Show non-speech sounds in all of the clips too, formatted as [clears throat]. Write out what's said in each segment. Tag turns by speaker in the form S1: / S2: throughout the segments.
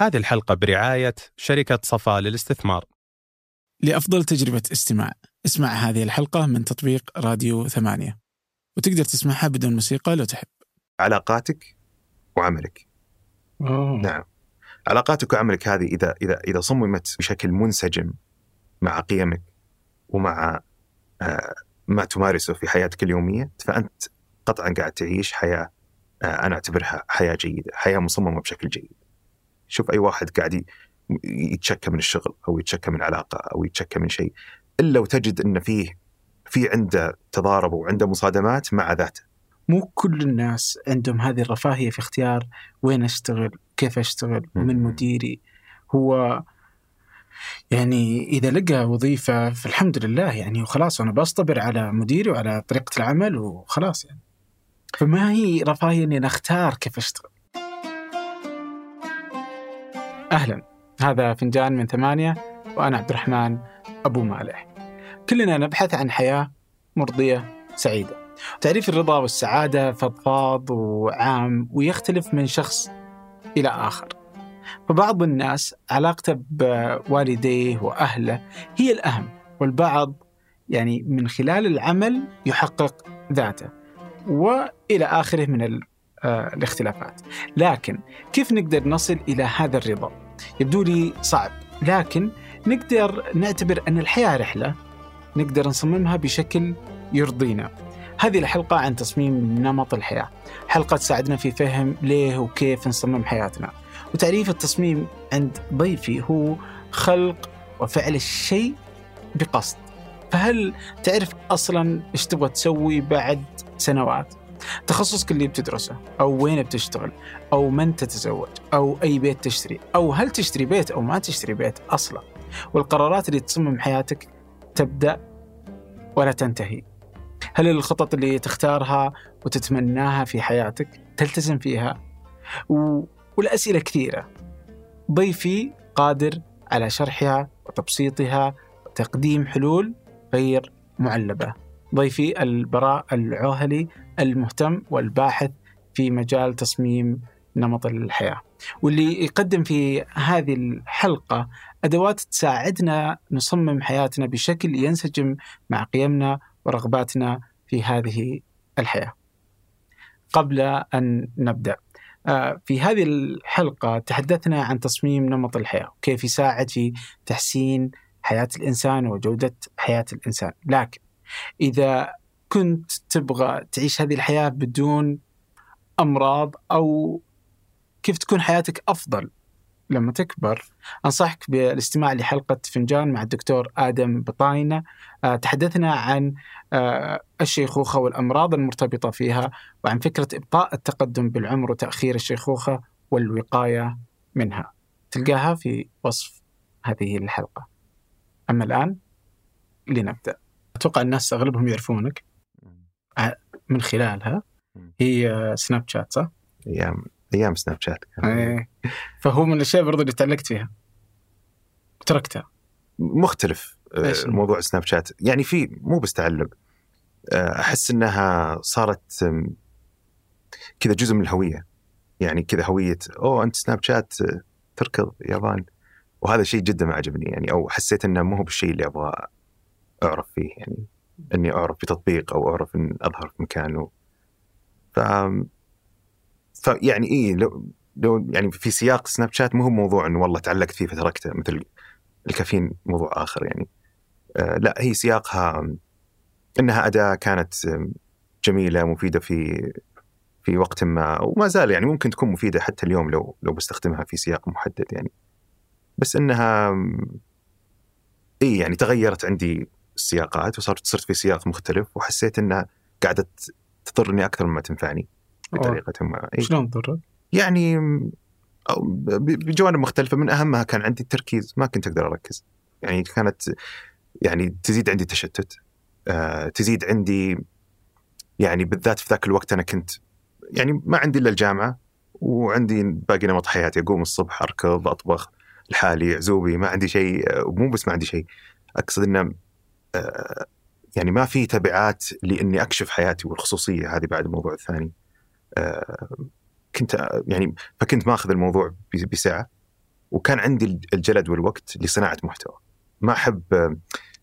S1: هذه الحلقة برعاية شركة صفا للاستثمار.
S2: لأفضل تجربة استماع. اسمع هذه الحلقة من تطبيق راديو ثمانية. وتقدر تسمعها بدون موسيقى لو تحب.
S3: علاقاتك وعملك.
S2: أوه.
S3: نعم. علاقاتك وعملك هذه إذا إذا إذا صممت بشكل منسجم مع قيمك ومع آه، ما تمارسه في حياتك اليومية فأنت قطعا قاعد تعيش حياة آه، أنا أعتبرها حياة جيدة، حياة مصممة بشكل جيد. شوف أي واحد قاعد يتشكى من الشغل أو يتشكى من علاقة أو يتشكى من شيء إلا وتجد إن فيه في عنده تضارب وعنده مصادمات مع ذاته.
S2: مو كل الناس عندهم هذه الرفاهية في اختيار وين أشتغل كيف أشتغل ومن
S3: مم.
S2: مديري هو يعني إذا لقى وظيفة فالحمد لله يعني وخلاص أنا بصطبر على مديري وعلى طريقة العمل وخلاص يعني فما هي رفاهية إني أنا أختار كيف أشتغل أهلا. هذا فنجان من ثمانية وأنا عبد الرحمن أبو مالح. كلنا نبحث عن حياة مرضية سعيدة. تعريف الرضا والسعادة فضفاض وعام ويختلف من شخص إلى آخر. فبعض الناس علاقته بوالديه وأهله هي الأهم والبعض يعني من خلال العمل يحقق ذاته. وإلى آخره من الاختلافات. لكن كيف نقدر نصل إلى هذا الرضا؟ يبدو لي صعب. لكن نقدر نعتبر أن الحياة رحلة نقدر نصممها بشكل يرضينا. هذه الحلقة عن تصميم نمط الحياة. حلقة تساعدنا في فهم ليه وكيف نصمم حياتنا. وتعريف التصميم عند ضيفي هو خلق وفعل الشيء بقصد. فهل تعرف أصلا إيش تبغى تسوي بعد سنوات؟ تخصصك اللي بتدرسه أو وين بتشتغل أو من تتزوج أو أي بيت تشتري أو هل تشتري بيت أو ما تشتري بيت أصلا. والقرارات اللي تصمم حياتك تبدأ ولا تنتهي. هل الخطط اللي تختارها وتتمناها في حياتك تلتزم فيها؟ و... والأسئلة كثيرة. ضيفي قادر على شرحها وتبسيطها وتقديم حلول غير معلبة. ضيفي البراء العوهلي المهتم والباحث في مجال تصميم نمط الحياة. واللي يقدم في هذه الحلقة أدوات تساعدنا نصمم حياتنا بشكل ينسجم مع قيمنا ورغباتنا في هذه الحياة. قبل أن نبدأ آه، في هذه الحلقة تحدثنا عن تصميم نمط الحياة وكيف يساعد في تحسين حياة الإنسان وجودة حياة الإنسان. لكن إذا كنت تبغى تعيش هذه الحياة بدون أمراض أو كيف تكون حياتك أفضل لما تكبر؟ أنصحك بالاستماع لحلقة فنجان مع الدكتور آدم بطاينة. آه، تحدثنا عن آه، الشيخوخة والأمراض المرتبطة فيها وعن فكرة إبطاء التقدم بالعمر وتأخير الشيخوخة والوقاية منها. تلقاها في وصف هذه الحلقة. أما الآن لنبدأ. أتوقع الناس أغلبهم يعرفونك. من خلالها هي آه، سناب شات صح؟
S3: أيام أيام سناب شات
S2: إيه. فهو من الأشياء برضو اللي تعلقت فيها. تركتها.
S3: مختلف آه،؟ موضوع سناب شات يعني في مو بس تعلق آه، أحس إنها صارت كذا جزء من الهوية. يعني كذا هوية أوه أنت سناب شات آه، تركض يابان. وهذا شيء جدا ما عجبني يعني أو حسيت إنه مو هو بالشيء اللي أبغى أعرف فيه يعني. إني أعرف بتطبيق أو أعرف إن أظهر في مكان و... ف فيعني إيه لو لو يعني في سياق سناب شات مو هو موضوع إنه والله تعلقت فيه فتركته مثل الكافيين موضوع آخر يعني. آه لا هي سياقها إنها أداة كانت جميلة مفيدة في في وقت ما وما زال يعني ممكن تكون مفيدة حتى اليوم لو لو بستخدمها في سياق محدد يعني. بس إنها اي يعني تغيرت عندي السياقات وصرت صرت في سياق مختلف وحسيت إنها قاعدة تضرني أكثر مما تنفعني بطريقه ما إي.
S2: شلون ضرك؟
S3: يعني بجوانب مختلفة. من أهمها كان عندي التركيز ما كنت أقدر أركز. يعني كانت يعني تزيد عندي تشتت آه تزيد عندي يعني بالذات في ذاك الوقت أنا كنت يعني ما عندي إلا الجامعة وعندي باقي نمط حياتي. أقوم الصبح أركض أطبخ لحالي عزوبي ما عندي شيء ومو بس ما عندي شيء. أقصد إنه آه يعني ما في تبعات لإني أكشف حياتي والخصوصية هذه بعد الموضوع الثاني. آه كنت يعني فكنت ماخذ الموضوع بسعه وكان عندي الجلد والوقت لصناعة محتوى. ما أحب آه،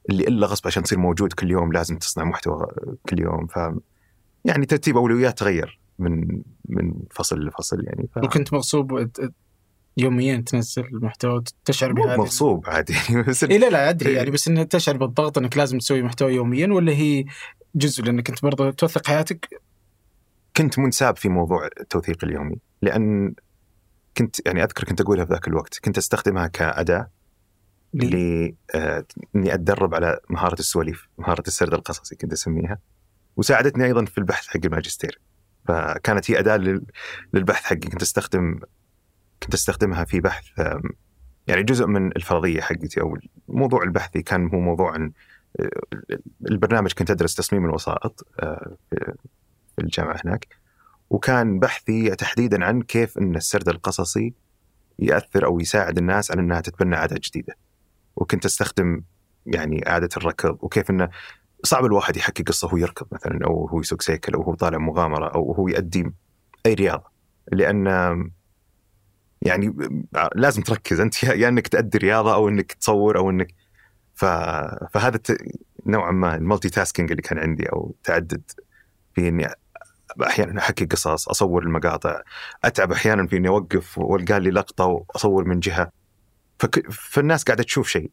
S3: اللي إلا غصب عشان تصير موجود كل يوم لازم تصنع محتوى كل يوم. ف يعني ترتيب أولويات تغير من من فصل لفصل يعني. ف...
S2: وكنت مغصوب يوميا تنزل المحتوى تشعر
S3: مو
S2: بهذا
S3: مغصوب عادي يعني [laughs] بس
S2: إيه لا لا أدري
S3: إيه.
S2: يعني بس إنه تشعر بالضغط إنك لازم تسوي محتوى يوميا ولا هي جزء لأنك أنت برضه توثق حياتك
S3: كنت منساب في موضوع التوثيق اليومي لأن كنت يعني أذكر كنت أقولها في ذاك الوقت كنت أستخدمها كأداة
S2: لي
S3: آه، إني أتدرب على مهارة السواليف، مهارة السرد القصصي كنت أسميها. وساعدتني أيضا في البحث حق الماجستير. فكانت هي أداة لل- للبحث حقي كنت أستخدم كنت أستخدمها في بحث يعني جزء من الفرضية حقتي أو الموضوع البحثي كان هو موضوع عن آه، البرنامج كنت أدرس تصميم الوسائط آه، في الجامعة هناك. وكان بحثي تحديدا عن كيف إن السرد القصصي يأثر أو يساعد الناس على إنها تتبنى عادات جديدة. وكنت أستخدم يعني إعادة الركض وكيف إنه صعب الواحد يحكي قصة وهو يركض مثلا أو هو يسوق سيكل أو هو طالع مغامرة أو هو يؤدي أي رياضة لأن يعني لازم تركز. أنت يا يا إنك تؤدي رياضة أو إنك تصور أو إنك ف... فهذا نوعا ما ال multitasking اللي كان عندي أو تعدد في إني أحيانا احكي قصص أصور المقاطع أتعب أحيانا في إني أوقف وألقى لي لقطة وأصور من جهة. فك... فالناس قاعدة تشوف شيء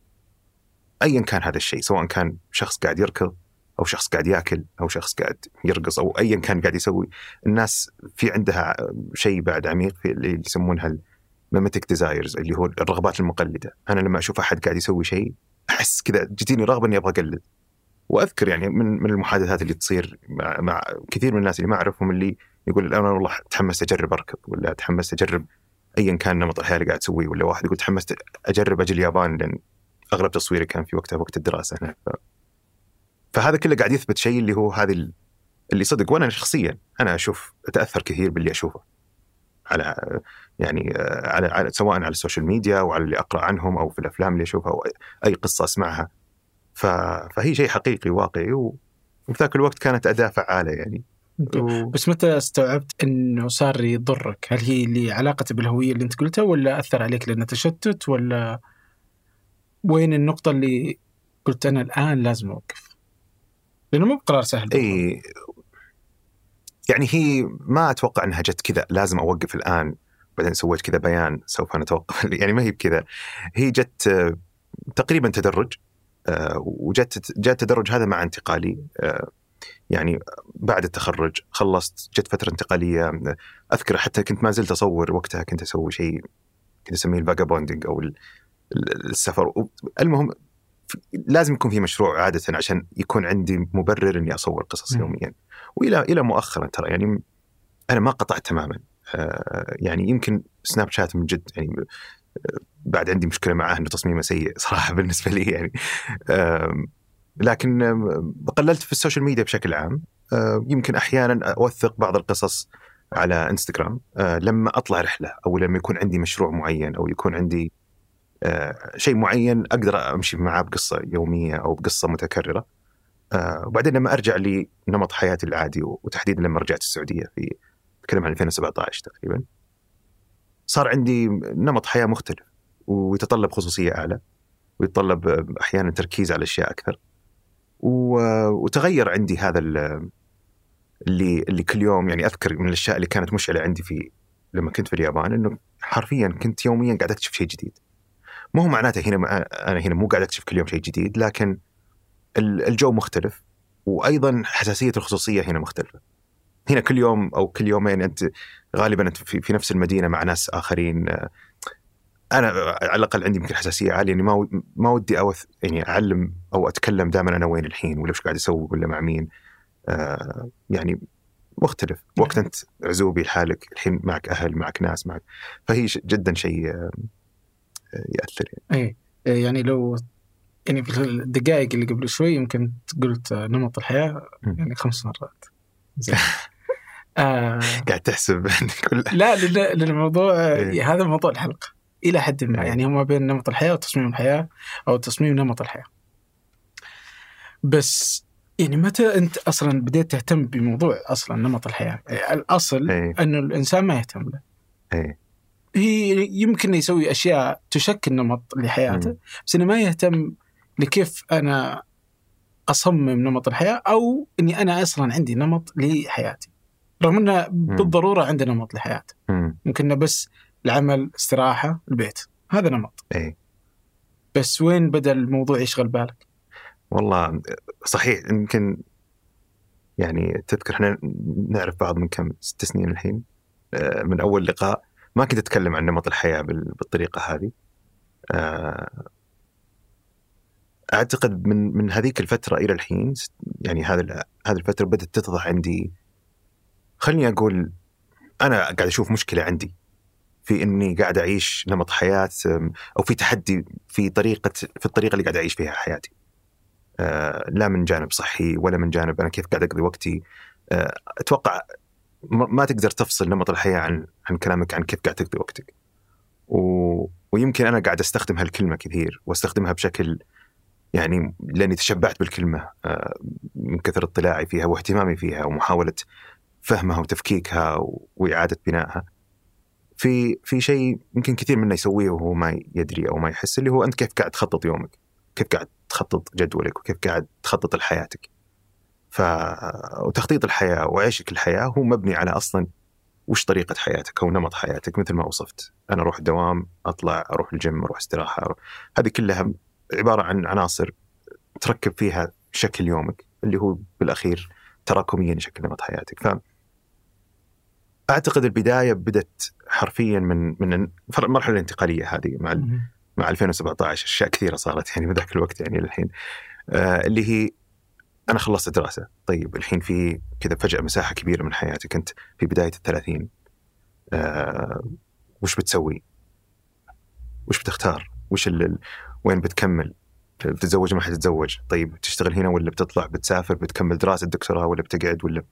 S3: ايا كان هذا الشيء سواء كان شخص قاعد يركض أو شخص قاعد يأكل أو شخص قاعد يرقص أو ايا كان قاعد يسوي. الناس في عندها شيء بعد عميق في اللي يسمونها الميمتك ديزايرز اللي هو الرغبات المقلدة. أنا لما أشوف أحد قاعد يسوي شيء أحس كذا جتيني رغبة إني أبغى أقلد. وأذكر يعني من من المحادثات اللي تصير مع, مع كثير من الناس اللي ما أعرفهم اللي يقول أنا والله تحمست أجرب اركض ولا تحمست أجرب ايا كان نمط الحياة اللي قاعد تسويه ولا واحد يقول تحمست أجرب أجي اليابان لأن أغلب تصويري كان في وقتها وقت الدراسة. هناك ف... فهذا كله قاعد يثبت شيء اللي هو هذه ال- اللي صدق. وأنا شخصيا أنا أشوف أتأثر كثير باللي أشوفه. على يعني على, على سواء على السوشيال ميديا وعلى اللي أقرأ عنهم أو في الأفلام اللي أشوفها أو أي قصة أسمعها ف... فهي شيء حقيقي واقعي. وفي ذاك الوقت كانت أداة فعالة يعني و...
S2: بس متى استوعبت إنه صار يضرك؟ هل هي اللي علاقته بالهوية اللي أنت قلتها ولا أثر عليك لأنه تشتت ولا وين النقطة اللي قلت أنا الآن لازم أوقف؟ لأنه مو بقرار سهل
S3: اي يعني هي ما أتوقع إنها جت كذا. لازم أوقف الآن بعدين سويت كذا بيان سوف نتوقف. [laughs] يعني ما هي بكذا. هي جت آه، تقريبا تدرج آه، وجت جاء التدرج هذا مع انتقالي آه، يعني بعد التخرج. خلصت جت فترة انتقالية أذكر حتى كنت ما زلت أصور وقتها كنت أسوي شيء كنت أسميه ال vagabonding أو ال- ال- السفر. المهم لازم يكون في مشروع عادة عشان يكون عندي مبرر إني أصور قصص. يوميا. والى إلى مؤخرا ترى يعني أنا ما قطعت تماما. آه، يعني يمكن Snapchat من جد يعني آه، بعد عندي مشكلة معاه إنه تصميمه سيء [laughs] صراحة بالنسبة لي يعني. لكن قللت في السوشيال ميديا بشكل عام. آه، يمكن أحيانا أوثق بعض القصص على إنستغرام. لما أطلع رحلة أو لما يكون عندي مشروع معين أو يكون عندي شيء معين أقدر أمشي معاه بقصة يومية أو بقصة متكررة. آه، وبعدين لما أرجع لنمط حياتي العادي وتحديدا لما رجعت السعودية في أتكلم عن 2017 تقريبا صار عندي نمط حياة مختلف ويتطلب خصوصية أعلى ويتطلب أحيانا تركيز على أشياء أكثر وتغير عندي هذا ال- اللي اللي كل يوم يعني أذكر من الأشياء اللي كانت مشعلة عندي في لما كنت في اليابان إنه حرفيا كنت يوميا قاعد أكتشف شيء جديد. مو هو معناته هنا أنا هنا مو قاعد أكتشف كل يوم شيء جديد لكن الجو مختلف وأيضا حساسية الخصوصية هنا مختلفة. هنا كل يوم أو كل يومين أنت غالبا أنت في, في نفس المدينة مع ناس آخرين. أنا على الأقل عندي يمكن حساسية عالية اني ما ود- ما ودي أوث يعني أعلم أو أتكلم دائما أنا وين الحين ولا وش قاعد أسوي ولا مع مين. آه يعني مختلف. وقت أنت عزوبي لحالك الحين معك أهل معك ناس معك. فهي جدا شيء آه، يأثر يعني.
S2: اي يعني لو يعني في الدقائق اللي قبل شوي يمكن قلت نمط
S3: الحياة.
S2: يعني خمس مرات زين [laughs] آه
S3: قاعد تحسب [laughs] كل
S2: لا الموضوع
S3: إيه.
S2: هذا موضوع الحلقة إلى حد ما
S3: إيه.
S2: يعني هو ما بين نمط الحياة وتصميم الحياة أو تصميم نمط الحياة بس يعني متى أنت أصلا بديت تهتم بموضوع أصلا نمط الحياة يعني الأصل
S3: إيه.
S2: انه الإنسان ما يهتم له
S3: إيه.
S2: هي يمكن يسوي أشياء تشكل نمط لحياته. بس إنه ما يهتم لكيف أنا أصمم نمط الحياة أو إني أنا أصلا عندي نمط لحياتي. رغم إنه بالضرورة عنده نمط لحياته
S3: مم.
S2: ممكن بس العمل استراحة البيت. هذا نمط.
S3: إيه.
S2: بس وين بدأ الموضوع يشغل بالك؟
S3: والله صحيح يمكن يعني تذكر إحنا نعرف بعض من كم ست سنين الحين آه، من أول لقاء ما كنت أتكلم عن نمط الحياة بال- بالطريقة هذه. آه، أعتقد من من هذيك الفترة إلى الحين يعني هذا هذه الفترة بدأت تتضح عندي خليني أقول أنا قاعد أشوف مشكلة عندي في إني قاعد أعيش نمط حياة أو في تحدي في طريقة في الطريقة اللي قاعد أعيش فيها حياتي. آه، لا من جانب صحي ولا من جانب أنا كيف قاعد أقضي وقتي آه، أتوقع ما تقدر تفصل نمط الحياة عن عن كلامك عن كيف قاعد تقضي وقتك. و... ويمكن أنا قاعد أستخدم هالكلمة كثير وأستخدمها بشكل يعني لأني تشبعت بالكلمة آه، من كثر اطلاعي فيها واهتمامي فيها ومحاولة فهمها وتفكيكها وإعادة بنائها. في في شيء يمكن كثير منا يسويه وهو ما يدري أو ما يحس اللي هو أنت كيف قاعد تخطط يومك؟ كيف قاعد تخطط جدولك وكيف قاعد تخطط لحياتك؟ ف وتخطيط الحياة وعيشك الحياة هو مبني على أصلا وش طريقة حياتك أو نمط حياتك مثل ما وصفت، أنا أروح الدوام، أطلع أروح الجيم، أروح استراحة، أروح. هذه كلها عبارة عن عناصر تركب فيها شكل يومك اللي هو بالأخير تراكميا يشكل نمط حياتك، ف أعتقد البداية بدت حرفيا من من المرحلة الانتقالية هذه مع مع 2017 أشياء كثيرة صارت يعني بذاك الوقت يعني الحين آه اللي هي أنا خلصت دراسة. طيب الحين في كذا فجأة مساحة كبيرة من حياتك انت في بداية الثلاثين. آه وش بتسوي؟ وش بتختار؟ وش ال... وين بتكمل؟ بتتزوج ما حتتزوج. طيب تشتغل هنا ولا بتطلع؟ بتسافر؟ بتكمل دراسة دكتوراه ولا بتقعد ولا؟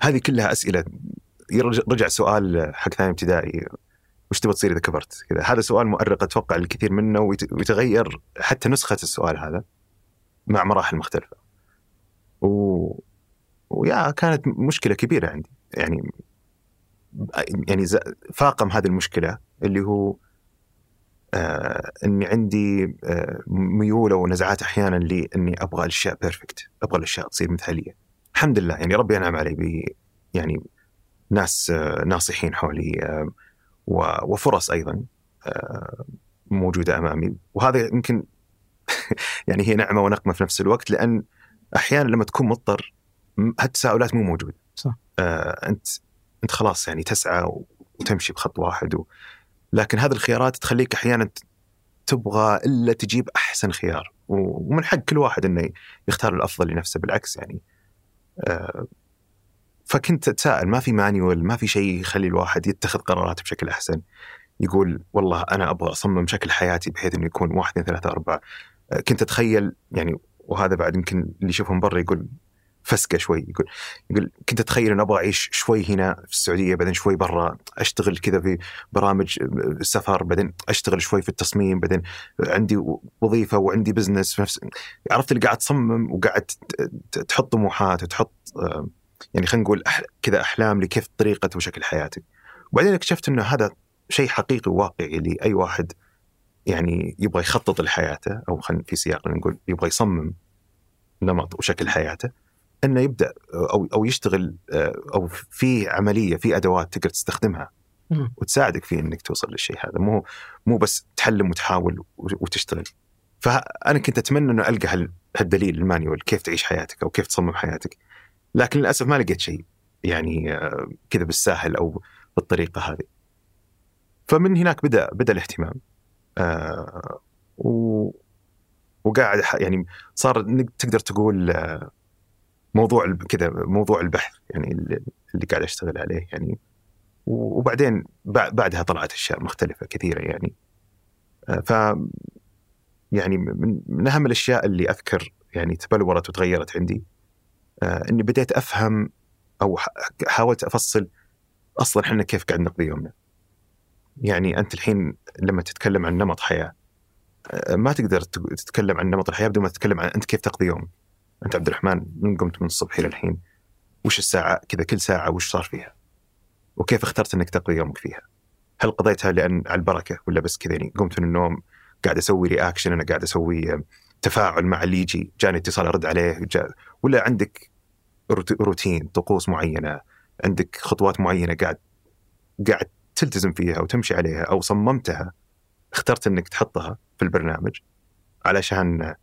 S3: هذه كلها أسئلة. رجع سؤال حق ثاني ابتدائي. وش تبغى تصير إذا كبرت؟ كذا. هذا سؤال مؤرق أتوقع الكثير منه ويت- ويتغير حتى نسخة السؤال هذا مع مراحل مختلفة. و... ويا كانت مشكلة كبيرة عندي. يعني يعني ز- فاقم هذه المشكلة اللي هو آه إني عندي آه ميول أو نزعات أحيانا لاني أبغى الأشياء بيرفكت، أبغى الأشياء تصير مثالية. الحمد لله يعني ربي انعم علي ب يعني ناس آه ناصحين حولي آه وفرص أيضا آه موجودة أمامي وهذا يمكن [laughs] يعني هي نعمة ونقمة في نفس الوقت لأن أحيانا لما تكون مضطر هالتساؤلات مو موجودة.
S2: صح.
S3: آه أنت أنت خلاص يعني تسعى وتمشي بخط واحد و... لكن هذه الخيارات تخليك أحيانا تبغى إلا تجيب أحسن خيار. ومن حق كل واحد إنه يختار الأفضل لنفسه بالعكس يعني آه، فكنت اتساءل ما في مانيوال ما في شيء يخلي الواحد يتخذ قرارات بشكل أحسن؟ يقول والله أنا أبغى أصمم شكل حياتي بحيث إنه يكون واحد اثنين ثلاثة أربعة. آه، كنت أتخيل يعني وهذا بعد يمكن اللي يشوفهم برا يقول فسقه شوي. يقول يقول كنت أتخيل انه أبغى أعيش شوي هنا في السعودية بعدين شوي برا أشتغل كذا في برامج السفر بعدين أشتغل شوي في التصميم بعدين عندي وظيفة وعندي بزنس في نفس عرفت اللي قاعد تصمم وقاعد تحط طموحات وتحط آه، يعني خلينا نقول كذا أحلام لكيف طريقة وشكل حياتك. وبعدين اكتشفت إنه هذا شيء حقيقي وواقعي لأي واحد يعني يبغى يخطط لحياته أو خلينا في سياق نقول يبغى يصمم نمط وشكل حياته. إنه يبدأ أو أو يشتغل آه، أو في عملية في أدوات تقدر تستخدمها. وتساعدك في إنك توصل للشيء هذا. مو مو بس تحلم وتحاول وتشتغل. فأنا كنت أتمنى إنه ألقى هال- هالدليل المانيوال كيف تعيش حياتك أو كيف تصمم حياتك. لكن للأسف ما لقيت شيء يعني آه، كذا بالساهل أو بالطريقة هذه. فمن هناك بدأ بدأ الاهتمام آه، و وقاعد يعني صار تقدر تقول آه، موضوع كذا موضوع البحث يعني اللي قاعد أشتغل عليه يعني وبعدين بع- بعدها طلعت أشياء مختلفة كثيرة يعني آه، ف يعني من أهم الأشياء اللي أذكر يعني تبلورت وتغيرت عندي آه، إني بديت أفهم أو حاولت أفصل أصلا إحنا كيف قاعد نقضي يومنا. يعني أنت الحين لما تتكلم عن نمط حياة آه، ما تقدر تق- تتكلم عن نمط الحياة بدون ما تتكلم عن أنت كيف تقضي يومك. أنت عبد الرحمن من قمت من الصبح إلى الحين وش الساعة كذا كل ساعة وش صار فيها؟ وكيف اخترت إنك تقضي يومك فيها؟ هل قضيتها لأن على البركة ولا بس كذا يعني قمت من النوم قاعد أسوي رياكشن أنا قاعد أسوي تفاعل مع اللي يجي جاني اتصال أرد عليه جا ولا عندك روت- روتين طقوس معينة عندك خطوات معينة قاعد قاعد تلتزم فيها وتمشي عليها أو صممتها اخترت إنك تحطها في البرنامج علشان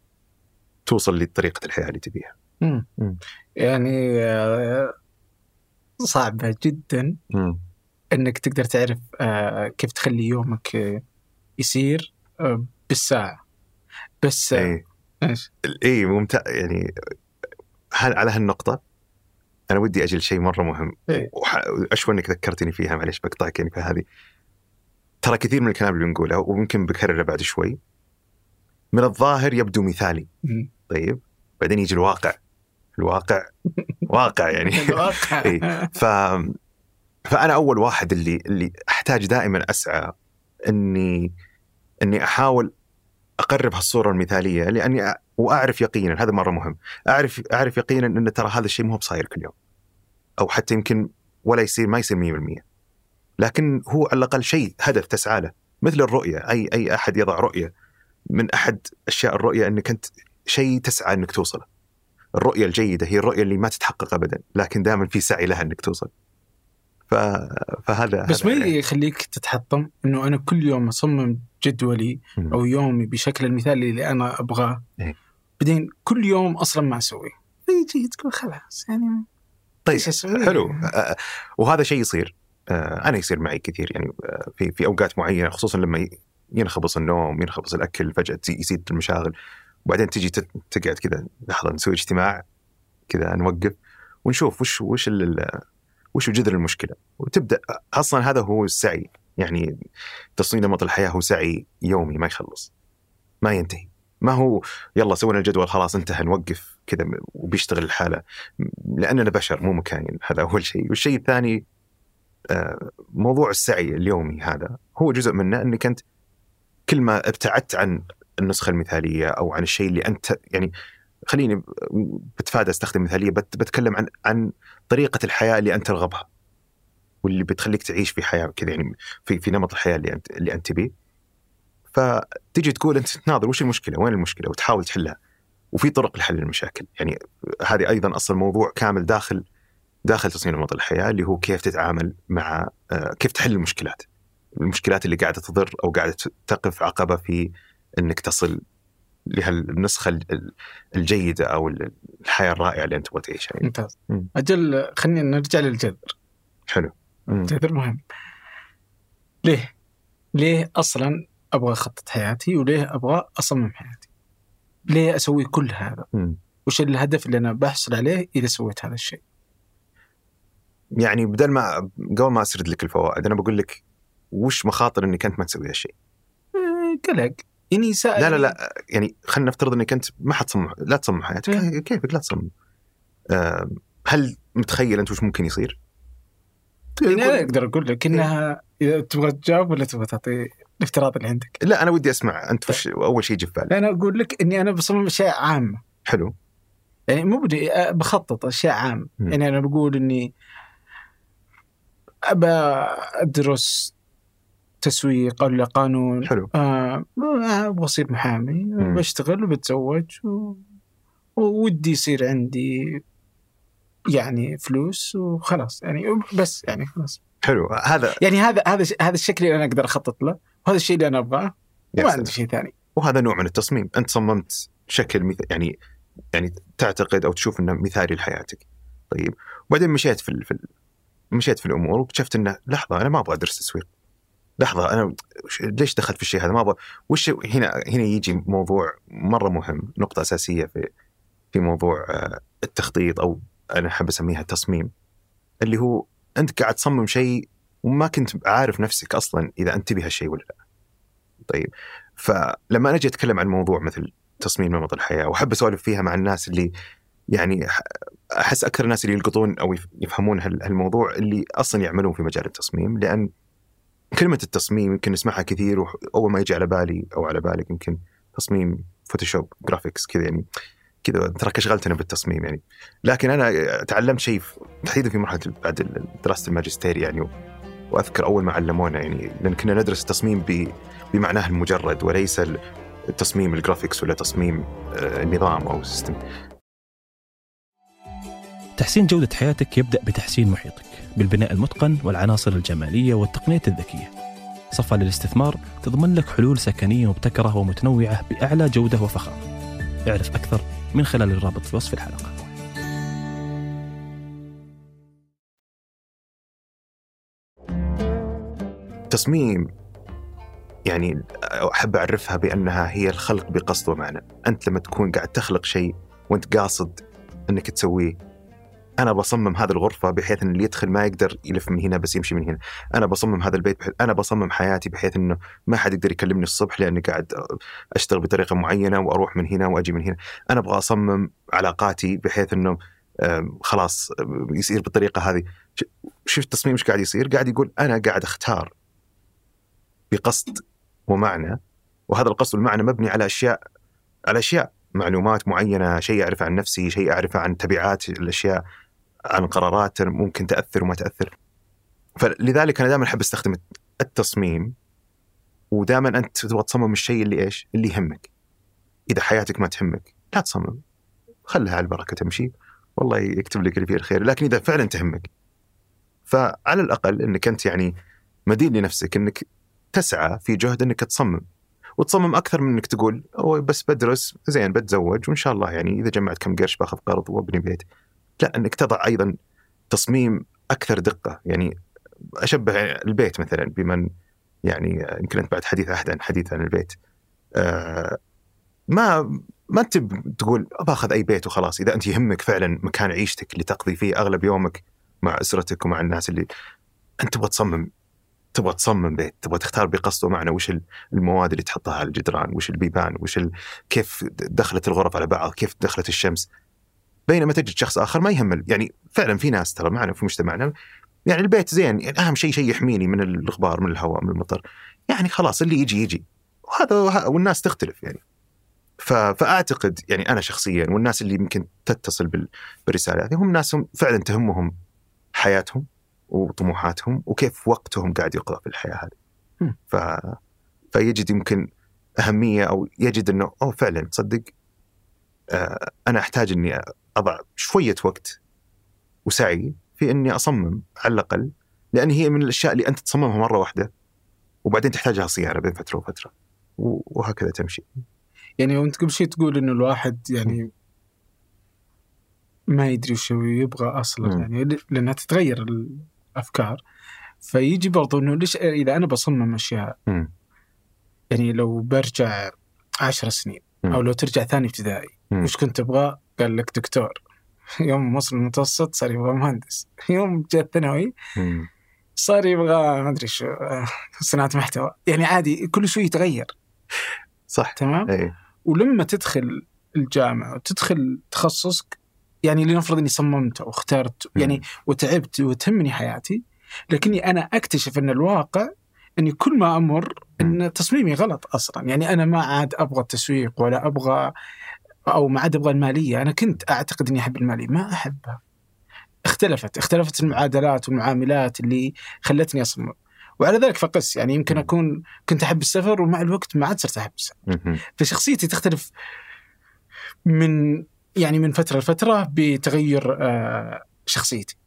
S3: توصل لطريقة الحياة اللي تبيها.
S2: يعني آه، صعبة جدا إنك تقدر تعرف آه، كيف تخلي يومك آه، يصير بالساعة بس
S3: اي
S2: إيش؟
S3: اي ممتاز يعني هل على هالنقطة أنا ودي أجل شيء مرة مهم
S2: إيه.
S3: واشوى إنك ذكرتني فيها معليش بقطعك يعني في هذه ترى كثير من الكلام اللي نقوله وممكن بكرره بعد شوي من الظاهر يبدو مثالي
S2: مم.
S3: طيب. بعدين يجي الواقع. الواقع. واقع يعني. [laughs]
S2: الواقع. [laughs]
S3: إيه. ف فأنا أول واحد اللي اللي أحتاج دائما أسعى إني إني أحاول أقرب هالصورة المثالية لأني وأعرف يقينا هذا مرة مهم. أعرف أعرف يقينا إن ترى هذا الشيء مو بصاير كل يوم. أو حتى يمكن ولا يصير ما يصير 100% لكن هو على الأقل شيء هدف تسعى له. مثل الرؤية. أي أي أحد يضع رؤية. من أحد أشياء الرؤية إنك أنت شيء تسعى إنك توصله الرؤية الجيدة هي الرؤية اللي ما تتحقق ابدا لكن دائما في سعي لها إنك توصل ف... فهذا
S2: بس ما
S3: يعني.
S2: يخليك تتحطم إنه أنا كل يوم أصمم جدولي. أو يومي بشكل المثالي اللي أنا أبغاه
S3: إيه.
S2: بعدين كل يوم أصلا ما أسويه فيجي تقول خلاص يعني
S3: طيب
S2: أسوي؟
S3: حلو آه، وهذا شيء يصير آه، أنا يصير معي كثير يعني آه، في في أوقات معينة خصوصا لما ينخبص النوم ينخبص الأكل فجأة يزيد المشاغل وبعدين تجي تقعد كذا لحظة نسوي اجتماع كذا نوقف ونشوف وش وش وش جذر المشكلة. وتبدأ أصلا هذا هو السعي. يعني تصميم نمط الحياة هو سعي يومي ما يخلص ما ينتهي. ما هو يلا سوينا الجدول خلاص انتهى نوقف كذا وبيشتغل الحالة. لأننا بشر مو مكاين. هذا أول شيء. والشيء الثاني آه، موضوع السعي اليومي هذا هو جزء منه إنك أنت كل ما ابتعدت عن النسخة المثالية أو عن الشيء اللي أنت يعني خليني بتفادى أستخدم مثالية بت- بتكلم عن عن طريقة الحياة اللي أنت ترغبها واللي بتخليك تعيش في حياة كذا يعني في في نمط الحياة اللي أنت اللي أنت تبيه. فتجي تقول أنت تناظر وش المشكلة؟ وين المشكلة؟ وتحاول تحلها. وفي طرق لحل المشاكل. يعني هذه أيضا أصلا موضوع كامل داخل داخل تصميم نمط الحياة اللي هو كيف تتعامل مع آه، كيف تحل المشكلات. المشكلات اللي قاعدة تضر أو قاعدة تقف عقبة في إنك تصل لهالنسخة ال- ال- الجيدة أو ال- الحياة الرائعة اللي أنت تبغى تعيشها يعني.
S2: ممتاز
S3: مم.
S2: أجل خلينا نرجع للجذر
S3: حلو.
S2: الجذر مهم ليه؟ ليه أصلا أبغى أخطط حياتي وليه أبغى أصمم حياتي؟ ليه أسوي كل هذا؟
S3: مم.
S2: وش الهدف اللي أنا بحصل عليه إذا سويت هذا الشيء؟
S3: يعني بدل ما قبل ما أسرد لك الفوائد أنا بقول لك وش مخاطر إنك أنت ما تسوي هالشيء
S2: آه، قلق يعني سائل
S3: لا لا لا يعني خلينا نفترض إنك أنت ما حتصمم لا تصمم حياتك.
S2: مم.
S3: كيفك؟ لا تصمم آه، هل متخيل أنت وش ممكن يصير؟
S2: يعني أنا أقدر أقول لك إنها إذا تبغى تجاوب ولا تبغى تعطي الافتراض اللي عندك؟
S3: لا أنا ودي أسمع أنت وش أول شيء يجي في بالك.
S2: أنا أقول لك إني أنا بصمم أشياء عامة.
S3: حلو.
S2: يعني مو بدي بخطط أشياء
S3: عامة.
S2: يعني أنا بقول إني أبى أدرس تسويق ولا قانون؟
S3: حلو.
S2: آه، أبغى اصير محامي
S3: مم.
S2: بشتغل وبتزوج و... وودي يصير عندي يعني فلوس وخلاص يعني بس يعني خلاص.
S3: حلو. هذا
S2: يعني هذا هذا هذا الشكل اللي أنا أقدر أخطط له وهذا الشيء اللي أنا أبغاه
S3: يا
S2: ما
S3: سلام.
S2: عندي شيء ثاني.
S3: وهذا نوع من التصميم. أنت صممت شكل مث... يعني يعني تعتقد أو تشوف إنه مثالي لحياتك. طيب. وبعدين مشيت في ال... في ال... مشيت في الأمور واكتشفت إنه لحظة أنا ما أبغى أدرس تسويق. لحظة أنا ليش دخلت في الشيء هذا ما أبغى وش هنا هنا يجي موضوع مرة مهم نقطة أساسية في في موضوع آه، التخطيط أو أنا أحب أسميها التصميم اللي هو أنت قاعد تصمم شيء وما كنت عارف نفسك أصلا إذا أنت تبي هالشيء ولا لا. طيب فلما أنا أجي أتكلم عن موضوع مثل تصميم نمط الحياة وأحب أسولف فيها مع الناس اللي يعني أحس أكثر الناس اللي يلقطون أو يف- يفهمون هال- هالموضوع اللي أصلا يعملون في مجال التصميم لأن كلمة التصميم يمكن نسمعها كثير واول ما يجي على بالي أو على بالك يمكن تصميم Photoshop graphics كذا يعني كذا ترى شغلتنا بالتصميم يعني. لكن أنا تعلمت شيء تحديدا في مرحلة بعد دراسه الماجستير يعني وأذكر أول ما علمونا يعني لأن كنا ندرس التصميم بمعناه المجرد وليس ال- التصميم ال graphics ولا تصميم آه، النظام أو ال system
S4: تحسين جودة حياتك يبدأ بتحسين محيطك. بالبناء المتقن والعناصر الجمالية والتقنية الذكية. صفا للاستثمار تضمن لك حلول سكنية مبتكرة ومتنوعة بأعلى جودة وفخامة. اعرف أكثر من خلال الرابط في وصف الحلقة.
S3: تصميم يعني أحب أعرفها بأنها هي الخلق بقصد ومعنى، أنت لما تكون قاعد تخلق شيء وأنت قاصد أنك تسويه أنا بصمم هذه الغرفة بحيث إن اللي يدخل ما يقدر يلف من هنا بس يمشي من هنا، أنا بصمم هذا البيت بحيث أنا بصمم حياتي بحيث إنه ما حد يقدر يكلمني الصبح لأني قاعد أشتغل بطريقة معينة وأروح من هنا وأجي من هنا، أنا أبغى أصمم علاقاتي بحيث إنه خلاص يصير بالطريقة هذه. ش- شوف التصميم إيش قاعد يصير؟ قاعد يقول أنا قاعد أختار بقصد ومعنى وهذا القصد والمعنى مبني على أشياء على أشياء معلومات معينة شيء أعرفه عن نفسي شيء أعرفه عن تبعات الأشياء عن قرارات ممكن تأثر وما تأثر. فلذلك أنا دائما أحب أستخدم التصميم ودائما أنت تبغى تصمم الشيء اللي إيش؟ اللي يهمك. إذا حياتك ما تهمك لا تصمم. خلها على البركة تمشي. والله يكتب لك اللي فيه الخير لكن إذا فعلا تهمك. فعلى الأقل إنك أنت يعني مدين لنفسك إنك تسعى في جهد إنك تصمم. وتصمم أكثر من إنك تقول أو بس بدرس زين بتزوج وإن شاء الله يعني إذا جمعت كم قرش باخذ قرض وأبني بيت. لا أنك تضع أيضا تصميم أكثر دقة. يعني أشبه البيت مثلا بمن يعني يمكن انت بعد حديث عهد عن حديث عن البيت. آه ما ما أنت تقول باخذ أي بيت وخلاص. إذا أنت يهمك فعلا مكان عيشتك اللي تقضي فيه أغلب يومك مع أسرتك ومع الناس اللي أنت تبغى تصمم تبغى تصمم بيت تبغى تختار بقصد ومعنى وش المواد اللي تحطها على الجدران وش البيبان وش ال... كيف دخلت الغرف على بعض كيف دخلت الشمس. بينما تجد شخص آخر ما يهم يعني فعلا في ناس ترى معنا في مجتمعنا يعني البيت زين يعني أهم شيء شيء يحميني من الغبار من الهواء من المطر يعني خلاص اللي يجي يجي وهذا والناس تختلف يعني. فأعتقد يعني أنا شخصيا والناس اللي يمكن تتصل بال... بالرسالة هذه هم ناس هم فعلا تهمهم حياتهم وطموحاتهم وكيف وقتهم قاعد يقضى في الحياة هذه. ف... فيجد يمكن أهمية أو يجد إنه أوه فعلا تصدق آه أنا أحتاج إني أضع شوية وقت وسعي في إني أصمم على الأقل لأن هي من الأشياء اللي أنت تصممها مرة واحدة وبعدين تحتاجها صيانه بين فترة وفترة وهكذا تمشي.
S2: يعني وانت قبل شيء تقول إنه الواحد يعني ما يدري وش يبغى أصلا
S3: مم.
S2: يعني لأنها تتغير الأفكار فيجي برضو إنه ليش إذا أنا بصمم أشياء
S3: مم.
S2: يعني لو برجع عشر سنين
S3: مم.
S2: أو لو ترجع ثاني ابتدائي. وش كنت تبغى؟ قال لك دكتور يوم وصل المتوسط صار يبغى مهندس. يوم جاء الثانوي. صار يبغى ما أدري شو صناعة محتوى. يعني عادي كل شوي يتغير.
S3: صح.
S2: تمام؟
S3: اي
S2: ولما تدخل الجامعة وتدخل تخصصك يعني لنفرض إني صممت واخترت يعني وتعبت وتهمني حياتي لكني أنا أكتشف أن الواقع أني كل ما أمر أن تصميمي غلط أصلا. يعني أنا ما عاد أبغى التسويق ولا أبغى أو ما عاد أبغى المالية. أنا كنت أعتقد إني أحب المالية ما أحبها. اختلفت اختلفت المعادلات والمعاملات اللي خلتني أصمم. وعلى ذلك فقس. يعني يمكن أكون كنت أحب السفر ومع الوقت ما عاد صرت أحب السفر. فشخصيتي تختلف من يعني من فترة لفترة بتغير آه، شخصيتي.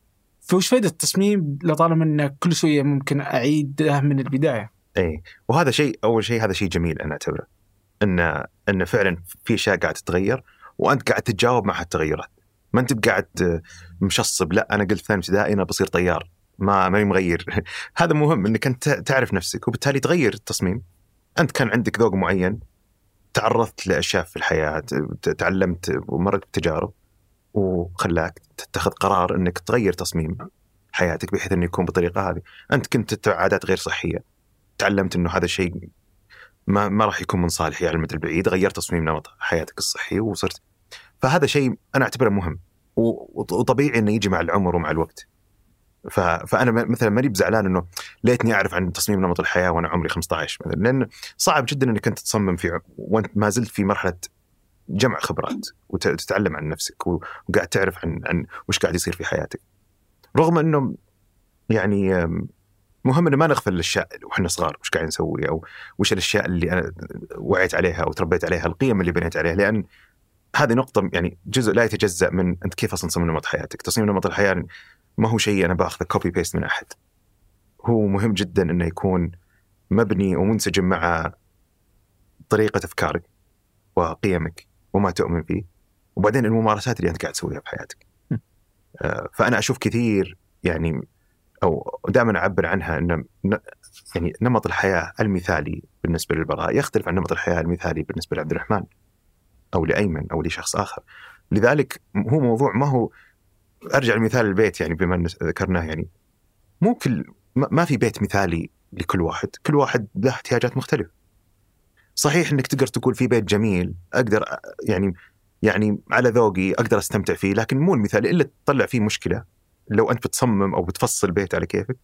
S2: فوش فائده التصميم لطالما إن كل شوية ممكن أعيده من البداية؟
S3: اي وهذا شيء أول شيء هذا شيء جميل أنا أعتبره. إن إن فعلا في أشياء قاعد تتغير وأنت قاعد تتجاوب مع هالتغيرات. ما أنت قاعد مشصب لا أنا قلت ثاني ابتدائي أنا بصير طيار. ما ماني مغير. [laughs] هذا مهم إنك أنت تعرف نفسك وبالتالي تغير التصميم. أنت كان عندك ذوق معين تعرضت لأشياء في الحياة تعلمت ومرت بتجارب وخلاك تتخذ قرار إنك تغير تصميم حياتك بحيث إنه يكون بالطريقة هذه. أنت كنت تتبع عادات غير صحية. تعلمت إنه هذا الشيء ما ما راح يكون من صالحي على المدى البعيد غيرت تصميم نمط حياتك الصحي وصرت. فهذا شيء أنا أعتبره مهم وطبيعي إنه يجي مع العمر ومع الوقت. ف... فأنا مثلا ماني بزعلان إنه ليتني أعرف عن تصميم نمط الحياة وأنا عمري 15 مثلا لأن صعب جدا إنك أنت تصمم في وأنت ما زلت في مرحلة جمع خبرات وتتعلم عن نفسك وقاعد تعرف عن عن وش قاعد يصير في حياتك. رغم إنه يعني مهم ان ما نغفل الأشياء وإحنا صغار وش قاعدين نسوي أو وش الأشياء اللي أنا وعيت عليها أو تربيت عليها القيم اللي بنيت عليها لأن هذه نقطة يعني جزء لا يتجزأ من أنت كيف أصلا تصمم نمط حياتك، تصميم نمط الحياة ما هو شيء أنا بأخذه copy paste من أحد. هو مهم جدا أنه يكون مبني ومنسجم مع طريقة أفكارك وقيمك وما تؤمن فيه وبعدين الممارسات اللي أنت قاعد تسويها بحياتك. آه، فأنا أشوف كثير يعني أو دائما أعبر عنها أن يعني نمط الحياة المثالي بالنسبة للبراء يختلف عن نمط الحياة المثالي بالنسبة لعبد الرحمن. أو لأيمن أو لشخص آخر. لذلك هو موضوع ما هو أرجع لمثال البيت يعني بما ذكرناه يعني. مو كل ما في بيت مثالي لكل واحد كل واحد له احتياجات مختلفة. صحيح إنك تقدر تقول في بيت جميل أقدر يعني يعني على ذوقي أقدر أستمتع فيه لكن مو المثالي إلا تطلع فيه مشكلة. لو أنت بتصمم أو بتفصل بيت على كيفك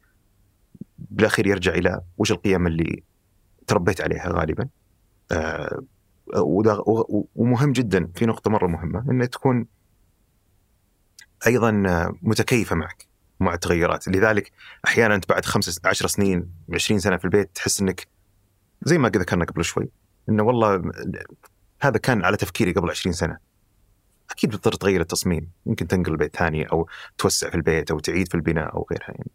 S3: بالأخير يرجع إلى وش القيم اللي تربيت عليها غالبا. آه ومهم جدا في نقطة مرة مهمة أن تكون أيضا متكيفة معك مع التغيرات. لذلك أحيانا أنت بعد خمس عشر سنين 20 سنة في البيت تحس أنك زي ما ذكرنا قبل شوي أنه والله هذا كان على تفكيري قبل 20 سنة. أكيد بتضطر تغير التصميم. يمكن تنقل بيت ثاني أو توسع في البيت أو تعيد في البناء أو غيرها يعني.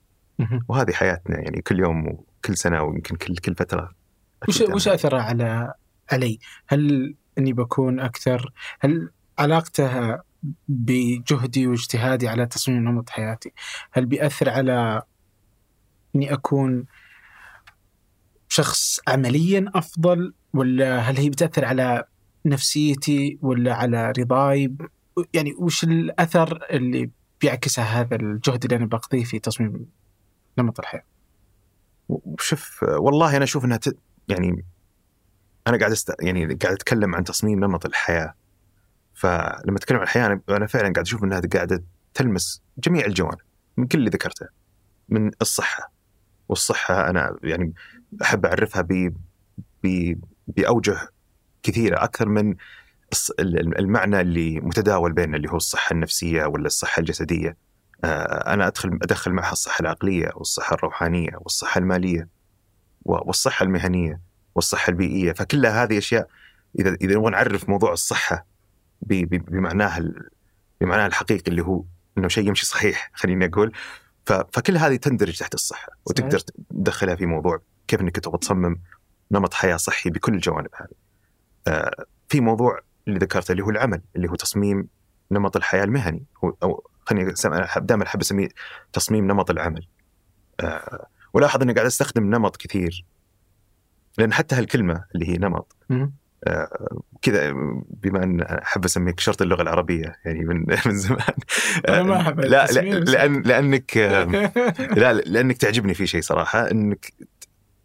S3: وهذه حياتنا يعني كل يوم وكل سنة ويمكن كل كل فترة.
S2: وش وش أثر على علي؟ هل إني بكون أكثر هل علاقته بجهدي واجتهادي على تصميم نمط حياتي هل بيأثر على إني أكون شخص عمليا أفضل ولا هل هي بتأثر على نفسيتي ولا على رضاي؟ يعني وش الأثر اللي بيعكسه هذا الجهد اللي أنا بقضيه في تصميم نمط الحياة؟
S3: شوف والله أنا أشوف إنها ت... يعني أنا قاعد است... يعني قاعد أتكلم عن تصميم نمط الحياة. فلما أتكلم عن الحياة أنا فعلا قاعد أشوف إنها قاعدة تلمس جميع الجوانب من كل اللي ذكرته من الصحة. والصحة أنا يعني أحب أعرفها ب ب بأوجه كثيرة أكثر من المعنى اللي متداول بيننا اللي هو الصحة النفسية ولا الصحة الجسدية. آه، أنا أدخل أدخل معها الصحة العقلية والصحة الروحانية والصحة المالية والصحة المهنية والصحة البيئية. فكلها هذه أشياء إذا إذا نبغى نعرف موضوع الصحة بمعناها بمعناها الحقيقي اللي هو إنه شيء يمشي صحيح [laughs] خليني أقول. فكل هذه تندرج تحت الصحة وتقدر تدخلها في موضوع كيف إنك تبغى تصمم نمط حياة صحي بكل الجوانب هذه. آه في موضوع اللي ذكرته اللي هو العمل اللي هو تصميم نمط الحياة المهني. أو خليني دائما أحب أسميه تصميم نمط العمل. آه ولاحظ إني قاعد أستخدم نمط كثير. لأن حتى هالكلمة اللي هي نمط آه كذا بما أن أحب أسميك شرط اللغة العربية يعني من [laughs] من زمان.
S2: أنا ما أحب
S3: لا, لا لأن لأنك [laughs] لا لأنك تعجبني في شيء صراحة إنك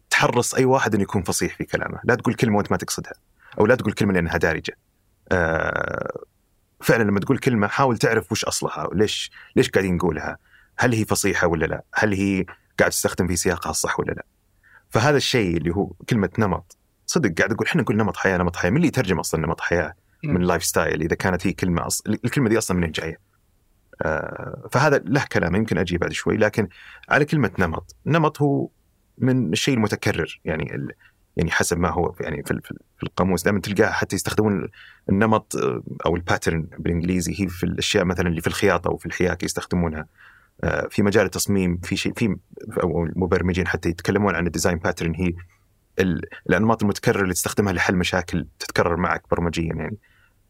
S3: تحرص أي واحد إنه يكون فصيح في كلامه، لا تقول كلمة وأنت ما تقصدها. أو لا تقول كلمة لأنها دارجة. آه فعلا لما تقول كلمة حاول تعرف وش أصلها وليش ليش قاعدين نقولها؟ هل هي فصيحة ولا لا؟ هل هي قاعد تستخدم في سياقها الصح ولا لا؟ فهذا الشيء اللي هو كلمة نمط صدق قاعد أقول إحنا نقول نمط حياة نمط حياة من اللي يترجم أصلا نمط حياة من lifestyle إذا كانت هي كلمة أص... الكلمة دي أصلا منين جاية؟ آه فهذا له كلام يمكن أجي بعد شوي لكن على كلمة نمط، نمط هو من الشيء المتكرر يعني ال... يعني حسب ما هو يعني في, في القاموس دائما تلقاه حتى يستخدمون النمط آه، أو ال pattern بالإنجليزي. هي في الأشياء مثلا اللي في الخياطة وفي الحياكه يستخدمونها. آه، في مجال التصميم في شيء في أو المبرمجين حتى يتكلمون عن ال design pattern هي الأنماط المتكررة اللي تستخدمها لحل مشاكل تتكرر معك برمجيا يعني.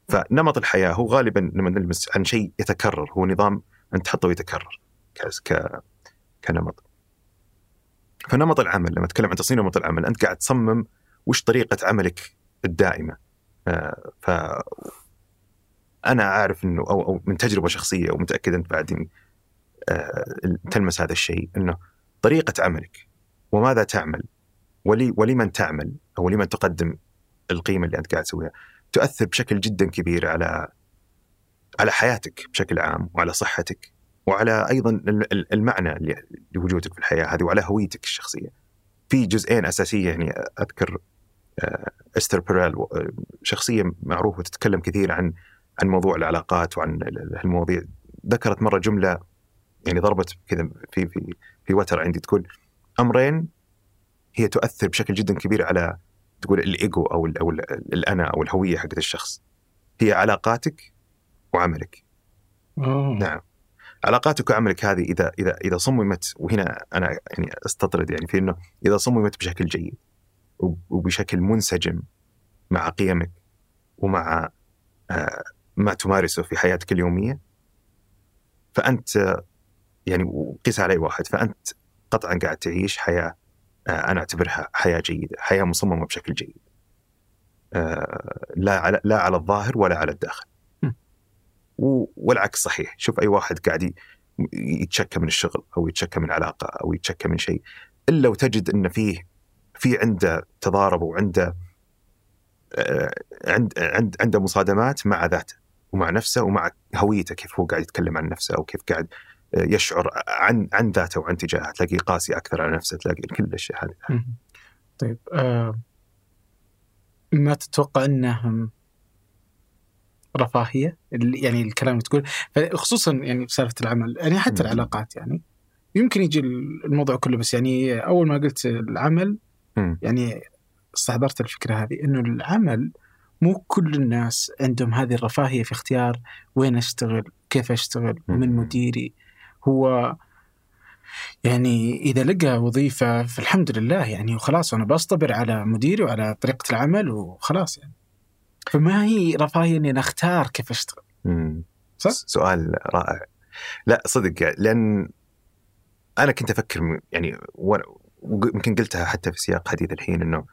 S3: فنمط الحياة هو غالبا لما نلمس عن شيء يتكرر. هو نظام انت تحطه ويتكرر ك كنمط. فنمط العمل لما أتكلم عن تصميم نمط العمل أنت قاعد تصمم وش طريقة عملك الدائمة. آه، ف أنا عارف إنه أو أو من تجربة شخصية ومتأكد أنت بعدين آه، تلمس هذا الشيء إنه طريقة عملك وماذا تعمل؟ ولي ولمن تعمل؟ أو لمن تقدم القيمة اللي أنت قاعد تسويها؟ تؤثر بشكل جدا كبير على على حياتك بشكل عام وعلى صحتك. وعلى أيضا المعنى لوجودك في الحياة هذه وعلى هويتك الشخصية. في جزئين أساسية يعني أذكر آه، إستر بيريل آه، شخصية معروفة تتكلم كثير عن عن موضوع العلاقات وعن المواضيع ذكرت مرة جملة يعني ضربت كذا في في في وتر عندي تقول أمرين هي تؤثر بشكل جدا كبير على تقول الإيجو أو ال أو ال الأنا أو الهوية حقت الشخص هي علاقاتك وعملك
S2: أوه.
S3: نعم علاقاتك وعملك هذه إذا إذا إذا صممت وهنا أنا يعني أستطرد يعني في إنه إذا صممت بشكل جيد وب- وبشكل منسجم مع قيمك ومع آه، ما تمارسه في حياتك اليومية فأنت يعني وقيس على اي واحد فأنت قطعا قاعد تعيش حياة آه، أنا أعتبرها حياة جيدة، حياة مصممة بشكل جيد. آه، لا على لا على الظاهر ولا على الداخل. والعكس صحيح، شوف أي واحد قاعد يتشكى من الشغل أو يتشكى من علاقة أو يتشكى من شيء إلا وتجد إن فيه في عنده تضارب وعنده آه، عند عند عنده مصادمات مع ذاته ومع نفسه ومع هويته كيف هو قاعد يتكلم عن نفسه أو كيف قاعد آه، يشعر عن عن ذاته وعن تجاهه تلاقيه قاسي أكثر على نفسه تلاقي كل الأشياء هذه.
S2: طيب آه ما تتوقع إنه رفاهية يعني الكلام اللي تقول خصوصا يعني بسالفه العمل يعني حتى. العلاقات يعني يمكن يجي الموضوع كله بس يعني أول ما قلت العمل. يعني استحضرت الفكرة هذه إنه العمل مو كل الناس عندهم هذه الرفاهية في اختيار وين أشتغل كيف
S3: أشتغل.
S2: من مديري هو يعني إذا لقى وظيفة فالحمد لله يعني وخلاص أنا بصطبر على مديري وعلى طريقة العمل وخلاص يعني فما هي رفاهية إني أنا أختار كيف
S3: أشتغل.
S2: صح؟
S3: سؤال رائع لا صدق يعني لأن أنا كنت أفكر يعني ويمكن قلتها حتى في سياق حديث الحين إنه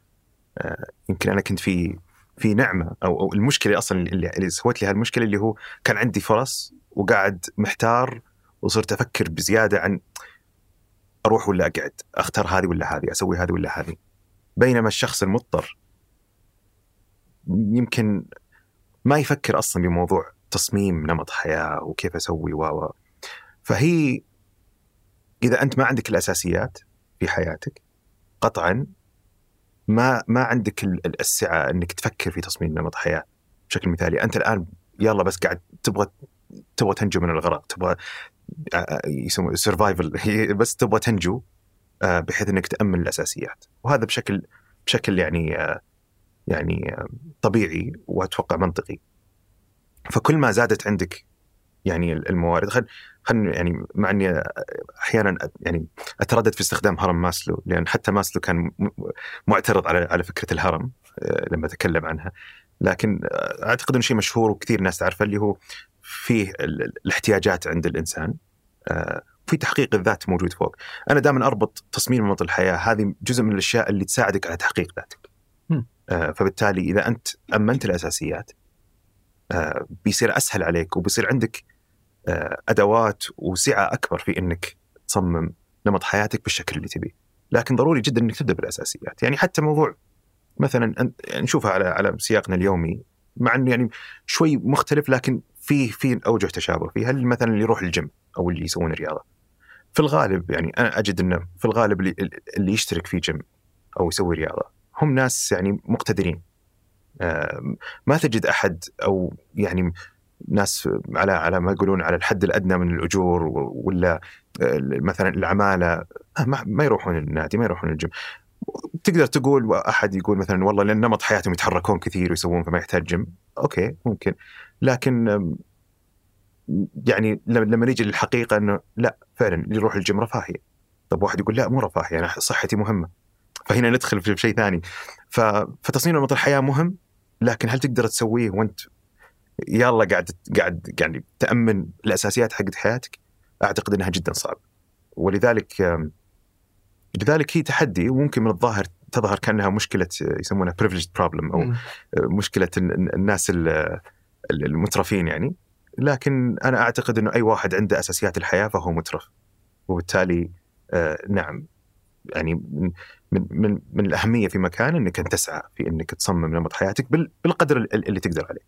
S3: آه، يمكن أنا كنت في في نعمة أو, أو المشكلة أصلا اللي, اللي سوت لي هالمشكلة اللي هو كان عندي فرص وقاعد محتار وصرت أفكر بزيادة عن أروح ولا أقعد أختار هذه ولا هذه أسوي هذه ولا هذه بينما الشخص المضطر يمكن ما يفكر أصلا بموضوع تصميم نمط حياة وكيف أسوي و فهي إذا أنت ما عندك الأساسيات في حياتك قطعا ما ما عندك ال- ال- السعة إنك تفكر في تصميم نمط حياة. بشكل مثالي أنت الآن يلا بس قاعد تبغى تبغى تنجو من الغرق تبغى يسمونه سرفايفل [laughs] بس تبغى تنجو بحيث إنك تأمن الأساسيات. وهذا بشكل بشكل يعني يعني طبيعي وأتوقع منطقي. فكل ما زادت عندك يعني الموارد خل خل يعني مع إني أحيانا يعني أتردد في استخدام هرم ماسلو لأن حتى ماسلو كان معترض على على فكرة الهرم آه، لما تكلم عنها. لكن آه، أعتقد إنه شيء مشهور وكثير ناس تعرفه اللي هو فيه ال- ال- الاحتياجات عند الإنسان آه، في تحقيق الذات موجود فوق. أنا دائما أربط تصميم نمط الحياة هذه جزء من الأشياء اللي تساعدك على تحقيق ذاتك. فبالتالي إذا أنت أمنت الأساسيات آه، بيصير أسهل عليك وبيصير عندك آه، أدوات وسعة أكبر في إنك تصمم نمط حياتك بالشكل اللي تبيه. لكن ضروري جدا إنك تبدأ بالأساسيات. يعني حتى موضوع مثلا يعني نشوفها على على سياقنا اليومي مع إنه يعني شوي مختلف لكن في في أوجه تشابه فيه. هل مثلا اللي يروح الجيم أو اللي يسوون رياضة؟ في الغالب يعني أنا أجد إنه في الغالب اللي, اللي يشترك في جيم أو يسوي رياضة هم ناس يعني مقتدرين. ما تجد أحد أو يعني ناس على على ما يقولون على الحد الأدنى من الأجور ولا آه، مثلا العمالة آه، ما يروحون النادي ما يروحون الجيم. تقدر تقول أحد يقول مثلا والله لأن نمط حياتهم يتحركون كثير ويسوون فما يحتاج جيم. Okay ممكن. لكن يعني لما نيجي للحقيقة إنه لا فعلا اللي يروح الجيم رفاهية. طب واحد يقول لا مو رفاهية أنا صحتي مهمة. فهنا ندخل في شيء ثاني. فتصميم نمط الحياة مهم لكن هل تقدر تسويه وانت يلا قاعد قاعد يعني تأمن الأساسيات حقت حياتك؟ أعتقد إنها جدا صعب. ولذلك لذلك هي تحدي وممكن من الظاهر تظهر كأنها مشكلة آه، يسمونها privileged problem أو
S2: مم.
S3: مشكلة ال- ال- الناس ال- ال- المترفين يعني. لكن أنا أعتقد إنه أي واحد عنده أساسيات الحياة فهو مترف. وبالتالي آه، نعم. يعني من من من, من الأهمية في مكان إنك أنت تسعى في إنك تصمم نمط حياتك بال- بالقدر ال- اللي تقدر عليه.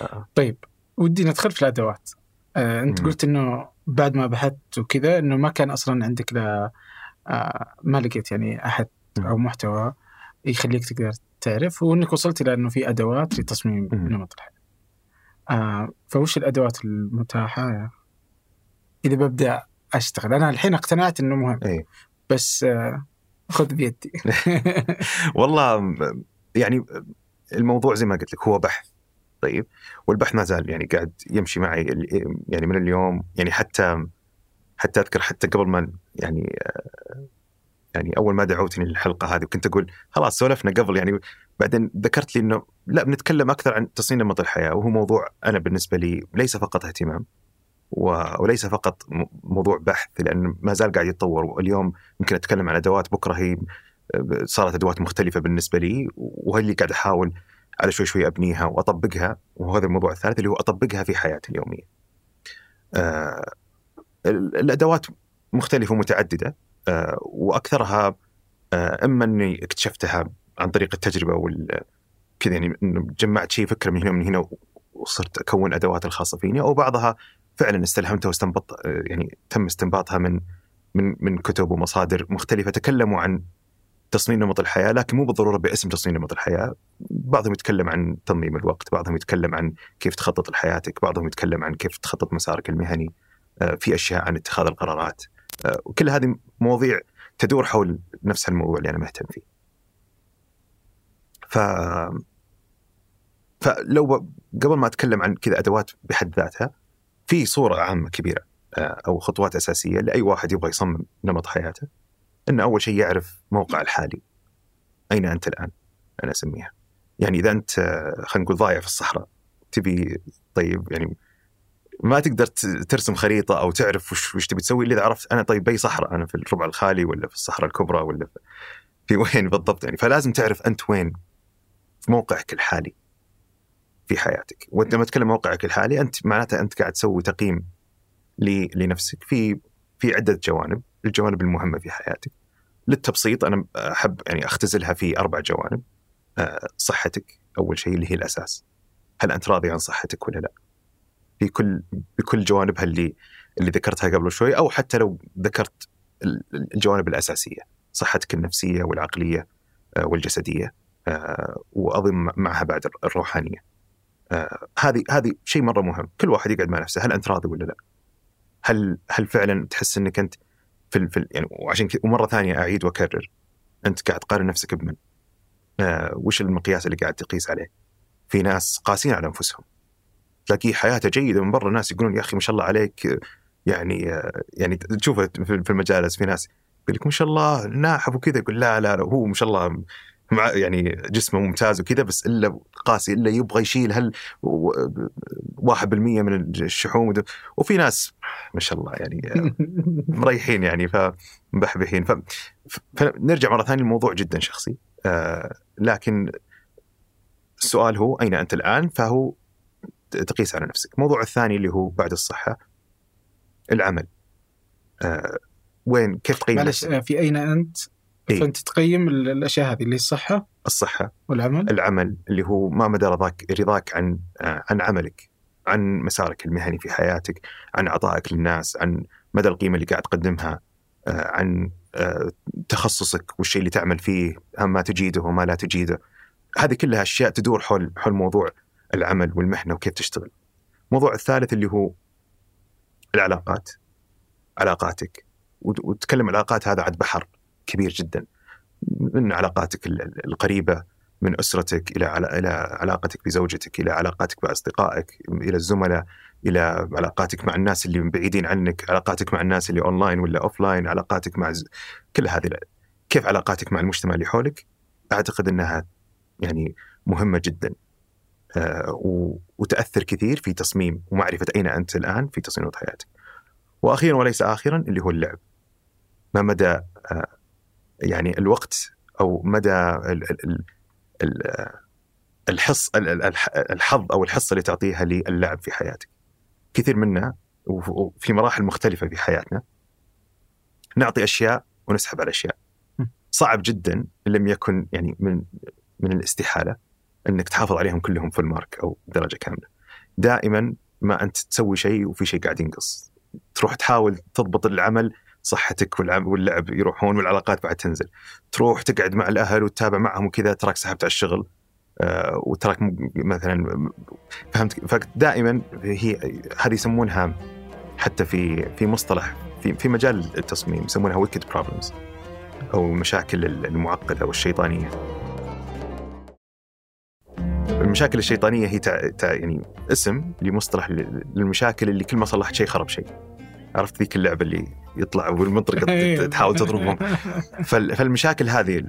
S3: آه.
S2: طيب ودي ندخل في الأدوات آه
S3: أنت.
S2: قلت إنه بعد ما بحثت وكذا إنه ما كان أصلا عندك لا آه ما لقيت يعني
S3: أحد.
S2: أو محتوى يخليك تقدر تعرف وإنك وصلت إلى إنه في أدوات لتصميم. نمط الحياة. آه فوش الأدوات المتاحة إذا ببدأ أشتغل أنا الحين اقتنعت إنه مهم
S3: اي
S2: بس آه، خذ بيدي. [laughs]
S3: والله يعني الموضوع زي ما قلت لك هو بحث طيب. والبحث ما زال يعني قاعد يمشي معي يعني من اليوم يعني حتى حتى أذكر حتى قبل ما يعني آه، يعني أول ما دعوتني للحلقة هذه وكنت أقول خلاص سولفنا قبل يعني بعدين ذكرت لي إنه لا بنتكلم أكثر عن تصميم نمط الحياة وهو موضوع أنا بالنسبة لي ليس فقط اهتمام. وليس فقط موضوع بحث لأن ما زال قاعد يتطور واليوم يمكن أتكلم عن أدوات بكرة هي صارت أدوات مختلفة بالنسبة لي وهي اللي قاعد أحاول على شوي شوي أبنيها وأطبقها وهذا الموضوع الثالث اللي هو أطبقها في حياتي اليومية. آه ال- الأدوات مختلفة ومتعددة آه وأكثرها آه إما إني اكتشفتها عن طريق التجربة وال كذا يعني جمعت شيء فكرة من هنا ومن هنا وصرت أكون أدوات الخاصة فيني أو بعضها فعلا استلهمتها واستنبط يعني تم استنباطها من من من كتب ومصادر مختلفة تكلموا عن تصميم نمط الحياة لكن مو بالضرورة باسم تصميم نمط الحياة. بعضهم يتكلم عن تنظيم الوقت بعضهم يتكلم عن كيف تخطط لحياتك بعضهم يتكلم عن كيف تخطط مسارك المهني آه، في أشياء عن اتخاذ القرارات. آه، وكل هذه مواضيع تدور حول نفس الموضوع اللي أنا مهتم فيه. ف فلو قبل ما أتكلم عن كذا أدوات بحد ذاتها في صورة عامة كبيرة آه، أو خطوات أساسية لأي واحد يبغى يصمم نمط حياته انه أول شيء يعرف موقع الحالي أين أنت الآن؟ أنا أسميها. يعني إذا أنت آه، خلينا نقول ضايع في الصحراء تبي طيب يعني ما تقدر ترسم خريطة أو تعرف وش وش تبي تسوي إلا إذا عرفت أنا طيب بأي صحراء أنا في الربع الخالي ولا في الصحراء الكبرى ولا في- في وين بالضبط يعني؟ فلازم تعرف أنت وين في موقعك الحالي. في حياتك. وأنت لما تتكلم موقعك الحالي أنت معناته أنت قاعد تسوي تقييم لنفسك في في عدة جوانب. الجوانب المهمة في حياتك. للتبسيط أنا أحب يعني أختزلها في أربع جوانب. آه، صحتك أول شيء اللي هي الأساس. هل أنت راضي عن صحتك ولا لا؟ في كل بكل جوانبها اللي اللي ذكرتها قبل شوي أو حتى لو ذكرت ال- الجوانب الأساسية. صحتك النفسية والعقلية آه، والجسدية آه، واضم معها بعد الروحانية. هذه هذه شيء مرة مهم. كل واحد يقعد مع نفسه. هل أنت راضي ولا لا؟ هل هل فعلا تحس إنك أنت في في يعني وعشان كذا ومرة ثانية أعيد وأكرر. أنت قاعد تقارن نفسك بمن؟ آه وش المقياس اللي قاعد تقيس عليه؟ في ناس قاسين على أنفسهم. تلاقيه حياته جيدة من برا. الناس يقولون يا أخي ما شاء الله عليك. آه، يعني آه يعني تشوفه في في المجالس في ناس يقول لك ما شاء الله ناحف وكذا. يقول لا لا لا هو ما شاء الله مع يعني جسمه ممتاز وكذا بس إلا قاسي إلا يبغى يشيل هل و- 1% من الشحوم وفي ناس ما شاء الله يعني [laughs] مريحين يعني فمبحبحين. فنرجع مرة ثانية الموضوع جدا شخصي. آه لكن السؤال هو أين أنت الآن؟ فهو تقيس على نفسك. الموضوع الثاني اللي هو بعد الصحة العمل. آه وين كيف تقيم
S2: معلش؟ آه، في أين أنت؟
S3: إيه.
S2: فأنت تقيم ال- الأشياء هذه اللي هي الصحة
S3: الصحة
S2: والعمل.
S3: العمل اللي هو ما مدى رضاك رضاك عن عن عملك عن مسارك المهني في حياتك عن عطائك للناس عن مدى القيمة اللي قاعد تقدمها آه، عن آه، تخصصك والشيء اللي تعمل فيه هم ما تجيده وما لا تجيده. هذه كلها أشياء تدور حول حول موضوع العمل والمهنة وكيف تشتغل. الموضوع الثالث اللي هو العلاقات علاقاتك. وت- وتتكلم العلاقات هذا عاد بحر. كبير جدا. من علاقاتك ال- ال- القريبة من أسرتك إلى إلى علاقتك بزوجتك إلى علاقاتك باصدقائك إلى الزملاء إلى علاقاتك مع الناس اللي بعيدين عنك علاقاتك مع الناس اللي اونلاين ولا offline علاقاتك مع ز... كل هذه كيف علاقاتك مع المجتمع اللي حولك؟ أعتقد إنها يعني مهمة جدا. آه. وتأثر كثير في تصميم ومعرفة أين أنت الآن في تصميم حياتك. وأخيرا وليس اخرا اللي هو اللعب. ما مدى آه يعني الوقت أو مدى ال... ال... ال... ال- الحص ال- ال- الح- الحظ أو الحصة اللي تعطيها للعب في حياتك. كثير منا وف- وفي مراحل مختلفة في حياتنا نعطي أشياء ونسحب على
S2: أشياء.
S3: صعب جدا إن لم يكن يعني من من الاستحالة إنك تحافظ عليهم كلهم في المارك أو درجة كاملة. دائما ما أنت تسوي شيء وفي شيء قاعد ينقص. تروح تحاول تضبط العمل صحتك واللعب يروحون والعلاقات بعد تنزل. تروح تقعد مع الأهل وتتابع معهم وكذا تراك سحبت على الشغل آه، وتراك مثلا فهمت فدائما هي هذه يسمونها حتى في في مصطلح في في مجال التصميم يسمونها ويكد بروبلمز أو المشاكل المعقدة والشيطانية. المشاكل الشيطانية هي تع... تع... يعني اسم لمصطلح للمشاكل اللي كل ما صلحت شيء خرب شيء. عرفت ذيك اللعبة اللي يطلع بالمطرقه
S2: أيوة.
S3: تحاول تضربهم [laughs] فال... فالمشاكل هذه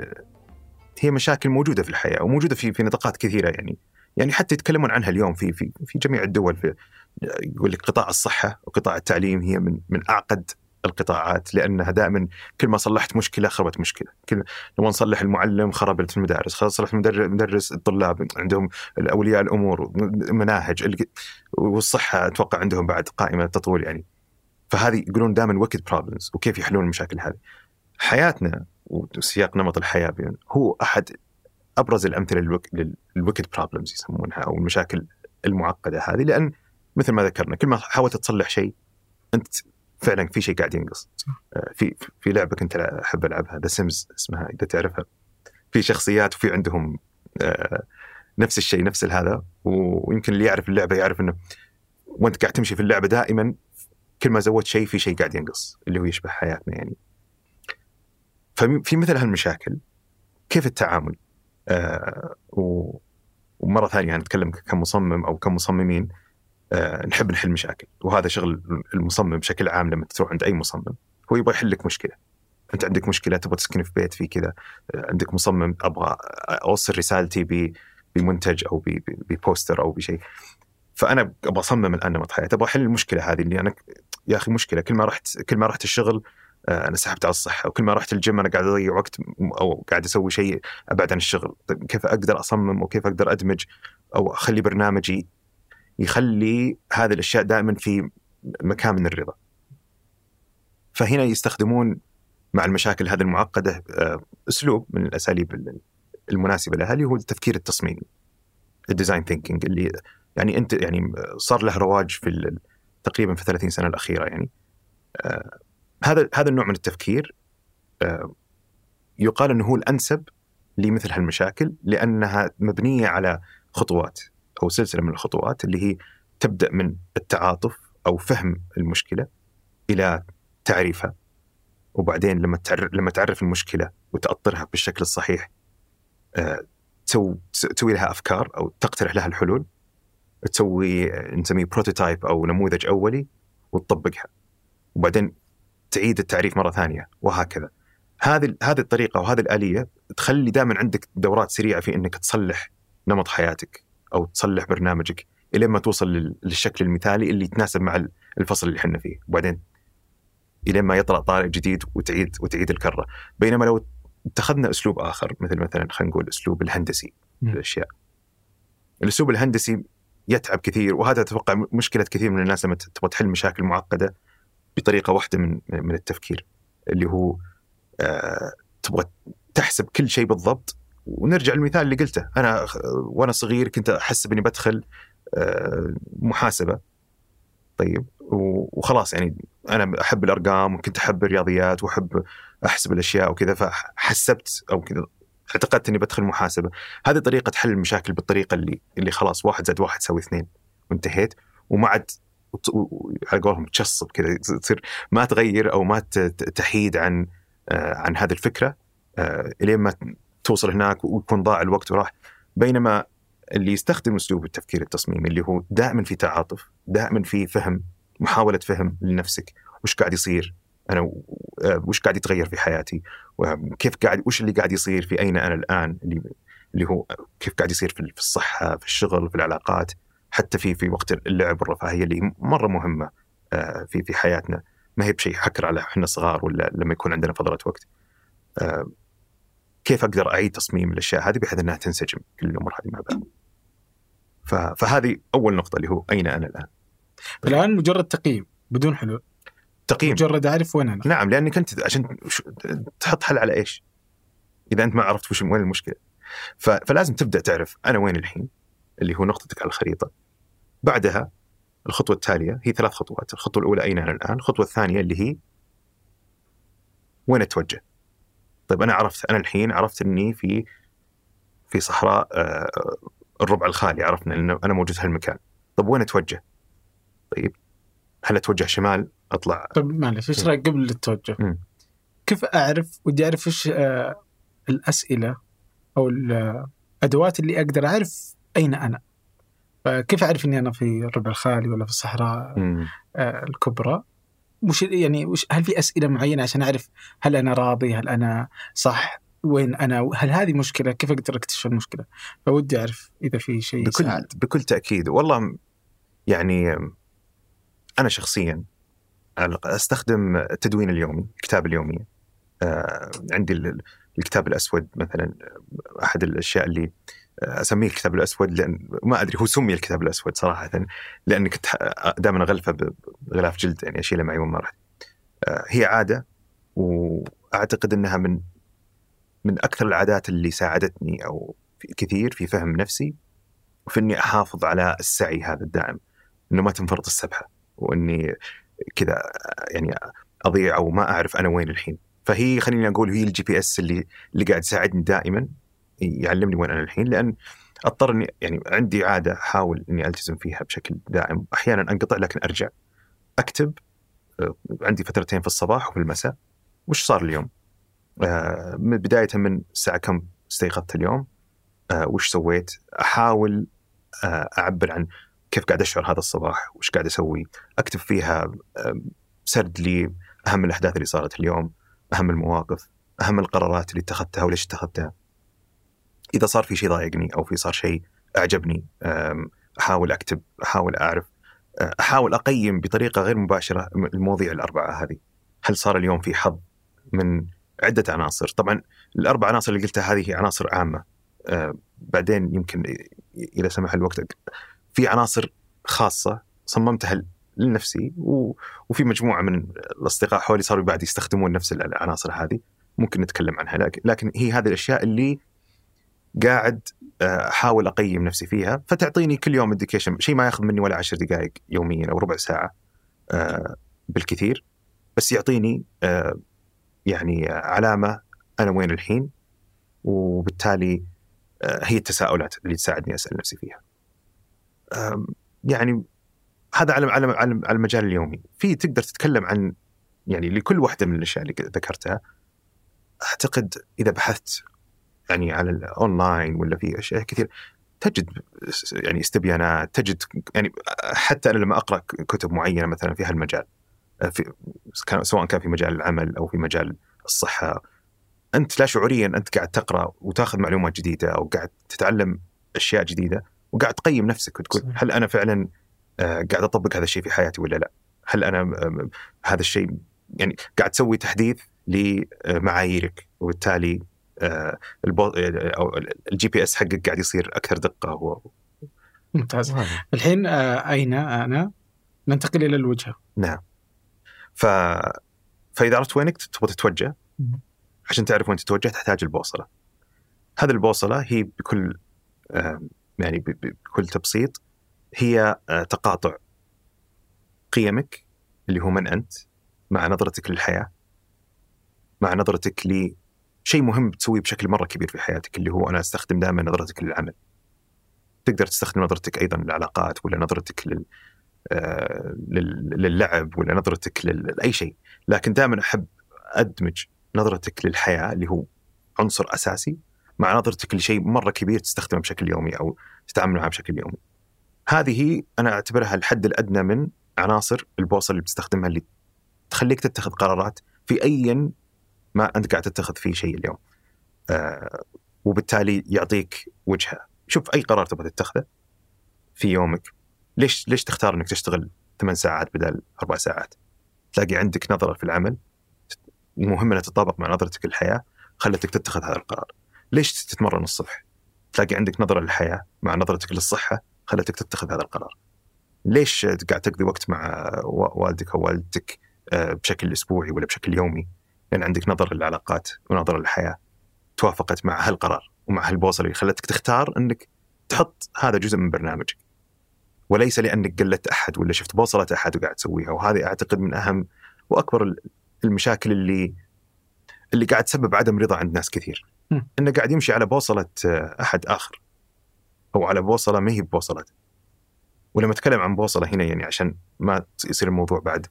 S3: هي مشاكل موجودة في الحياة وموجودة في في نطاقات كثيرة يعني يعني حتى يتكلمون عنها اليوم في في في جميع الدول في يقول لك قطاع الصحة وقطاع التعليم هي من من أعقد القطاعات لأنها دائما كل ما صلحت مشكلة خربت مشكلة، كل لما نصلح المعلم خربت المدارس، خلاص صلحت المدرس الطلاب عندهم اولياء الأمور مناهج والصحة أتوقع عندهم بعد قائمة تطول يعني. فهذه يقولون دائما ويكد بروبلمز وكيف يحلون المشاكل هذه. حياتنا وسياق نمط الحياة هو أحد أبرز الأمثلة لل wicked problems يسمونها أو المشاكل المعقدة هذه لأن مثل ما ذكرنا كل ما حاولت تصلح شيء أنت فعلا في شيء قاعد ينقص. آه، في في لعبه كنت أحب ألعبها The Sims اسمها إذا تعرفها. في شخصيات وفي عندهم آه، نفس الشيء نفس هذا ويمكن اللي يعرف اللعبة يعرف إنه وأنت قاعد تمشي في اللعبة دائما كل ما زودت شيء في شيء قاعد ينقص اللي هو يشبه حياتنا يعني. ففي مثل هالمشاكل كيف التعامل؟ آه ومرة ثانية نتكلم كمصمم أو كمصممين آه نحب نحل مشاكل. وهذا شغل المصمم بشكل عام لما تروح عند أي مصمم هو يبغى يحل لك مشكلة. أنت عندك مشكلة تبغى تسكن في بيت في كذا آه عندك مصمم أبغى أوصل رسالتي بمنتج أو ببوستر أو بشيء. فأنا أبغى أصمم الآن نمط حياتي أبغى أحل المشكلة هذه اللي أنا يا أخي مشكلة كل ما رحت كل ما رحت الشغل آه، أنا سحبت على الصحة وكل ما رحت الجيم أنا قاعد أضيع وقت أو قاعد أسوي شيء أبعد عن الشغل. طيب كيف أقدر أصمم وكيف أقدر أدمج أو أخلي برنامجي يخلي هذه الأشياء دائما في مكان من الرضا؟ فهنا يستخدمون مع المشاكل هذه المعقدة آه، أسلوب من الأساليب المناسبة لها اللي هو التفكير التصميمي ال design thinking اللي يعني أنت يعني صار له رواج في تقريبا في 30 سنة الأخيرة يعني. آه، هذا هذا النوع من التفكير آه، يقال إنه هو الأنسب لمثل هالمشاكل لأنها مبنية على خطوات أو سلسلة من الخطوات اللي هي تبدأ من التعاطف أو فهم المشكلة إلى تعريفها. وبعدين لما تعرف لما تعرف المشكلة وتأطرها بالشكل الصحيح آه، تسوي لها أفكار أو تقترح لها الحلول تسوي نسميه بروتوتايب أو نموذج أولي وتطبقها. وبعدين تعيد التعريف مرة ثانية وهكذا. هذه هذه الطريقة وهذه الآلية تخلي دائما عندك دورات سريعة في إنك تصلح نمط حياتك أو تصلح برنامجك إلين ما توصل للشكل المثالي اللي يتناسب مع الفصل اللي إحنا فيه. وبعدين إلين ما يطلع طارئ جديد وتعيد وتعيد الكرة. بينما لو اتخذنا أسلوب آخر مثل مثلا خلينا نقول الاسلوب الهندسي في الأشياء. الأسلوب الهندسي يتعب كثير وهذا أتوقع مشكلة كثير من الناس لما تبغى تحل مشاكل معقدة بطريقة واحدة من من التفكير اللي هو آه تبغى تحسب كل شيء بالضبط. ونرجع للمثال اللي قلته أنا وأنا صغير كنت احسب اني بدخل آه محاسبة. طيب وخلاص يعني أنا أحب الأرقام وكنت أحب الرياضيات وأحب أحسب الأشياء وكذا فحسبت أو كذا. اعتقدت إني بدخل محاسبة. هذه طريقة حل المشاكل بالطريقة اللي اللي خلاص واحد زائد واحد يساوي اثنين وانتهيت. وما عاد على قولهم تشصب كذا تصير ما تغير أو ما تحيد عن آه، عن هذه الفكرة آه، إلين ما توصل هناك ويكون ضاع الوقت وراح. بينما اللي يستخدم أسلوب التفكير التصميمي اللي هو دائما في تعاطف دائما في فهم محاولة فهم لنفسك وش قاعد يصير؟ أنا وش قاعد يتغير في حياتي وكيف قاعد وش اللي قاعد يصير في أين أنا الآن اللي اللي هو كيف قاعد يصير في الصحة في الشغل في العلاقات حتى في في وقت اللعب والرفاهية اللي مرة مهمة آه، في في حياتنا ما هي بشيء حكر على إحنا صغار ولا لما يكون عندنا فضله وقت. آه، كيف أقدر أعيد تصميم الأشياء هذه بحيث إنها تنسجم كل الأمور هذه مع بعض. فهذه أول نقطة اللي هو أين أنا الآن.
S2: الآن مجرد تقييم بدون حلول.
S3: تقييم
S2: مجرد أعرف وين أنا.
S3: نعم لأنك أنت عشان تحط حل على إيش؟ إذا أنت ما عرفت وش وين المشكلة. فلازم تبدأ تعرف أنا وين الحين اللي هو نقطتك على الخريطة. بعدها الخطوة التالية هي ثلاث خطوات. الخطوة الأولى أين أنا الآن؟ الخطوة الثانية اللي هي وين أتوجه؟ طيب أنا عرفت أنا الحين عرفت إني في في صحراء آه، الربع الخالي عرفنا إنه أنا موجود في هالمكان. طيب وين أتوجه؟ طيب هل أتوجه شمال؟ أطلع.
S2: طيب معلش إيش رأيك قبل التوجه؟ كيف أعرف ودي أعرف إيش آه، الأسئلة أو الادوات اللي أقدر أعرف أين أنا؟ فكيف أعرف إني أنا في الربع الخالي ولا في الصحراء
S3: مم.
S2: آه، الكبرى؟ وش يعني وش هل في أسئلة معينة عشان أعرف هل أنا راضي هل أنا صح وين أنا هل هذه مشكلة؟ كيف أقدر أكتشف المشكلة؟ فودي أعرف إذا في شيء
S3: بكل
S2: يساعد.
S3: بكل تأكيد. والله يعني أنا شخصيا أستخدم التدوين اليومي الكتاب اليومي آه، عندي ال- الكتاب الأسود مثلا أحد الأشياء اللي أسميه الكتاب الأسود لأن ما أدري هو سمي الكتاب الأسود صراحة لأن كنت دائما أغلفه بغلاف جلد يعني أشيله معي وين ما رحت. آه، هي عادة وأعتقد إنها من من أكثر العادات اللي ساعدتني أو كثير في فهم نفسي وفي إني أحافظ على السعي هذا الدائم إنه ما تنفرط السبحة وإني كذا يعني أضيع أو ما أعرف أنا وين الحين فهي خليني أقول هي ال GPS اللي اللي قاعد يساعدني دائما يعلمني وين أنا الحين لأن أضطر إني يعني عندي عادة أحاول إني ألتزم فيها بشكل دائم أحيانا أنقطع لكن أرجع أكتب آه، عندي فترتين في الصباح وفي المساء وش صار اليوم؟ آه، من بداية من الساعة كم استيقظت اليوم؟ آه، وش سويت؟ أحاول أعبر عن كيف قاعد أشعر هذا الصباح، وش قاعد أسوي؟ أكتب فيها سرد لي أهم الأحداث اللي صارت اليوم، أهم المواقف، أهم القرارات اللي اتخذتها وليش اتخذتها. إذا صار في شيء ضايقني أو في صار شيء أعجبني أحاول أكتب، أحاول أعرف، أحاول أقيم بطريقة غير مباشرة المواضيع الأربعة هذه. هل صار اليوم في حظ من عدة عناصر؟ طبعا الأربع عناصر اللي قلتها هذه هي عناصر عامة. بعدين يمكن إذا سمح الوقت في عناصر خاصة صممتها لنفسي و- وفي مجموعة من الأصدقاء حولي صاروا بعد يستخدمون نفس العناصر هذه. ممكن نتكلم عنها لكن, لكن هي هذه الأشياء اللي قاعد آه، أحاول أقيم نفسي فيها. فتعطيني كل يوم انديكيشن شيء ما ياخذ مني ولا عشر دقائق يوميا أو ربع ساعة آه، بالكثير. بس يعطيني آه، يعني علامة أنا وين الحين. وبالتالي هي التساؤلات اللي تساعدني أسأل نفسي فيها. يعني هذا على على على المجال اليومي، في تقدر تتكلم عن يعني لكل واحدة من الأشياء اللي ذكرتها. أعتقد إذا بحثت يعني على الاونلاين ولا في أشياء كثير تجد يعني استبيانات، تجد يعني حتى أنا لما أقرأ كتب معينة مثلا في هالمجال آه، في سواء كان في مجال العمل أو في مجال الصحة أنت لا شعوريا أنت قاعد تقرأ وتاخذ معلومات جديدة أو قاعد تتعلم أشياء جديدة. وقاعد تقيم نفسك وتقول
S2: صحيح.
S3: هل أنا فعلا آه، قاعد أطبق هذا الشيء في حياتي ولا لا؟ هل أنا آم، هذا الشيء يعني قاعد تسوي تحديث لمعاييرك وبالتالي آه، البو... آه، أو ال GPS حقك قاعد يصير أكثر دقة و...
S2: ممتاز. الحين آه، أين أنا؟ ننتقل إلى الوجهة.
S3: نعم. ف... فإذا عرفت وينك تبغى تتوجه. عشان تعرف وين تتوجه تحتاج البوصلة. هذه البوصلة هي بكل آه، يعني بكل تبسيط هي آه، تقاطع قيمك اللي هو من أنت مع نظرتك للحياة مع نظرتك لشيء مهم بتسويه بشكل مرة كبير في حياتك اللي هو أنا أستخدم دائما نظرتك للعمل. تقدر تستخدم نظرتك أيضا للعلاقات ولا نظرتك لل آه، لل- للعب ولا نظرتك لأي شيء. لكن دائما أحب أدمج نظرتك للحياة اللي هو عنصر أساسي مع نظرتك لشيء مرة كبير تستخدمه بشكل يومي أو تتعامل معه بشكل يومي. هذه أنا أعتبرها الحد الأدنى من عناصر البوصلة اللي بتستخدمها اللي تخليك تتخذ قرارات في ايا ما أنت قاعد تتخذ فيه شيء اليوم. آه وبالتالي يعطيك وجهة. شوف أي قرار تبغى تتخذه في يومك ليش ليش تختار إنك تشتغل ثمان ساعات بدل أربع ساعات؟ تلاقي عندك نظرة في العمل مهم انها تتطابق مع نظرتك للحياة خلتك تتخذ هذا القرار. ليش تتمرن الصبح؟ تلاقي عندك نظرة للحياة مع نظرتك للصحة خلتك تتخذ هذا القرار. ليش قاعد تقضي وقت مع والدك أو والدتك آه، بشكل أسبوعي ولا بشكل يومي؟ لأن عندك نظرة للعلاقات ونظرة للحياة توافقت مع هالقرار ومع هالبوصلة اللي خلتك تختار إنك تحط هذا جزء من برنامجك. وليس لأنك قلدت أحد ولا شفت بوصلة أحد وقاعد تسويها وهذه أعتقد من أهم وأكبر ال- المشاكل اللي اللي قاعد تسبب عدم رضا عند ناس كثير. [laughs] انه قاعد يمشي على بوصلة آه، أحد آخر. أو على بوصلة ما هي بوصلته. ولما أتكلم عن بوصلة هنا يعني عشان ما يصير الموضوع بعد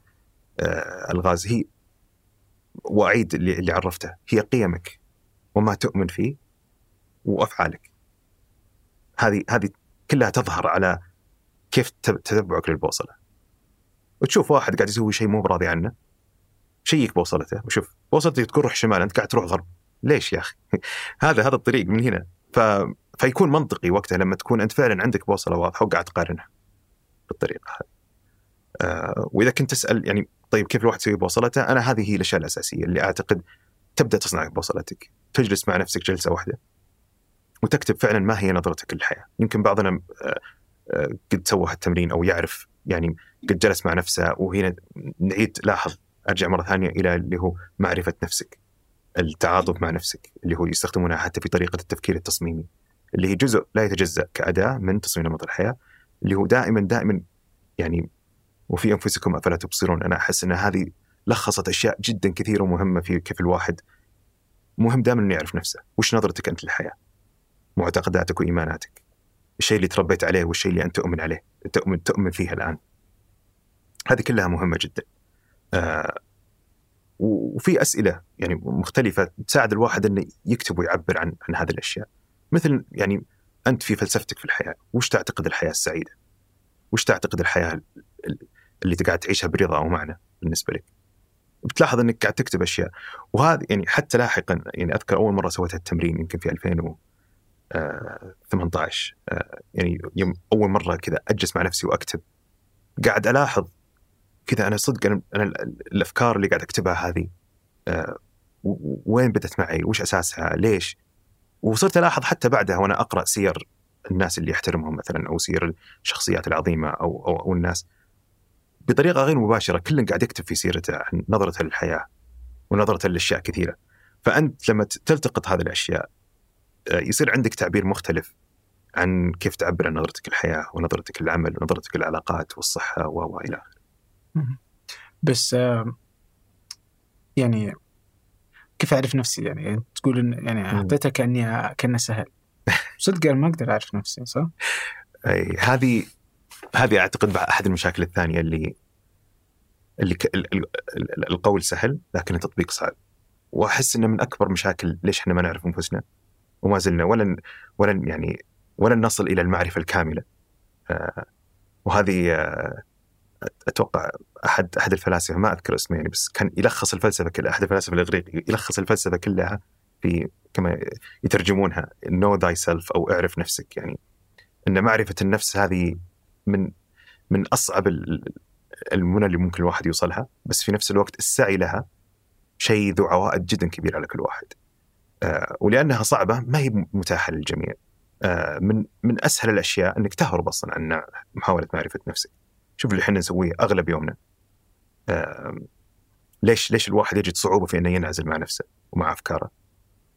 S3: آه، ألغاز هي واعيد اللي, اللي عرفته. هي قيمك وما تؤمن فيه وأفعالك. هذه هذه كلها تظهر على كيف تب- تتبعك للبوصلة. وتشوف واحد قاعد يسوي شيء مو براضي عنه. شيك بوصلته. وشوف بوصلتك تقول روح شمال أنت قاعد تروح غرب. ليش يا أخي؟ [laughs] هذا هذا الطريق من هنا. ف... فيكون منطقي وقتها لما تكون أنت فعلا عندك بوصلة واضحة وقاعد تقارنها بالطريقة هذه آه وإذا كنت تسأل يعني طيب كيف الواحد يسوي بوصلته؟ أنا هذه هي الأشياء الأساسية اللي أعتقد تبدأ تصنع بوصلتك. تجلس مع نفسك جلسة واحدة وتكتب فعلا ما هي نظرتك للحياة. يمكن بعضنا آه، آه، قد سوى هالتمرين أو يعرف يعني قد جلس مع نفسه وهنا نعيد لاحظ أرجع مرة ثانية إلى اللي هو معرفة نفسك. التعاطف مع نفسك اللي هو يستخدمونها حتى في طريقة التفكير التصميمي اللي هي جزء لا يتجزأ كأداة من تصميم نمط الحياة اللي هو دائما دائما يعني وفي أنفسكم أفلا تبصرون. أنا أحس أن هذه لخصت أشياء جدا كثيرة ومهمة في كيف الواحد مهم دائما إنه يعرف نفسه. وش نظرتك أنت للحياة؟ معتقداتك وإيماناتك. الشيء اللي تربيت عليه والشيء اللي أنت تؤمن عليه تؤمن تؤمن فيه الآن. هذه كلها مهمة جدا. آه وفي أسئلة يعني مختلفة تساعد الواحد إنه يكتب ويعبر عن عن هذه الأشياء. مثل يعني أنت في فلسفتك في الحياة وش تعتقد الحياة السعيدة؟ وش تعتقد الحياة اللي قاعد تعيشها برضا ومعنى بالنسبة لك؟ بتلاحظ إنك قاعد تكتب أشياء. وهذا يعني حتى لاحقا يعني أذكر أول مرة سويت التمرين يمكن في 2018 آه، يعني يوم أول مرة كذا أجلس مع نفسي وأكتب. قاعد ألاحظ كذا أنا صدق أنا, أنا الأفكار اللي قاعد أكتبها هذه آه، وين بدت معي؟ وش أساسها؟ ليش؟ وصرت ألاحظ حتى بعدها وأنا أقرأ سير الناس اللي احترمهم مثلا أو سير الشخصيات العظيمة أو أو, أو الناس بطريقة غير مباشرة كل قاعد يكتب في سيرته عن نظرته للحياه ونظرته لأشياء كثيرة فأنت لما تلتقط هذه الأشياء آه، يصير عندك تعبير مختلف عن كيف تعبر عن نظرتك للحياه ونظرتك للعمل ونظرتك للعلاقات والصحة وإلى آخره.
S2: بس يعني كيف أعرف نفسي؟ يعني تقول إن يعني أعطيتها كأني كأنه سهل. صدق أنا ما أقدر أعرف نفسي صح؟ [laughs]
S3: أي هذه هذه أعتقد أحد المشاكل الثانية اللي اللي. القول سهل لكن التطبيق صعب. وأحس إنه من أكبر مشاكل ليش إحنا ما نعرف أنفسنا؟ وما زلنا ولن ولن يعني ولن نصل إلى المعرفة الكاملة. آه وهذه آه أتوقع احد أحد الفلاسفة ما أذكر اسمه يعني بس كان يلخص الفلسفة كلها أحد الفلاسفة الاغريق يلخص الفلسفة كلها في كما يترجمونها know thyself أو اعرف نفسك يعني أن معرفة النفس هذه من من أصعب المنى اللي ممكن الواحد يوصلها بس في نفس الوقت السعي لها شيء ذو عوائد جدا كبيرة على كل واحد. آه ولأنها صعبة ما هي متاحة للجميع. آه من من أسهل الأشياء أنك تهرب أصلا عن محاولة معرفة نفسك. شوف اللي إحنا نسويه أغلب يومنا. آه ليش ليش الواحد يجد صعوبة في إنه ينعزل مع نفسه ومع أفكاره؟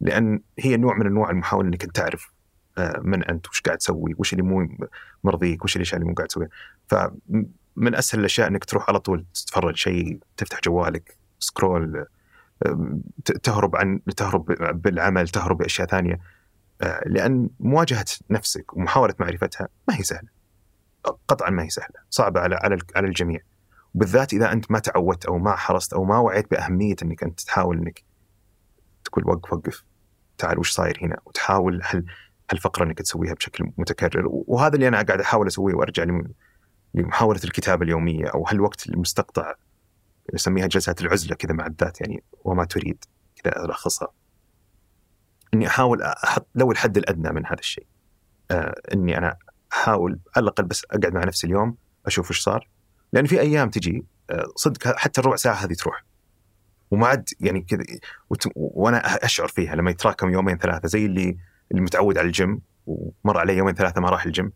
S3: لأن هي نوع من أنواع المحاولة إنك أنت تعرف آه، من أنت وش قاعد تسوي وش اللي مو مرضيك وش الأشياء اللي مو قاعد تسويها. فمن أسهل الأشياء إنك تروح على طول تتفرج شيء تفتح جوالك سكرول تهرب عن تهرب بالعمل تهرب بأشياء ثانية. آه، لأن مواجهة نفسك ومحاولة معرفتها ما هي سهلة. قطعا ما هي سهلة صعبة على على على الجميع. وبالذات إذا أنت ما تعودت أو ما حرصت أو ما وعيت بأهمية إنك أنت تحاول إنك تقول وقف وقف تعال وش صاير هنا؟ وتحاول هل هالفقره إنك تسويها بشكل متكرر؟ وهذا اللي أنا قاعد أحاول أسويه وأرجع لمحاولة الكتابة اليومية أو هالوقت المستقطع نسميها جلسات العزلة كذا مع الذات يعني وما تريد كذا ألخصها. إني أحاول أحط لو الحد الأدنى من هذا الشيء آه إني أنا أحاول على الأقل بس أقعد مع نفسي اليوم أشوف إيش صار. لأن في أيام تجي آه صدق حتى الربع ساعة هذه تروح. وما عاد يعني كذا وأنا أشعر فيها لما يتراكم يومين ثلاثة زي اللي اللي متعود على الجيم ومر عليه يومين ثلاثة ما راح الجيم.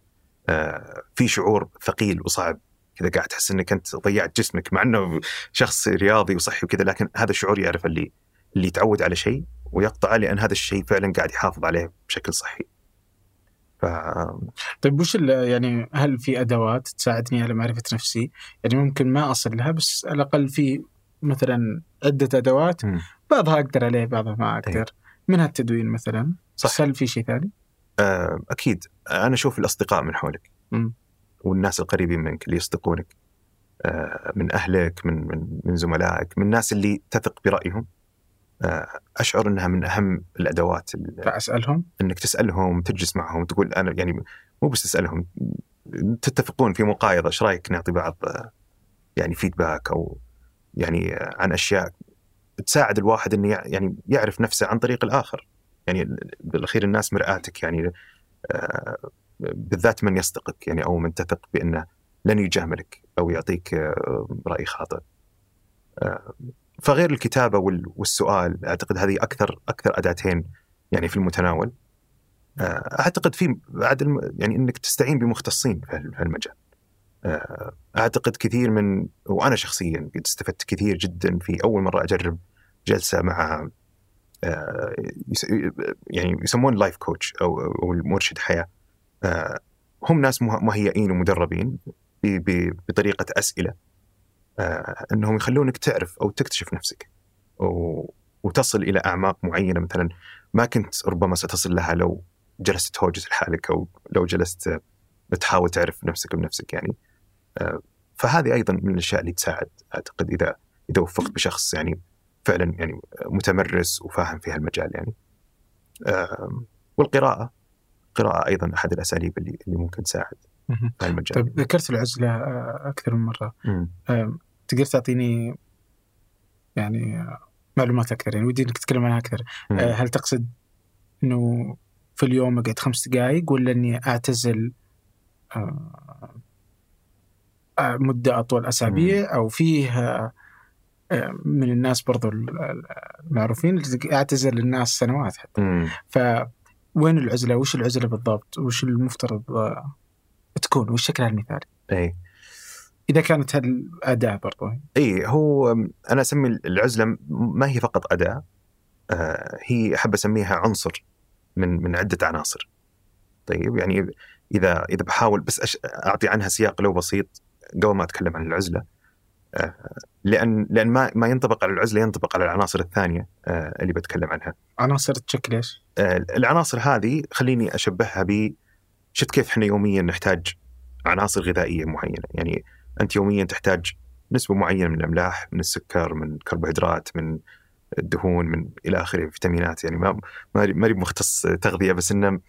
S3: آه في شعور ثقيل وصعب. كذا قاعد تحس إنك أنت ضيعت جسمك مع إنه شخص رياضي وصحي وكذا لكن هذا الشعور يعرف اللي اللي يتعود على شيء ويقطعه لأن هذا الشيء فعلا قاعد يحافظ عليه بشكل صحي.
S2: ف... طيب وش يعني هل في أدوات تساعدني على معرفة نفسي؟ يعني ممكن ما أصل لها بس على الأقل في مثلا عدة أدوات م. بعضها أقدر عليه بعضها ما أقدر أيه. منها التدوين مثلا صح هل في شيء ثاني؟
S3: آه، أكيد أنا أشوف الأصدقاء من حولك م. والناس القريبين منك اللي يصدقونك آه، من أهلك من من من زملائك من الناس اللي تثق برأيهم أشعر إنها من أهم الأدوات ال-
S2: فأسألهم
S3: إنك تسألهم تجلس معهم تقول أنا يعني مو بس تسألهم تتفقون في مقايضة إيش رأيك نعطي بعض آه، يعني فيدباك أو يعني آه، عن أشياء تساعد الواحد إنه يع- يعني يعرف نفسه عن طريق الآخر يعني بالأخير الناس مرآتك يعني آه، بالذات من يصدقك يعني أو من تثق بأنه لن يجاملك أو يعطيك آه، رأي خاطئ. فغير الكتابة وال- والسؤال أعتقد هذه أكثر أكثر أداتين يعني في المتناول. آه، أعتقد في بعد يعني إنك تستعين بمختصين في هالمجال. آه، أعتقد كثير من وأنا شخصيا قد استفدت كثير جدا في أول مرة أجرب جلسة مع آه، يعني يسمون لايف كوتش أو المرشد حياة. هم ناس مه- مهيئين ومدربين بطريقة أسئلة إنهم يخلونك تعرف أو تكتشف نفسك. وتصل إلى أعماق معينة. مثلا ما كنت ربما ستصل لها لو جلست توجس لحالك أو لو جلست آه، تحاول تعرف نفسك بنفسك يعني. آه، فهذه أيضا من الأشياء اللي تساعد أعتقد إذا إذا وفقت بشخص يعني فعلا يعني متمرس وفاهم في هالمجال يعني. آه، والقراءة القراءه أيضا أحد الأساليب اللي اللي ممكن تساعد. هالمجال
S2: طيب ذكرت العزلة آه، أكثر من مرة
S3: مم.
S2: تقدر تعطيني يعني آه، معلومات أكثر يعني ودي إنك تتكلم عنها أكثر
S3: مم.
S2: آه، هل تقصد إنه في اليوم أقعد خمس دقائق ولا إني أعتزل مدة أطول أسابيع أو فيه من الناس برضو ال- ال- المعروفين أعتزل الناس سنوات حتى
S3: مم.
S2: فوين العزلة؟ وش العزلة بالضبط؟ وش المفترض تكون؟ وش شكلها المثالي؟
S3: إي
S2: إذا كانت هالأداة برضو
S3: إي هو أنا أسمي العزلة ما هي فقط أداة آه، هي أحب أسميها عنصر من من عدة عناصر. طيب يعني إذا إذا بحاول بس أش- أعطي عنها سياق لو بسيط قبل ما أتكلم عن العزلة آه، لأن لأن ما ما ينطبق على العزلة ينطبق على العناصر الثانية آه، اللي بتكلم عنها.
S2: عناصر تشكل إيش؟
S3: آه، العناصر هذه خليني أشبهها ب شفت كيف إحنا يوميا نحتاج عناصر غذائية معينة، يعني أنت يوميا تحتاج نسبة معينة من الأملاح، من السكر، من الكربوهيدرات، من الدهون، من إلى آخره فيتامينات يعني ما ما ماني مختص تغذية بس إنه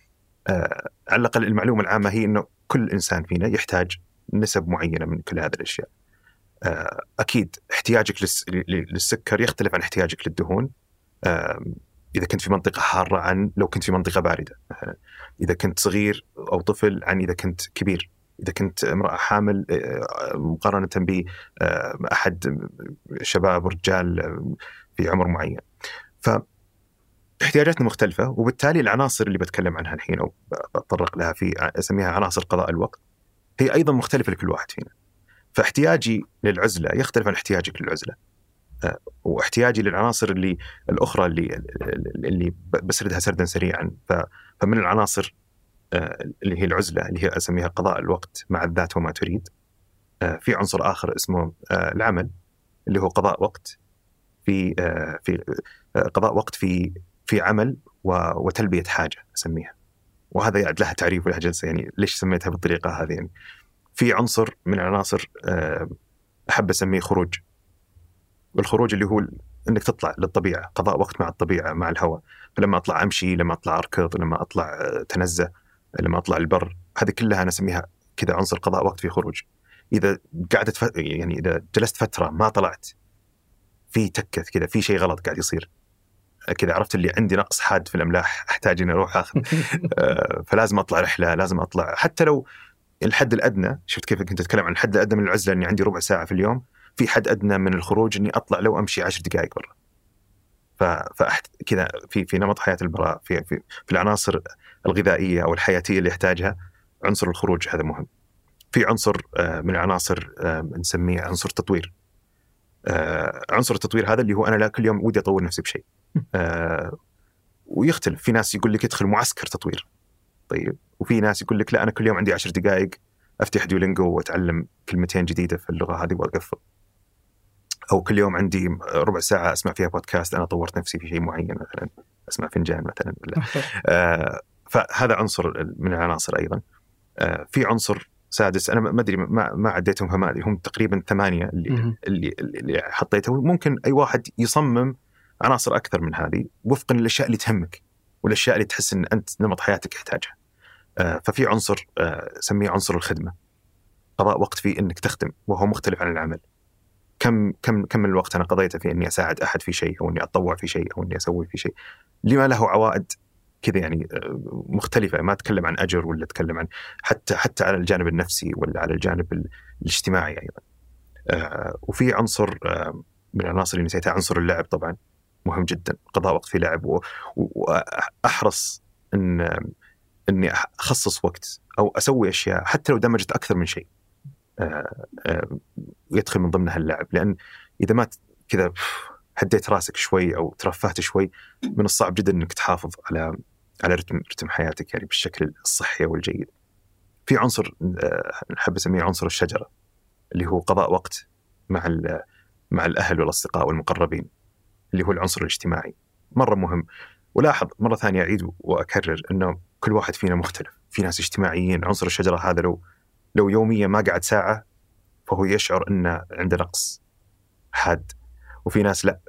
S3: آه على الأقل المعلومة العامة هي إنه كل إنسان فينا يحتاج نسب معينة من كل هذه الأشياء. آه أكيد احتياجك للس- للسكر يختلف عن احتياجك للدهون. آه إذا كنت في منطقة حارة عن لو كنت في منطقة باردة. مثلا إذا كنت صغير أو طفل عن إذا كنت كبير. إذا كنت امرأة حامل آه، مقارنة باحد شباب ورجال آه، في عمر معين. ف احتياجاتنا مختلفة وبالتالي العناصر اللي بتكلم عنها الحين أو بتطرق لها في أسميها عناصر قضاء الوقت هي أيضا مختلفة لكل واحد فينا. فاحتياجي للعزلة يختلف عن احتياجك للعزلة. آه، واحتياجي للعناصر اللي الأخرى اللي اللي بسردها سردا سريعا فمن العناصر آه، اللي هي العزلة اللي هي أسميها قضاء الوقت مع الذات وما تريد آه، في عنصر آخر اسمه آه، العمل اللي هو قضاء وقت في في قضاء وقت في في عمل وتلبية حاجة أسميها. وهذا يعني لها تعريف ولها جلسة يعني ليش سميتها بالطريقة هذه يعني. في عنصر من العناصر أحب أسميه خروج. والخروج اللي هو إنك تطلع للطبيعة، قضاء وقت مع الطبيعة مع الهواء. فلما أطلع أمشي، لما أطلع أركض، لما أطلع آه، أتنزه، لما أطلع البر، هذه كلها أنا أسميها كذا عنصر قضاء وقت في خروج. إذا قعدت ف... يعني إذا جلست فترة ما طلعت في تكة كذا في شيء غلط قاعد يصير كذا عرفت اللي عندي نقص حاد في الأملاح [laughs] أحتاج إني أروح أخذ آه، فلازم أطلع رحلة لازم أطلع حتى لو الحد الأدنى شفت كيف كنت أتكلم عن الحد الأدنى من العزلة إني عندي ربع ساعة في اليوم في حد أدنى من الخروج إني أطلع لو أمشي عشر دقائق برا ف فأحت... كذا في في نمط حياة البراء في في, في العناصر الغذائية أو الحياتية اللي يحتاجها عنصر الخروج هذا مهم. في عنصر آه، من العناصر آه، نسميه عنصر تطوير آه، عنصر التطوير هذا اللي هو أنا لا كل يوم ودي أطور نفسي بشيء. [laughs] ويختلف. في ناس يقول لك ادخل معسكر تطوير. طيب وفي ناس يقول لك لا أنا كل يوم عندي عشر دقائق أفتح ديولينجو وأتعلم كلمتين جديدة في اللغة هذه واقفل أو كل يوم عندي ربع ساعة أسمع فيها بودكاست أنا طورت نفسي في شيء معين مثلا أسمع فنجان مثلا ولا [laughs] آه، فهذا عنصر من العناصر أيضا آه، في عنصر سادس أنا ما أدري ما, ما عديتهم فما أدري هم تقريبا ثمانية اللي. اللي, اللي حطيته ممكن أي واحد يصمم عناصر أكثر من هذه وفقا للأشياء اللي تهمك والأشياء اللي تحس إن أنت نمط حياتك يحتاجها. آه، ففي عنصر آه، سميه عنصر الخدمة. قضاء وقت في إنك تخدم وهو مختلف عن العمل. كم كم كم من الوقت أنا قضيته في إني أساعد أحد في شيء أو إني أتطوع في شيء أو إني أسوي في شيء. لما له عوائد كذا يعني آه، مختلفة ما أتكلم عن أجر ولا أتكلم عن حتى حتى على الجانب النفسي ولا على الجانب ال- الاجتماعي أيضا. آه، وفي عنصر آه، من العناصر اللي نسيتها عنصر اللعب طبعا مهم جدا قضاء وقت في لعب و- و- وأحرص إن إني أح- أخصص وقت أو أسوي أشياء حتى لو دمجت أكثر من شيء آه، آه، يدخل من ضمنها اللعب لأن إذا ما كذا هديت راسك شوي أو ترفهت شوي من الصعب جدا إنك تحافظ على على رتم رتم حياتك يعني بالشكل الصحي والجيد. في عنصر آه، نحب نسميه عنصر الشجرة اللي هو قضاء وقت مع مع الأهل والأصدقاء والمقربين اللي هو العنصر الاجتماعي. مرة مهم. ولاحظ مرة ثانية أعيد وأكرر إنه كل واحد فينا مختلف. في ناس اجتماعيين عنصر الشجرة هذا لو لو يوميا ما قعد ساعة فهو يشعر إنه عنده نقص حاد. وفي ناس لا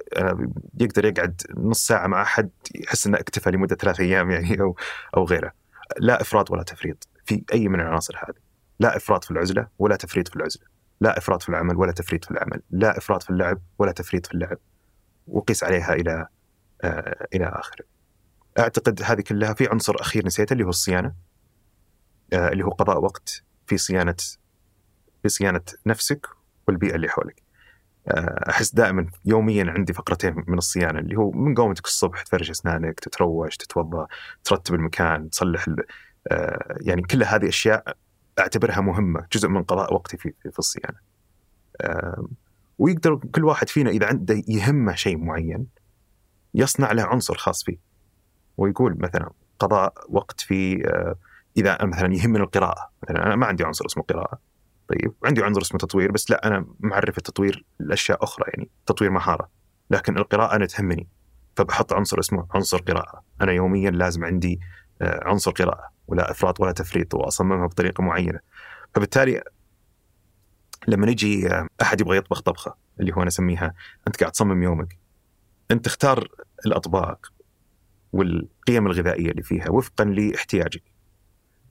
S3: يقدر يقعد نص ساعة مع أحد يحس إنه اكتفى لمدة ثلاث أيام يعني أو أو غيره. لا إفراط ولا تفريط في أي من العناصر هذه. لا إفراط في العزلة ولا تفريط في العزلة. لا إفراط في العمل ولا تفريط في العمل. لا إفراط في اللعب ولا تفريط في اللعب. وقيس عليها إلى آه إلى آخره. أعتقد هذه كلها في عنصر أخير نسيته اللي هو الصيانة آه اللي هو قضاء وقت. في صيانة في صيانة نفسك والبيئة اللي حولك. آه، أحس دائما يوميا عندي فقرتين من الصيانة اللي هو من قومتك الصبح تفرش أسنانك تتروش تتوضأ ترتب المكان تصلح آه، يعني كل هذه أشياء أعتبرها مهمة جزء من قضاء وقتي في في الصيانة. ويقدر كل واحد فينا إذا عنده يهمه شيء معين يصنع له عنصر خاص فيه. ويقول مثلا قضاء وقت في آه، إذا مثلا يهمني القراءة. مثلا أنا ما عندي عنصر اسمه قراءة. طيب وعندي عنصر اسمه تطوير بس لا أنا معرف التطوير لأشياء أخرى يعني تطوير مهارة. لكن القراءة أنا تهمني فبحط عنصر اسمه عنصر قراءة. أنا يوميا لازم عندي آه، عنصر قراءة ولا إفراط ولا تفريط وأصممها بطريقة معينة. فبالتالي لما نجي آه، أحد يبغى يطبخ طبخة اللي هو أنا أسميها أنت قاعد تصمم يومك. أنت تختار الأطباق والقيم الغذائية اللي فيها وفقا لإحتياجك.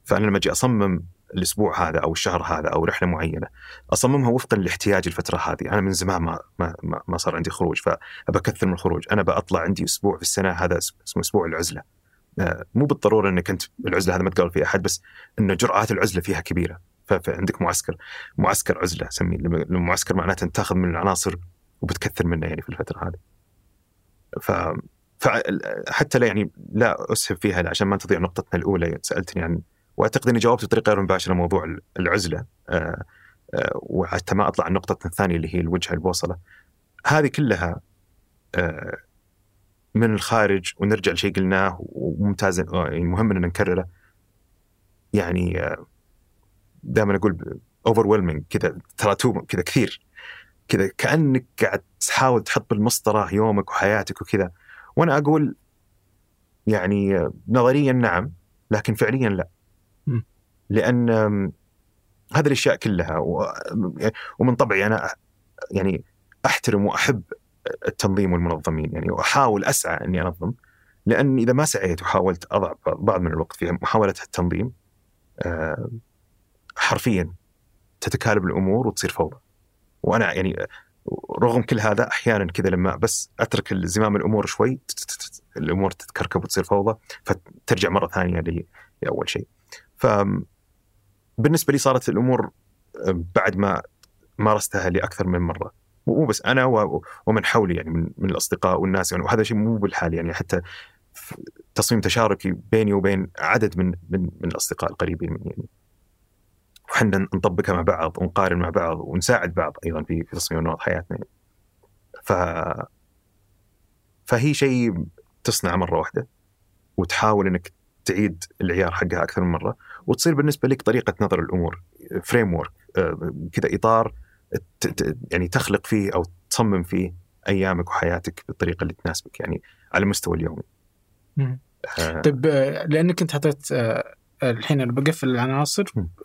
S3: فأنا لما أجي أصمم الأسبوع هذا أو الشهر هذا أو رحلة معينة أصممها وفقا لاحتياج الفترة هذه. أنا من زمان ما ما ما, صار عندي خروج فأبى أكثر من الخروج أنا بطلع عندي أسبوع في السنة هذا اسمه أسبوع العزلة. آه، مو بالضرورة إنك أنت العزلة هذا ما تقابل فيه أحد بس إنه جرعات العزلة فيها كبيرة. فعندك معسكر معسكر عزلة سميه. المعسكر معناته انت تأخذ من العناصر وبتكثر منه يعني في الفترة هذه. ف حتى لا يعني لا اسهب فيها عشان ما تضيع نقطتنا الأولى. سألتني عن وأعتقد إني جاوبت بطريقة غير مباشرة موضوع العزلة. آه، آه، وحتى ما أطلع نقطتنا الثانية اللي هي الوجهة البوصلة. هذه كلها آه، من الخارج ونرجع لشيء قلناه وممتاز آه، يعني مهم ان نكرره. يعني دائما أقول اوفر كذا ترى كذا كثير. كذا كأنك قاعد تحاول تحط بالمسطرة يومك وحياتك وكذا. وأنا أقول يعني آه، نظريا نعم لكن فعليا لا. لأن هذه الأشياء كلها ومن طبعي أنا يعني أحترم وأحب التنظيم والمنظمين يعني واحاول أسعى إني أنظم لأن إذا ما سعيت وحاولت أضع بعض من الوقت في محاولة التنظيم آه، حرفيا تتكالب الأمور وتصير فوضى وأنا يعني رغم كل هذا أحيانا كذا لما بس أترك زمام الأمور شوي الأمور تتكركب وتصير فوضى فترجع مرة ثانية لأول شيء. بالنسبة لي صارت الأمور بعد ما مارستها لأكثر من مرة مو بس أنا ومن حولي يعني من, من الأصدقاء والناس يعني وهذا شيء مو بالحال يعني حتى تصميم تشاركي بيني وبين عدد من من من الأصدقاء القريبين مني يعني. وحنا نطبقها مع بعض ونقارن مع بعض ونساعد بعض أيضا في في تصميم نمط حياتنا يعني. ف فهي شيء تصنع مرة واحدة وتحاول إنك تعيد العيار حقها أكثر من مرة وتصير بالنسبة لك طريقة نظر الأمور فريم ورك كذا إطار يعني تخلق فيه أو تصمم فيه أيامك وحياتك بالطريقة اللي تناسبك يعني على المستوى اليومي. آه،
S2: طيب آه، لأنك أنت حطيت آه، الحين أنا بقفل العناصر.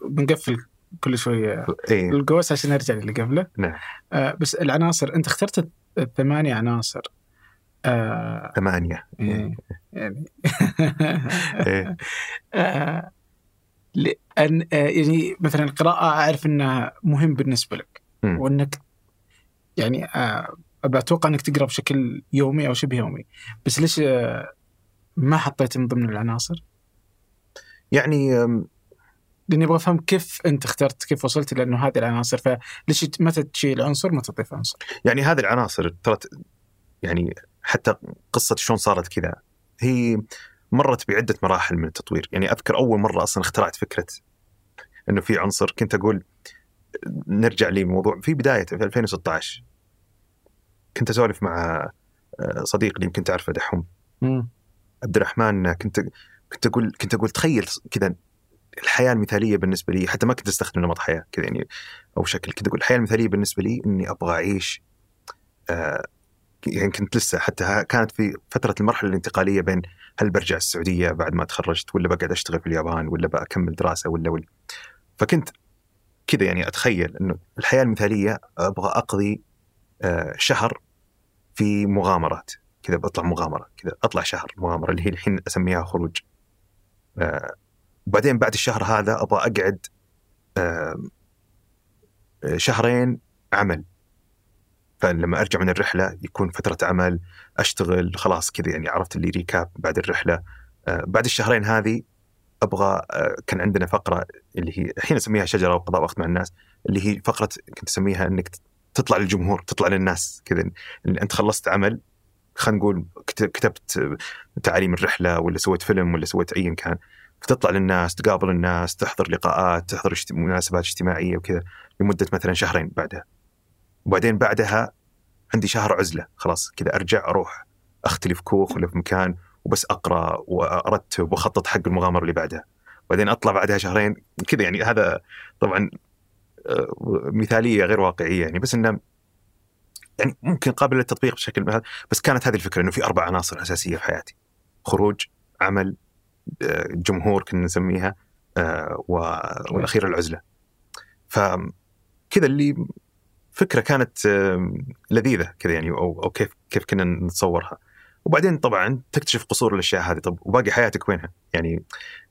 S2: بنقفل كل شوية
S3: إيه.
S2: القوس عشان نرجع للي قبله.
S3: نعم.
S2: آه بس العناصر أنت اخترت الثمانية عناصر. آه
S3: ثمانية.
S2: إيه، يعني.
S3: إيه. [laughs]
S2: لأن آه يعني مثلا القراءة أعرف إنها مهم بالنسبة لك
S3: مم.
S2: وإنك يعني آه أتوقع إنك تقرأ بشكل يومي أو شبه يومي بس ليش آه ما حطيت من ضمن العناصر؟
S3: يعني
S2: لأني أبغى أفهم كيف أنت اخترت كيف وصلت لأنه هذه العناصر فليش متى تشيل عنصر متى تضيف عنصر؟
S3: يعني هذه العناصر ترى يعني حتى قصة شلون صارت كذا هي مرت بعدة مراحل من التطوير. يعني أذكر أول مرة أصلا اخترعت فكرة إنه في عنصر كنت أقول نرجع لموضوع في بداية في 2016 كنت أسولف مع آه، صديق لي يمكن تعرفه دحوم. عبد الرحمن كنت كنت أقول كنت أقول تخيل كذا الحياة المثالية بالنسبة لي حتى ما كنت أستخدم نمط حياة كذا يعني أو شكل كنت أقول الحياة المثالية بالنسبة لي إني أبغى أعيش آه يعني كنت لسه حتى كانت في فترة المرحلة الانتقالية بين هل برجع السعودية بعد ما تخرجت ولا بقعد أشتغل في اليابان ولا بكمل دراسة ولا ولا. فكنت كذا يعني أتخيل إنه الحياة المثالية أبغى أقضي آه شهر في مغامرات. كذا بطلع مغامرة كذا أطلع شهر مغامرة اللي هي الحين أسميها خروج. آه وبعدين بعد الشهر هذا أبغى أقعد آه آه، شهرين عمل. فلما أرجع من الرحلة يكون فترة عمل أشتغل خلاص كذا يعني عرفت اللي ريكاب بعد الرحلة. آه بعد الشهرين هذه أبغى آه كان عندنا فقرة اللي هي الحين أسميها شجرة وقضاء وقت مع الناس اللي هي فقرة كنت أسميها إنك تطلع للجمهور تطلع للناس كذا. أنت خلصت عمل خلينا نقول كت- كتبت تعاليم الرحلة ولا سويت فيلم ولا سويت ايا كان فتطلع للناس تقابل الناس تحضر لقاءات تحضر مناسبات اجتماعية وكذا لمدة مثلا شهرين بعدها. وبعدين بعدها عندي شهر عزلة خلاص كذا أرجع أروح اختلي في كوخ ولا في مكان وبس أقرأ وأرتب وأخطط حق المغامرة اللي بعدها. بعدين أطلع بعدها شهرين كذا يعني هذا طبعا آه، مثالية غير واقعية يعني بس إنه يعني ممكن قابل للتطبيق بشكل هذا بس كانت هذه الفكرة إنه في أربع عناصر أساسية في حياتي خروج عمل آه، جمهور كنا نسميها آه، والأخير العزلة. فكذا اللي فكرة كانت لذيذة كذا يعني أو أو كيف كيف كنا نتصورها. وبعدين طبعا تكتشف قصور الأشياء هذه. طب وباقي حياتك وينها؟ يعني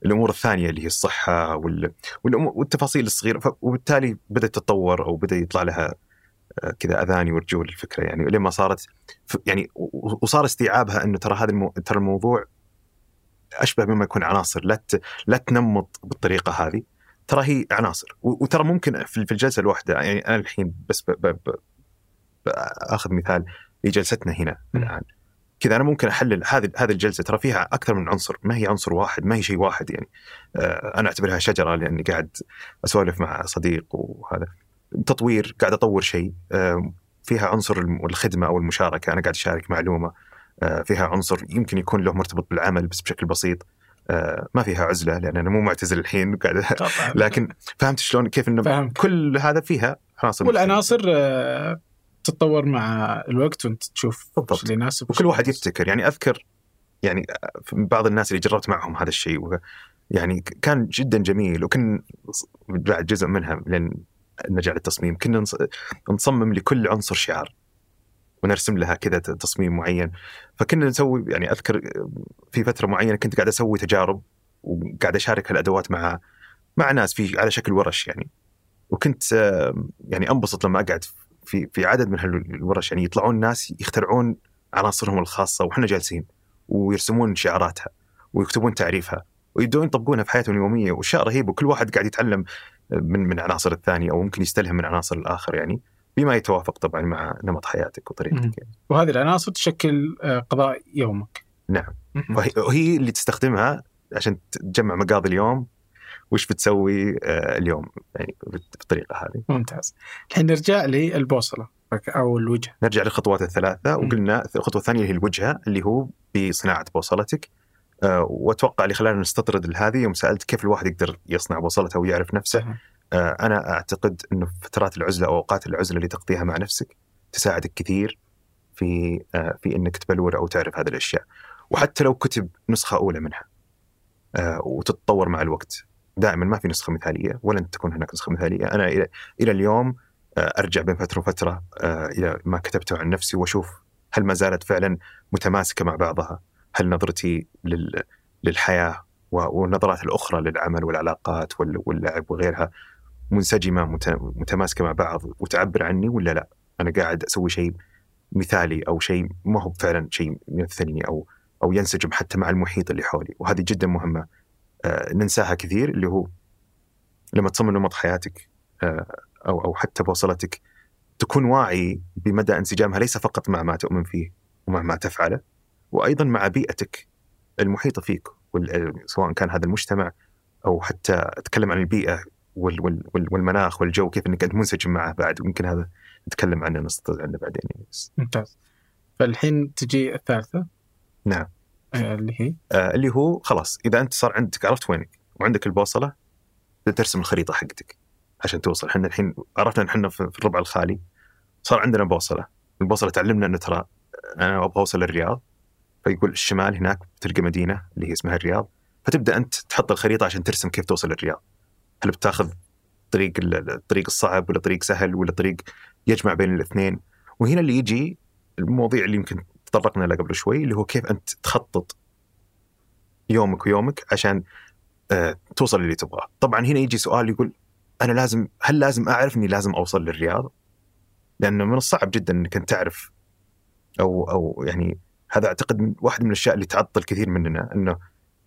S3: الأمور الثانية اللي هي الصحة وال... والتفاصيل الصغيرة. ف... وبالتالي بدأت تتطور أو بدأ يطلع لها آه، كذا أذاني ورجول الفكرة يعني. لما صارت. يعني وصار استيعابها إنه ترى هذا المو... ترى الموضوع أشبه مما يكون عناصر. لا ت... لا تنمط بالطريقة هذه. ترى هي عناصر. وترى ممكن في الجلسة الواحدة يعني أنا الحين بس ب... ب... ب... اخذ مثال لجلستنا هنا. الآن. كذا أنا ممكن أحلل هذه هذه الجلسة ترى فيها أكثر من عنصر ما هي عنصر واحد ما هي شيء واحد يعني. آه، أنا أعتبرها شجرة لأني قاعد أسولف مع صديق وهذا. تطوير قاعد أطور شيء. فيها عنصر الخدمة أو المشاركة أنا قاعد أشارك معلومة. آه، فيها عنصر يمكن يكون له مرتبط بالعمل بس بشكل بسيط. ما فيها عزلة لأن أنا مو معتزل الحين قاعد
S2: طبعا. [laughs]
S3: لكن فهمت شلون كيف إنه
S2: فهمت.
S3: كل هذا فيها عناصر
S2: والعناصر آه، تتطور مع الوقت وأنت تشوف
S3: بالضبط.
S2: اللي يناسب
S3: وكل واحد. يبتكر يعني أذكر يعني بعض الناس اللي جربت معهم هذا الشيء يعني كان جدا جميل وكن بعد جزء منها لين نرجع للتصميم كنا نص- نصمم لكل عنصر شعار. ونرسم لها كذا تصميم معين. فكنا نسوي يعني أذكر في فترة معينة كنت قاعد أسوي تجارب وقاعد أشارك هالأدوات مع مع ناس في على شكل ورش يعني. وكنت يعني أنبسط لما أقعد في في عدد من هالورش يعني يطلعون ناس يخترعون عناصرهم الخاصة وإحنا جالسين ويرسمون شعاراتها ويكتبون تعريفها ويبدون يطبقونها في حياتهم اليومية. واشياء رهيبه وكل واحد قاعد يتعلم من من عناصر الثاني أو ممكن يستلهم من عناصر الآخر يعني. بما يتوافق طبعا مع نمط حياتك. وطريقتك. يعني.
S2: وهذه العناصر تشكل آه، قضاء يومك.
S3: نعم. وهي, اللي تستخدمها عشان تجمع مقاضي اليوم وش بتسوي آه، اليوم يعني بالطريقة هذه.
S2: ممتاز. الحين نرجع للبوصلة أو الوجه.
S3: نرجع للخطوات الثلاثة.
S2: مم.
S3: وقلنا الخطوة الثانية اللي هي الوجهة اللي هو بصناعة بوصلتك. آه، وأتوقع اللي خلانا نستطرد لهذه يوم سألت كيف الواحد يقدر يصنع بوصلته ويعرف نفسه. أنا أعتقد إنه فترات العزلة أو أوقات العزلة اللي تقضيها مع نفسك تساعدك كثير في آه، في إنك تبلور أو تعرف هذه الأشياء. وحتى لو كتب نسخة أولى منها آه، وتتطور مع الوقت. دائما ما في نسخة مثالية ولن تكون هناك نسخة مثالية. أنا إلى إلى اليوم آه، أرجع بين فترة وفترة آه، إلى ما كتبته عن نفسي وأشوف هل ما زالت فعلا متماسكة مع بعضها؟ هل نظرتي لل للحياة والنظرات الأخرى للعمل والعلاقات واللعب وغيرها منسجمة متماسكة مع بعض وتعبر عني ولا لا؟ أنا قاعد أسوي شيء مثالي أو شيء ما هو فعلا شيء يمثلني أو أو ينسجم حتى مع المحيط اللي حولي وهذه جدا مهمة آه ننساها كثير اللي هو لما تصمم نمط حياتك آه أو أو حتى بوصلتك تكون واعي بمدى انسجامها ليس فقط مع ما تؤمن فيه ومع ما تفعله وأيضا مع بيئتك المحيطة فيك سواء كان هذا المجتمع أو حتى أتكلم عن البيئة والمناخ والجو كيف انك انت منسجم معه بعد. ويمكن هذا نتكلم عنه نستطيع عنه بعدين يعني بس.
S2: ممتاز. فالحين تجي الثالثة؟
S3: نعم.
S2: آه اللي هي؟
S3: آه اللي هو خلاص إذا أنت صار عندك عرفت وينك؟ وعندك البوصلة ترسم الخريطة حقتك عشان توصل. إحنا الحين عرفنا إن إحنا في الربع الخالي صار عندنا بوصلة. البوصلة تعلمنا انه ترى أنا أبغى أوصل للرياض فيقول الشمال هناك تلقى مدينة اللي هي اسمها الرياض. فتبدأ أنت تحط الخريطة عشان ترسم كيف توصل للرياض. هل بتاخذ طريق الطريق الصعب ولا طريق سهل ولا طريق يجمع بين الاثنين؟ وهنا اللي يجي المواضيع اللي يمكن تطرقنا لها قبل شوي اللي هو كيف أنت تخطط يومك ويومك عشان آه، توصل اللي تبغاه. طبعا هنا يجي سؤال يقول أنا لازم هل لازم أعرف إني لازم أوصل للرياض؟ لأنه من الصعب جدا إنك أنت تعرف أو أو يعني هذا أعتقد واحد من الأشياء اللي تعطل كثير مننا إنه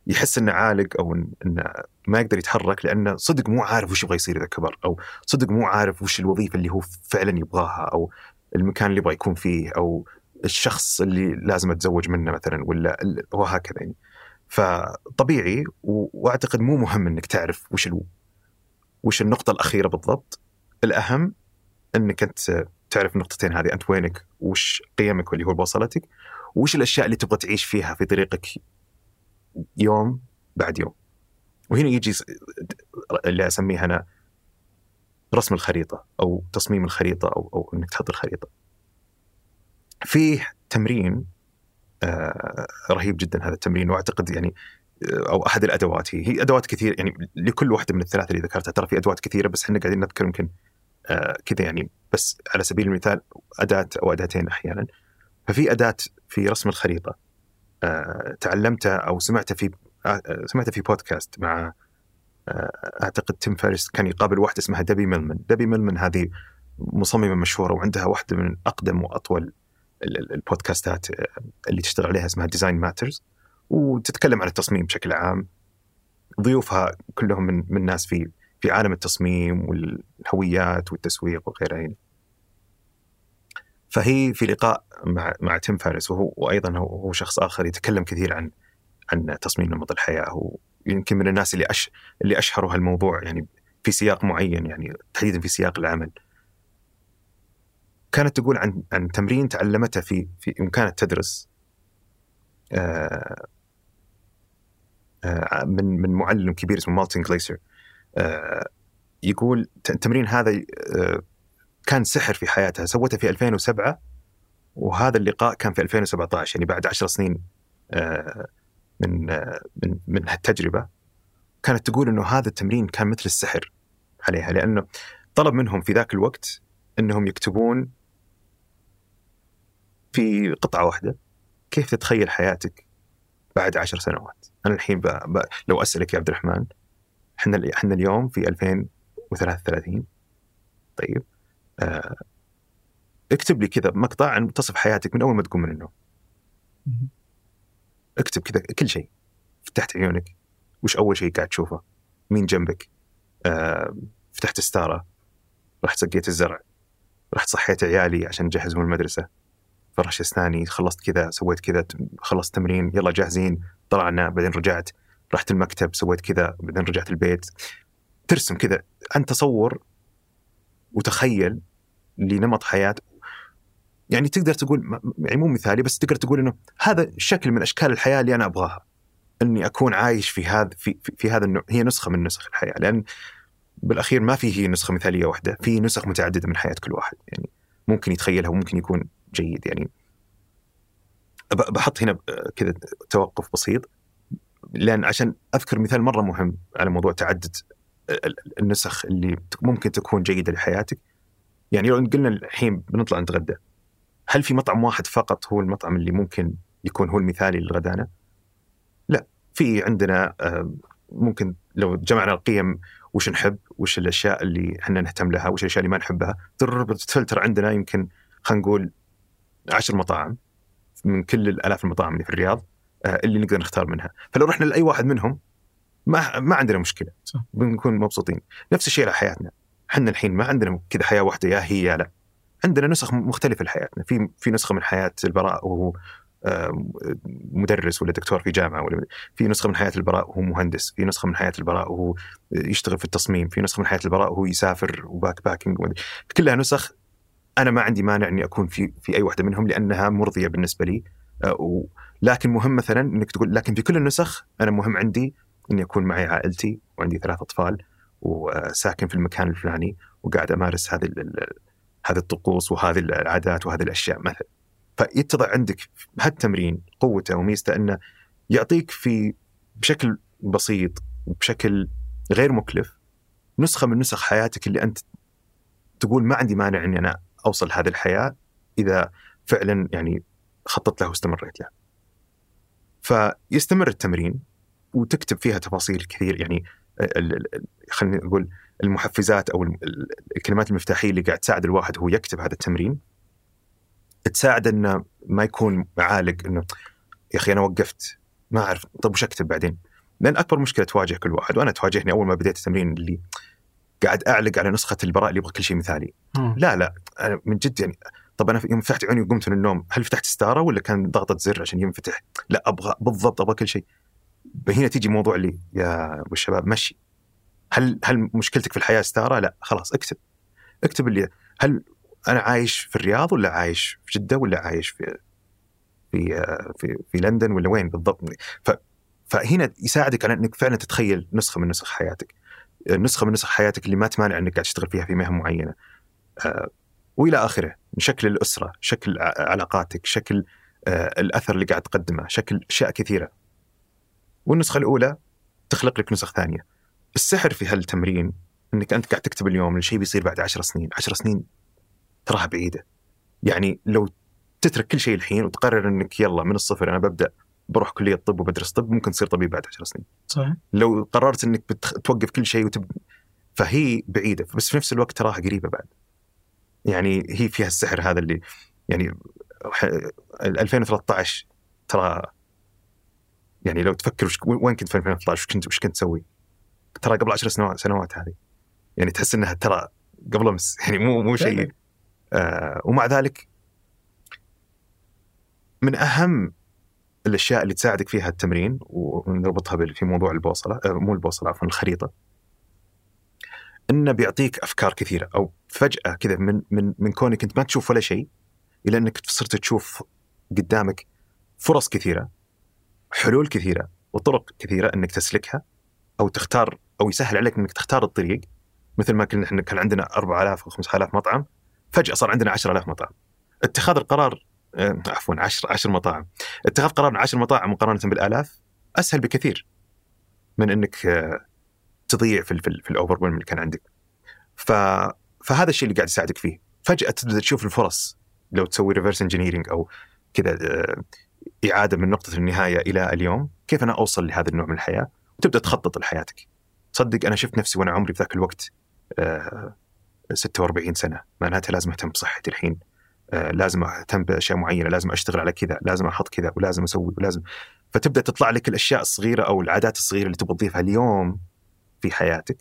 S3: يحس إنه عالق أو إنه ما يقدر يتحرك لأنه صدق مو عارف وش يبغى يصير إذا كبر أو صدق مو عارف وش الوظيفة اللي هو فعلا يبغاها أو المكان اللي يبغى يكون فيه أو الشخص اللي لازم أتزوج منه مثلا ولا وهكذا يعني. فطبيعي وأعتقد مو مهم إنك تعرف وش ألو وش النقطة الأخيرة بالضبط. الأهم إنك أنت تعرف النقطتين هذه أنت وينك؟ وش قيمك واللي هو بوصلتك؟ وش الأشياء اللي تبغى تعيش فيها في طريقك يوم بعد يوم. وهنا يجي اللي أسميه أنا رسم الخريطة أو تصميم الخريطة أو أو إنك تحط الخريطة. فيه تمرين آه رهيب جدا هذا التمرين وأعتقد يعني آه، أو أحد الأدوات. هي هي أدوات كثير يعني لكل واحدة من الثلاثة اللي ذكرتها. ترى في أدوات كثيرة بس إحنا قاعدين نذكر يمكن آه كذا يعني. بس على سبيل المثال أداة أو أداتين أحيانا. ففي أداة في رسم الخريطة. آه تعلمتها أو سمعتها في آه سمعتها في بودكاست مع آه، أعتقد Tim Ferriss كان يقابل واحدة اسمها Debbie Millman، Debbie Millman هذه مصممة مشهورة وعندها واحدة من أقدم وأطول البودكاستات آه، اللي تشتغل عليها اسمها Design Matters وتتكلم عن التصميم بشكل عام. ضيوفها كلهم من من ناس في في عالم التصميم والهويات والتسويق وغيرها. يعني. فهي في لقاء مع مع تيم فارس وهو وأيضا هو شخص آخر يتكلم كثير عن عن تصميم نمط الحياة ويمكن من الناس اللي أش اللي أشهروا هالموضوع يعني في سياق معين يعني تحديدا في سياق العمل. كانت تقول عن عن تمرين تعلمته في في يوم كانت تدرس آه آه من من معلم كبير اسمه مالتن جليسر آه يقول التمرين هذا آه كان سحر في حياتها. سوته في 2007 وهذا اللقاء كان في 2017 يعني بعد 10 سنين آه من آه من من هالتجربة. كانت تقول إنه هذا التمرين كان مثل السحر عليها لأنه طلب منهم في ذاك الوقت إنهم يكتبون في قطعة واحدة كيف تتخيل حياتك بعد عشر سنوات؟ أنا الحين ب... ب... لو أسألك يا عبد الرحمن إحنا إحنا اليوم في 2033 طيب. اكتب لي كذا مقطع عن تصف حياتك من أول ما تقوم من النوم. اكتب كذا كل شيء فتحت عيونك. وش أول شيء قاعد تشوفه؟ مين جنبك؟ آه... فتحت ستارة. رحت سقيت الزرع. رحت صحيت عيالي عشان نجهزهم المدرسة. فرش أسناني خلصت كذا سويت كذا خلصت تمرين يلا جاهزين. طلعنا بعدين رجعت. رحت المكتب سويت كذا بعدين رجعت البيت. ترسم كذا. عن تصور وتخيل لنمط حياه يعني تقدر تقول يعني مو مثالي بس تقدر تقول إنه هذا شكل من أشكال الحياة اللي أنا أبغاها. إني أكون عايش في هذا في, في, في هذا النوع هي نسخة من نسخ الحياة. لأن بالأخير ما في هي نسخة مثالية واحدة في نسخ متعددة من حياة كل واحد. يعني ممكن يتخيلها وممكن يكون جيد. يعني بحط هنا كذا توقف بسيط لأن عشان أذكر مثال مرة مهم على موضوع تعدد النسخ اللي ممكن تكون جيدة لحياتك. يعني لو قلنا الحين بنطلع نتغدى هل في مطعم واحد فقط هو المطعم اللي ممكن يكون هو المثالي للغدانا؟ لا. في عندنا آه، ممكن لو جمعنا القيم وش نحب وش الأشياء اللي إحنا نهتم لها وش الأشياء اللي ما نحبها تفلتر عندنا يمكن خلينا نقول عشر مطاعم من كل الآلاف المطاعم اللي في الرياض آه، اللي نقدر نختار منها. فلو رحنا لأي واحد منهم ما ما عندنا مشكلة.
S2: صح.
S3: بنكون مبسوطين. نفس الشيء على حياتنا. إحنا الحين ما عندنا كذا حياة واحدة يا هي يا لا. عندنا نسخ مختلفة لحياتنا. في في نسخة من حياة البراء وهو مدرس ولا دكتور في جامعة ولا في نسخة من حياة البراء وهو مهندس. في نسخة من حياة البراء وهو يشتغل في التصميم. في نسخة من حياة البراء وهو يسافر وباك باكينج كلها نسخ أنا ما عندي مانع إني أكون في في أي واحدة منهم لأنها مرضية بالنسبة لي. آه، لكن مهم مثلا إنك تقول لكن في كل النسخ أنا مهم عندي إني أكون معي عائلتي وعندي ثلاث أطفال وساكن في المكان الفلاني وقاعد أمارس هذه هذه الطقوس وهذه العادات وهذه الأشياء مثلا فيتضع عندك هالتمرين قوته وميزته إنه يعطيك في بشكل بسيط وبشكل غير مكلف نسخة من نسخ حياتك اللي أنت تقول ما عندي مانع إني أنا أوصل هذه الحياة إذا فعلا يعني خططت له واستمريت له. فيستمر التمرين وتكتب فيها تفاصيل كثير يعني ال- خلينا نقول المحفزات أو ال- ال- الكلمات المفتاحية اللي قاعد تساعد الواحد هو يكتب هذا التمرين تساعد إنه ما يكون عالق إنه يا أخي أنا وقفت ما أعرف طب وش أكتب بعدين؟ لأن أكبر مشكلة تواجه كل واحد وأنا تواجهني أول ما بديت التمرين اللي قاعد أعلق على نسخة البراء اللي يبغى كل شيء مثالي
S2: مم.
S3: لا لا أنا من جد يعني طب أنا يوم فتحت عيوني وقمت من النوم هل فتحت ستارة ولا كان ضغطة زر عشان ينفتح؟ لا أبغى بالضبط أبغى كل شيء. هنا تيجي موضوع اللي يا أبو الشباب مشي. هل هل مشكلتك في الحياة ستارة؟ لا خلاص اكتب. اكتب اللي هل أنا عايش في الرياض ولا عايش في جدة ولا عايش في في في, في لندن ولا وين بالضبط؟ ف فهنا يساعدك على إنك فعلا تتخيل نسخة من نسخ حياتك. نسخة من نسخ حياتك اللي ما تمانع إنك قاعد تشتغل فيها في مهن معينة. آه، وإلى آخره شكل الأسرة، شكل علاقاتك، شكل آه، الأثر اللي قاعد تقدمه، شكل أشياء كثيرة. والنسخة الأولى تخلق لك نسخ ثانية. السحر في هالتمرين إنك أنت قاعد تكتب اليوم الشيء بيصير بعد عشر سنين، عشر سنين تراها بعيدة. يعني لو تترك كل شيء الحين وتقرر إنك يلا من الصفر أنا ببدأ بروح كلية طب وبدرس طب ممكن تصير طبيب بعد عشر سنين.
S2: صحيح
S3: لو قررت إنك بتخ... توقف كل شيء وتب... فهي بعيدة بس في نفس الوقت تراها قريبة بعد. يعني هي فيها السحر هذا اللي يعني ح... 2013 ترى يعني لو تفكر وش... وين كنت في 2013 وش كنت وش كنت تسوي؟ ترى قبل 10 سنوات سنوات هذه. يعني تحس إنها ترى قبل أمس. [laughs] يعني مو مو شيء. آه ومع ذلك من أهم الأشياء اللي تساعدك فيها التمرين ونربطها في موضوع البوصلة آه، مو البوصلة عفوا الخريطة. إنه بيعطيك أفكار كثيرة أو فجأة كذا من من من كونك أنت ما تشوف ولا شيء إلى إنك صرت تشوف قدامك فرص كثيرة. حلول كثيرة وطرق كثيرة إنك تسلكها أو تختار أو يسهل عليك إنك تختار الطريق مثل ما كنا إحنا كان عندنا 4000 أو 5000 مطعم فجأة صار عندنا 10000 مطعم اتخاذ القرار آه، عفوا 10 10 مطاعم اتخاذ قرار من 10 مطاعم مقارنة بالآلاف أسهل بكثير من إنك آه، تضيع في ال في, ال في الاوفر اللي كان عندك. ف فهذا الشيء اللي قاعد يساعدك فيه. فجأة تبدأ تشوف الفرص لو تسوي reverse engineering أو كذا آه، إعادة من نقطة النهاية إلى اليوم، كيف أنا أوصل لهذا النوع من الحياة؟ وتبدا تخطط لحياتك. تصدق أنا شفت نفسي وأنا عمري في ذاك الوقت آه، 46 سنة، معناتها لازم أهتم بصحتي الحين. آه، لازم أهتم بأشياء معينة، لازم أشتغل على كذا، لازم أحط كذا ولازم أسوي ولازم فتبدأ تطلع لك الأشياء الصغيرة أو العادات الصغيرة اللي تبغى تضيفها اليوم في حياتك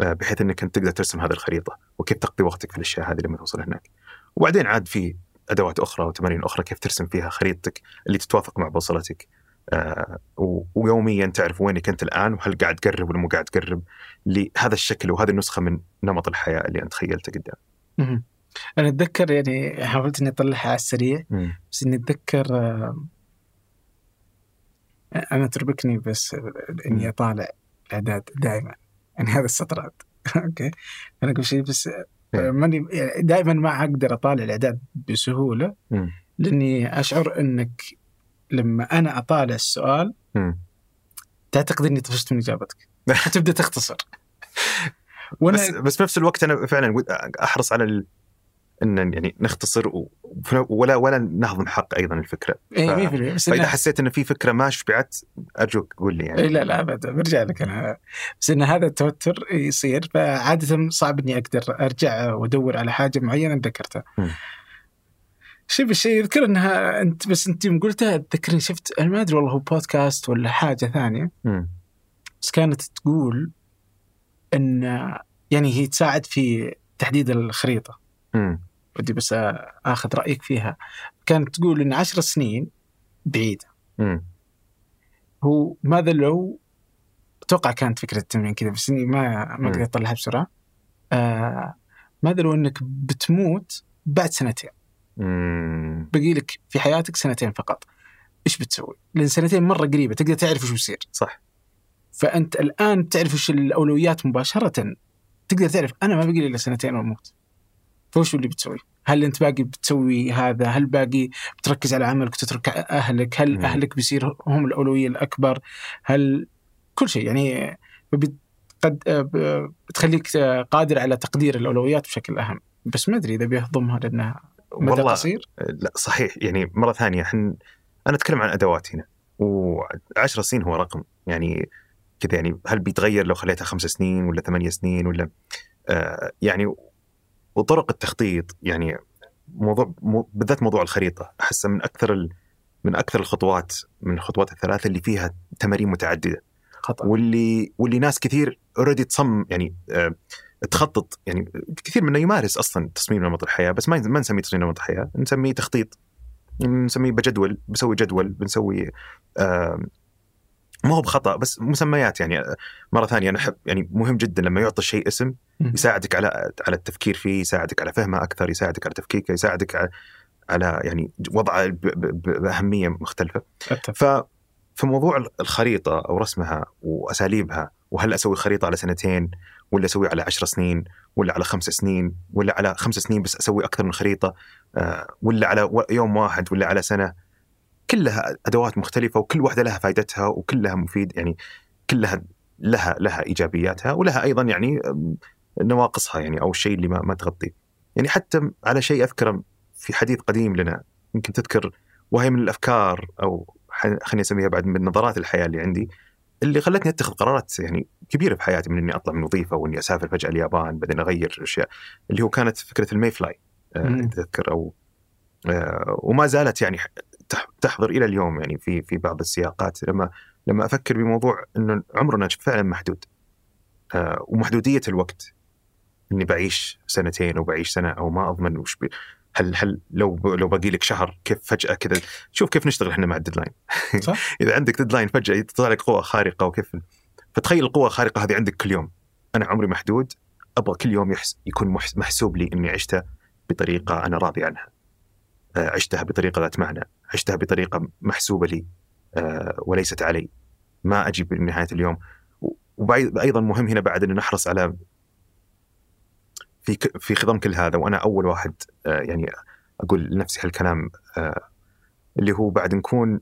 S3: آه، بحيث إنك أنت تقدر ترسم هذه الخريطة وكيف تقضي وقتك في الأشياء هذه لما توصل هناك. وبعدين عاد في أدوات أخرى وتمارين أخرى كيف ترسم فيها خريطتك اللي تتوافق مع بوصلتك آه، ويوميا تعرف وينك أنت الآن وهل قاعد تقرب ولا مو قاعد تقرب لهذا الشكل وهذه النسخة من نمط الحياة اللي أنت تخيلته قدام.
S2: أنا أتذكر يعني حاولت إني اطلعها على السريع بس إني أتذكر آه، أنا تربكني بس
S3: إني.
S2: أطالع الأعداد دائما يعني هذا السطرات [laughs] أوكي أنا قبل شيء بس. ماني يعني دائما ما أقدر أطالع الإعداد بسهولة
S3: مم.
S2: لأني أشعر إنك لما أنا أطالع السؤال
S3: مم.
S2: تعتقد إني طفشت من إجابتك [laughs] تبدا تختصر وأنا
S3: بس بس بنفس الوقت أنا فعلا أحرص على ال... إن يعني نختصر. ولا ولا نهضم حق أيضا الفكرة
S2: اي
S3: ف-
S2: 100% بس فإذا
S3: حسيت ان في فكرة ما شبعت ارجوك قول لي
S2: إيه
S3: يعني
S2: لا لا ابدا برجع لك أنا بس إن هذا التوتر يصير فعادة صعب إني أقدر أرجع وأدور على حاجة معينة ذكرتها. شوف الشيء يذكر إنها انت بس أنت يوم قلتها تذكرني شفت أنا ما أدري والله هو بودكاست ولا حاجة ثانية
S3: مم.
S2: بس كانت تقول إن يعني هي تساعد في تحديد
S3: الخريطة.
S2: ودي بس آخذ رأيك فيها. كانت تقول إن عشر سنين بعيده. هو ماذا لو أتوقع كانت فكرة التمرين كذا بس إني ما ما. قدرت أطلعها بسرعة. آه ماذا لو إنك بتموت بعد سنتين؟
S3: مم.
S2: بقي لك في حياتك سنتين فقط. إيش بتسوي؟ لأن سنتين مرة قريبة تقدر تعرف وش بيصير.
S3: صح.
S2: فأنت الآن تعرف وش الأولويات مباشرة. تقدر تعرف أنا ما بقي لي إلا سنتين وأموت. فوش اللي بتسوي؟ هل أنت باقي بتسوي هذا؟ هل باقي بتركز على عملك وتترك أهلك؟ هل
S3: مم.
S2: أهلك بيصير هم الأولوية الأكبر؟ هل كل شيء يعني قد بتخليك قادر على تقدير الأولويات بشكل أهم بس ما أدري إذا بيهضمها لأنها مدى
S3: والله
S2: قصير
S3: لا صحيح يعني مرة ثانية إحنا أنا أتكلم عن أدوات هنا و10 سنين هو رقم يعني كذا يعني هل بيتغير لو خليتها خمس سنين ولا ثمانية سنين ولا آه يعني وطرق التخطيط يعني موضوع مو بالذات موضوع الخريطة احسه من أكثر ال من أكثر الخطوات من الخطوات الثلاثة اللي فيها تمارين متعددة.
S2: خطأ.
S3: واللي واللي ناس كثير اوريدي تصمم يعني آه تخطط يعني كثير منه يمارس أصلا تصميم نمط الحياة بس ما ما نسميه تصميم نمط الحياة نسميه تخطيط نسميه بجدول بسوي جدول بنسوي آه ما هو بخطأ بس مسميات يعني مرة ثانية أنا أحب يعني مهم جدا لما يعطى الشيء اسم. يساعدك على على التفكير فيه يساعدك على فهمه أكثر يساعدك على تفكيكه يساعدك على, على يعني وضعه بأهمية
S2: مختلفة.
S3: ف في موضوع الخريطة أو رسمها وأساليبها وهل أسوي خريطة على سنتين ولا أسوي على عشر سنين ولا على خمس سنين ولا على خمس سنين بس أسوي أكثر من خريطة آه، ولا على يوم واحد ولا على سنة كلها أدوات مختلفة وكل واحدة لها فائدتها وكلها مفيد يعني كلها لها لها إيجابياتها ولها أيضا يعني نواقصها يعني أو الشيء اللي ما, ما تغطيه. يعني حتى على شيء أذكره في حديث قديم لنا يمكن تذكر وهي من الأفكار أو خليني أسميها بعد من نظرات الحياة اللي عندي اللي خلتني أتخذ قرارات يعني كبيرة في حياتي من إني أطلع من وظيفة وإني أسافر فجأة اليابان بعدين أغير أشياء اللي هو كانت فكرة ال mayfly آه،. تذكر أو آه، وما زالت يعني تحضر إلى اليوم يعني في في بعض السياقات. لما لما أفكر بموضوع إنه عمرنا فعلا محدود. آه، ومحدودية الوقت. إني بعيش سنتين أو بعيش سنة أو ما أضمن وش بي هل هل لو لو باقي لك شهر كيف فجأة كذا؟ شوف كيف نشتغل إحنا مع ال deadline.
S2: صح. [laughs]
S3: إذا عندك deadline فجأة تطلع لك قوة خارقة وكيف؟ فتخيل القوة الخارقة هذه عندك كل يوم. أنا عمري محدود. أبغى كل يوم يحس يكون محس محسوب لي إني عشته بطريقة أنا راضي عنها. آه، عشتها بطريقة ذات معنى عشتها بطريقة محسوبة لي آه، وليست علي. ما أجي بنهايه اليوم. وأيضا مهم هنا بعد أن نحرص على في في خضم كل هذا. وأنا أول واحد آه، يعني أقول لنفسي هالكلام آه، اللي هو بعد نكون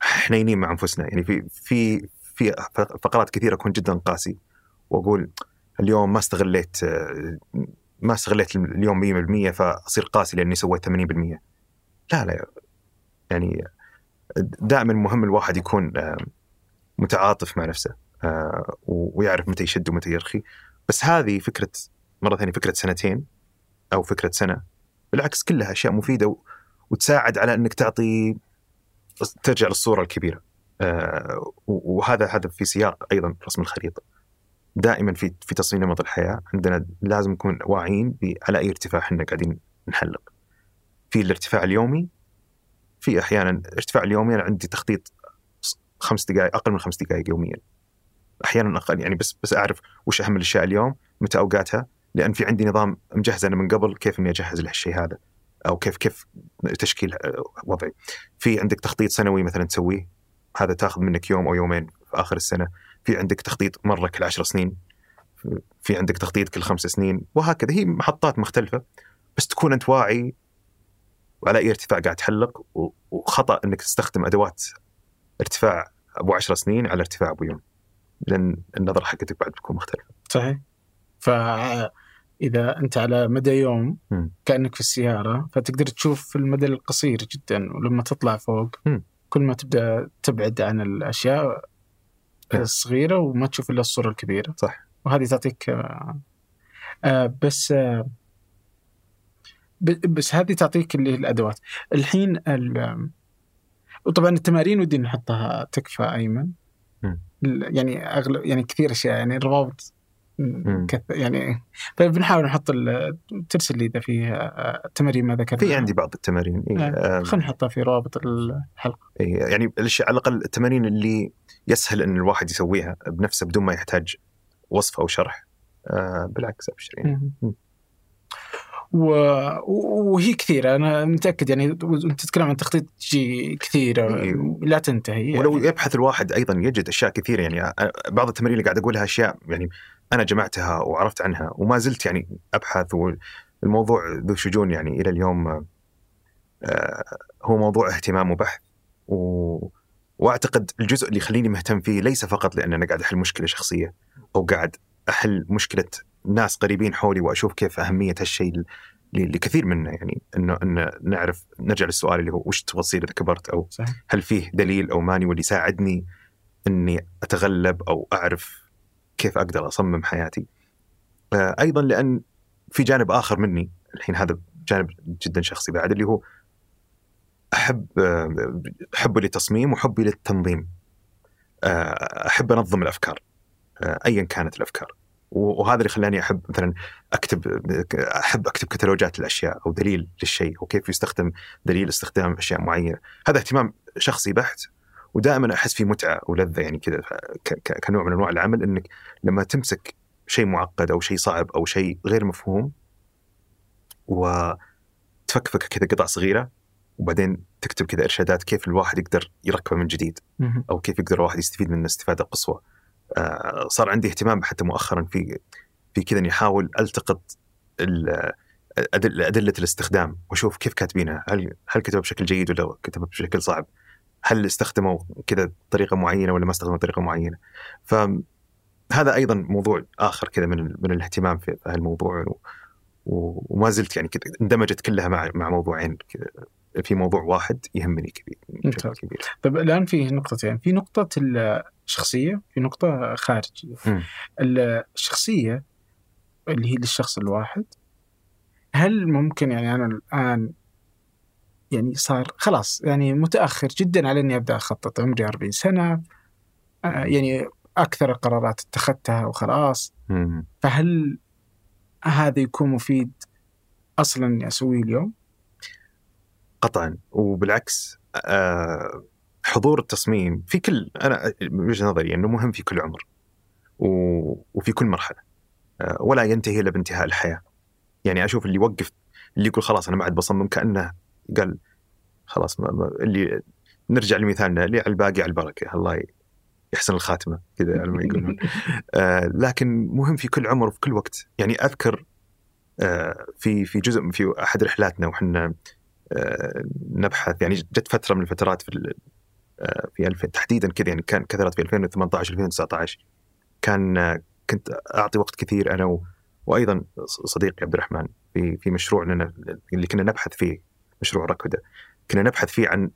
S3: حنينين مع أنفسنا. يعني في في في فقرات كثيرة أكون جدا قاسي. وأقول اليوم ما استغليت ما استغليت اليوم 100% فأصير قاسي لأني سويت 80% لا لا يعني دائما مهم الواحد يكون آه، متعاطف مع نفسه آه، ويعرف متى يشد ومتى يرخي. بس هذه فكرة مرة ثانية فكرة سنتين أو فكرة سنة. بالعكس كلها أشياء مفيدة وتساعد على إنك تعطي ترجع للصورة الكبيرة. آه، وهذا هذا في سياق أيضا رسم الخريطة. دائما في في تصميم نمط الحياة عندنا لازم نكون واعيين على أي ارتفاع إحنا قاعدين نحلق. في الارتفاع اليومي في أحيانا ارتفاع اليومي أنا عندي تخطيط خمس دقائق أقل من خمس دقائق يوميا. أحيانا أقل يعني بس بس أعرف وش أهم الأشياء اليوم متى أوقاتها لأن في عندي نظام مجهز أنا من قبل كيف إني أجهز لهالشيء هذا أو كيف كيف تشكيل آه، وضعي. في عندك تخطيط سنوي مثلا تسويه هذا تاخذ منك يوم أو يومين في آخر السنة. في عندك تخطيط مرة كل عشر سنين في عندك تخطيط كل خمس سنين وهكذا. هي محطات مختلفة بس تكون أنت واعي وعلى أي ارتفاع قاعد تحلق وخطأ إنك تستخدم أدوات ارتفاع أبو 10 سنين على ارتفاع أبو يوم لأن النظرة حقتك بعد بتكون مختلفة
S2: صحيح فإذا أنت على مدى يوم
S3: مم.
S2: كأنك في السيارة فتقدر تشوف في المدى القصير جدا ولما تطلع فوق. كل ما تبدأ تبعد عن الأشياء
S3: نعم.
S2: الصغيرة وما تشوف إلا الصورة الكبيرة
S3: صح
S2: وهذه تعطيك آه، بس آه، بس هذه تعطيك اللي هي الأدوات الحين ال- وطبعا التمارين ودي نحطها تكفى. ال- يعني أغلب يعني كثير أشياء يعني الروابط. كث يعني طيب بنحاول نحط ال- ترسل لي إذا في آه، تمارين ما ذكرنا
S3: في عندي بعض التمارين إيه،
S2: آه،
S3: آم،
S2: خلينا نحطها في روابط الحلقة
S3: إيه، يعني الأشياء على الأقل التمارين اللي يسهل إن الواحد يسويها بنفسه بدون ما يحتاج وصف أو شرح آه بالعكس ابشر يعني.
S2: وهي كثيرة أنا متأكد يعني أنت تتكلم عن تخطيط تجي كثيره
S3: إيه.
S2: لا تنتهي يعني.
S3: ولو يبحث الواحد أيضا يجد أشياء كثيرة يعني بعض التمارين اللي قاعد أقولها أشياء يعني أنا جمعتها وعرفت عنها وما زلت يعني أبحث والموضوع ذو شجون يعني إلى اليوم هو موضوع اهتمام وبحث و... وأعتقد الجزء اللي يخليني مهتم فيه ليس فقط لأن أنا قاعد أحل مشكلة شخصية أو قاعد أحل مشكلة ناس قريبين حولي وأشوف كيف أهمية هالشيء لكثير منا يعني إنه انه نعرف نرجع للسؤال اللي هو وش تبغى تصير إذا كبرت أو
S2: صحيح.
S3: هل فيه دليل أو مانيوال يساعدني إني أتغلب أو أعرف كيف أقدر أصمم حياتي. آه، أيضا لأن في جانب آخر مني الحين هذا جانب جدا شخصي بعد اللي هو أحب آه، حبي للتصميم وحبي للتنظيم. آه، أحب أنظم الأفكار ايا كانت الأفكار. و- وهذا اللي خلاني أحب مثلا أكتب أحب أكتب كتالوجات الاشياء أو دليل للشيء وكيف يستخدم دليل استخدام أشياء معينة، هذا اهتمام شخصي بحت ودائما أحس في متعة ولذة يعني كذا كنوع من أنواع العمل إنك لما تمسك شيء معقد أو شيء صعب أو شيء غير مفهوم وتفكفك كذا قطع صغيرة وبعدين تكتب كذا إرشادات كيف الواحد يقدر يركبه من جديد. أو كيف يقدر الواحد يستفيد منه استفادة قصوى. آه، صار عندي اهتمام حتى مؤخرا في في كذا إني أحاول ألتقط أدلة الاستخدام وأشوف كيف كاتبينها، هل هل كتبها بشكل جيد ولا كتبها بشكل صعب؟ هل استخدموا كذا بطريقه معينة ولا ما استخدموا بطريقه معينة؟ فهذا أيضا موضوع آخر كذا من من الاهتمام في هالموضوع و- و- وما زلت يعني كذا اندمجت كلها مع مع موضوعين كذا في موضوع واحد يهمني كبير. كبير.
S2: طيب الآن في نقطتين في نقطة الشخصيه في نقطة
S3: خارجية.
S2: الشخصية اللي هي للشخص الواحد هل ممكن يعني أنا الآن يعني صار خلاص يعني متأخر جدا على إني أبدأ أخطط عمري 40 سنة آه، يعني أكثر القرارات اتخذتها وخلاص. فهل هذا يكون مفيد أصلا اني اسويه اليوم؟
S3: قطعا وبالعكس آه، حضور التصميم في كل أنا وجهة نظري إنه مهم في كل عمر وفي كل مرحلة آه، ولا ينتهي إلا بانتهاء الحياة. يعني أشوف اللي يوقف اللي يقول خلاص أنا ما عاد بصمم كأنه قال خلاص ما ما اللي نرجع لمثالنا اللي على الباقي على البركة الله يحسن الخاتمة كذا على ما يقولون. [laughs] آه، لكن مهم في كل عمر وفي كل وقت. يعني أذكر آه، في في جزء في أحد رحلاتنا وحنا آه، نبحث يعني جت فترة من الفترات في في 2000 تحديدا كذا يعني كان كثرت في 2018 2019 كان آه، كنت أعطي وقت كثير أنا و- وأيضا صديقي عبد الرحمن في في مشروعنا اللي كنا نبحث فيه مشروع ركودة. كنا نبحث فيه عن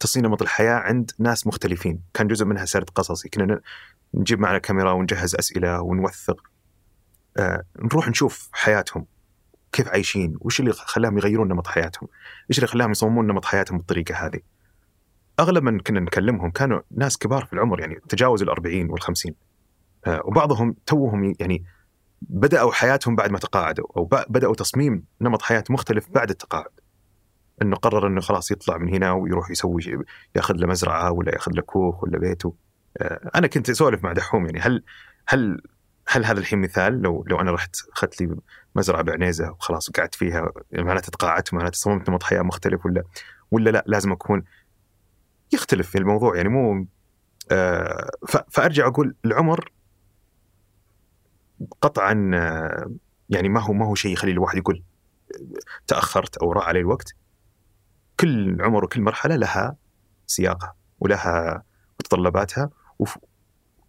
S3: تصميم نمط الحياة عند ناس مختلفين. كان جزء منها سرد قصصي. كنا نجيب معنا كاميرا ونجهز أسئلة ونوثق. آه، نروح نشوف حياتهم. كيف عايشين؟ وش اللي خلاهم يغيرون نمط حياتهم؟ إيش اللي خلاهم يصممون نمط حياتهم بالطريقة هذه؟ أغلب من كنا نكلمهم كانوا ناس كبار في العمر يعني تجاوزوا الأربعين والخمسين. آه، وبعضهم توهم يعني بدأوا حياتهم بعد ما تقاعدوا أو ب- بدأوا تصميم نمط حياة مختلف بعد التقاعد. إنه قرر إنه خلاص يطلع من هنا ويروح يسوي يأخذ له مزرعة ولا يأخذ له كوخ ولا بيته. آه، أنا كنت أسولف مع دحوم يعني هل هل هل هذا الحين مثال؟ لو لو أنا رحت أخذت لي مزرعة بعنيزة وخلاص وقعدت فيها معناته تقاعدت معناته صممت نمط حياة مختلف ولا ولا لا لازم أكون يختلف في الموضوع يعني مو آه فأرجع أقول العمر قطعا آه، يعني ما هو ما هو شيء يخلي الواحد يقول تأخرت أو راح علي الوقت كل عمر وكل مرحلة لها سياقها ولها متطلباتها.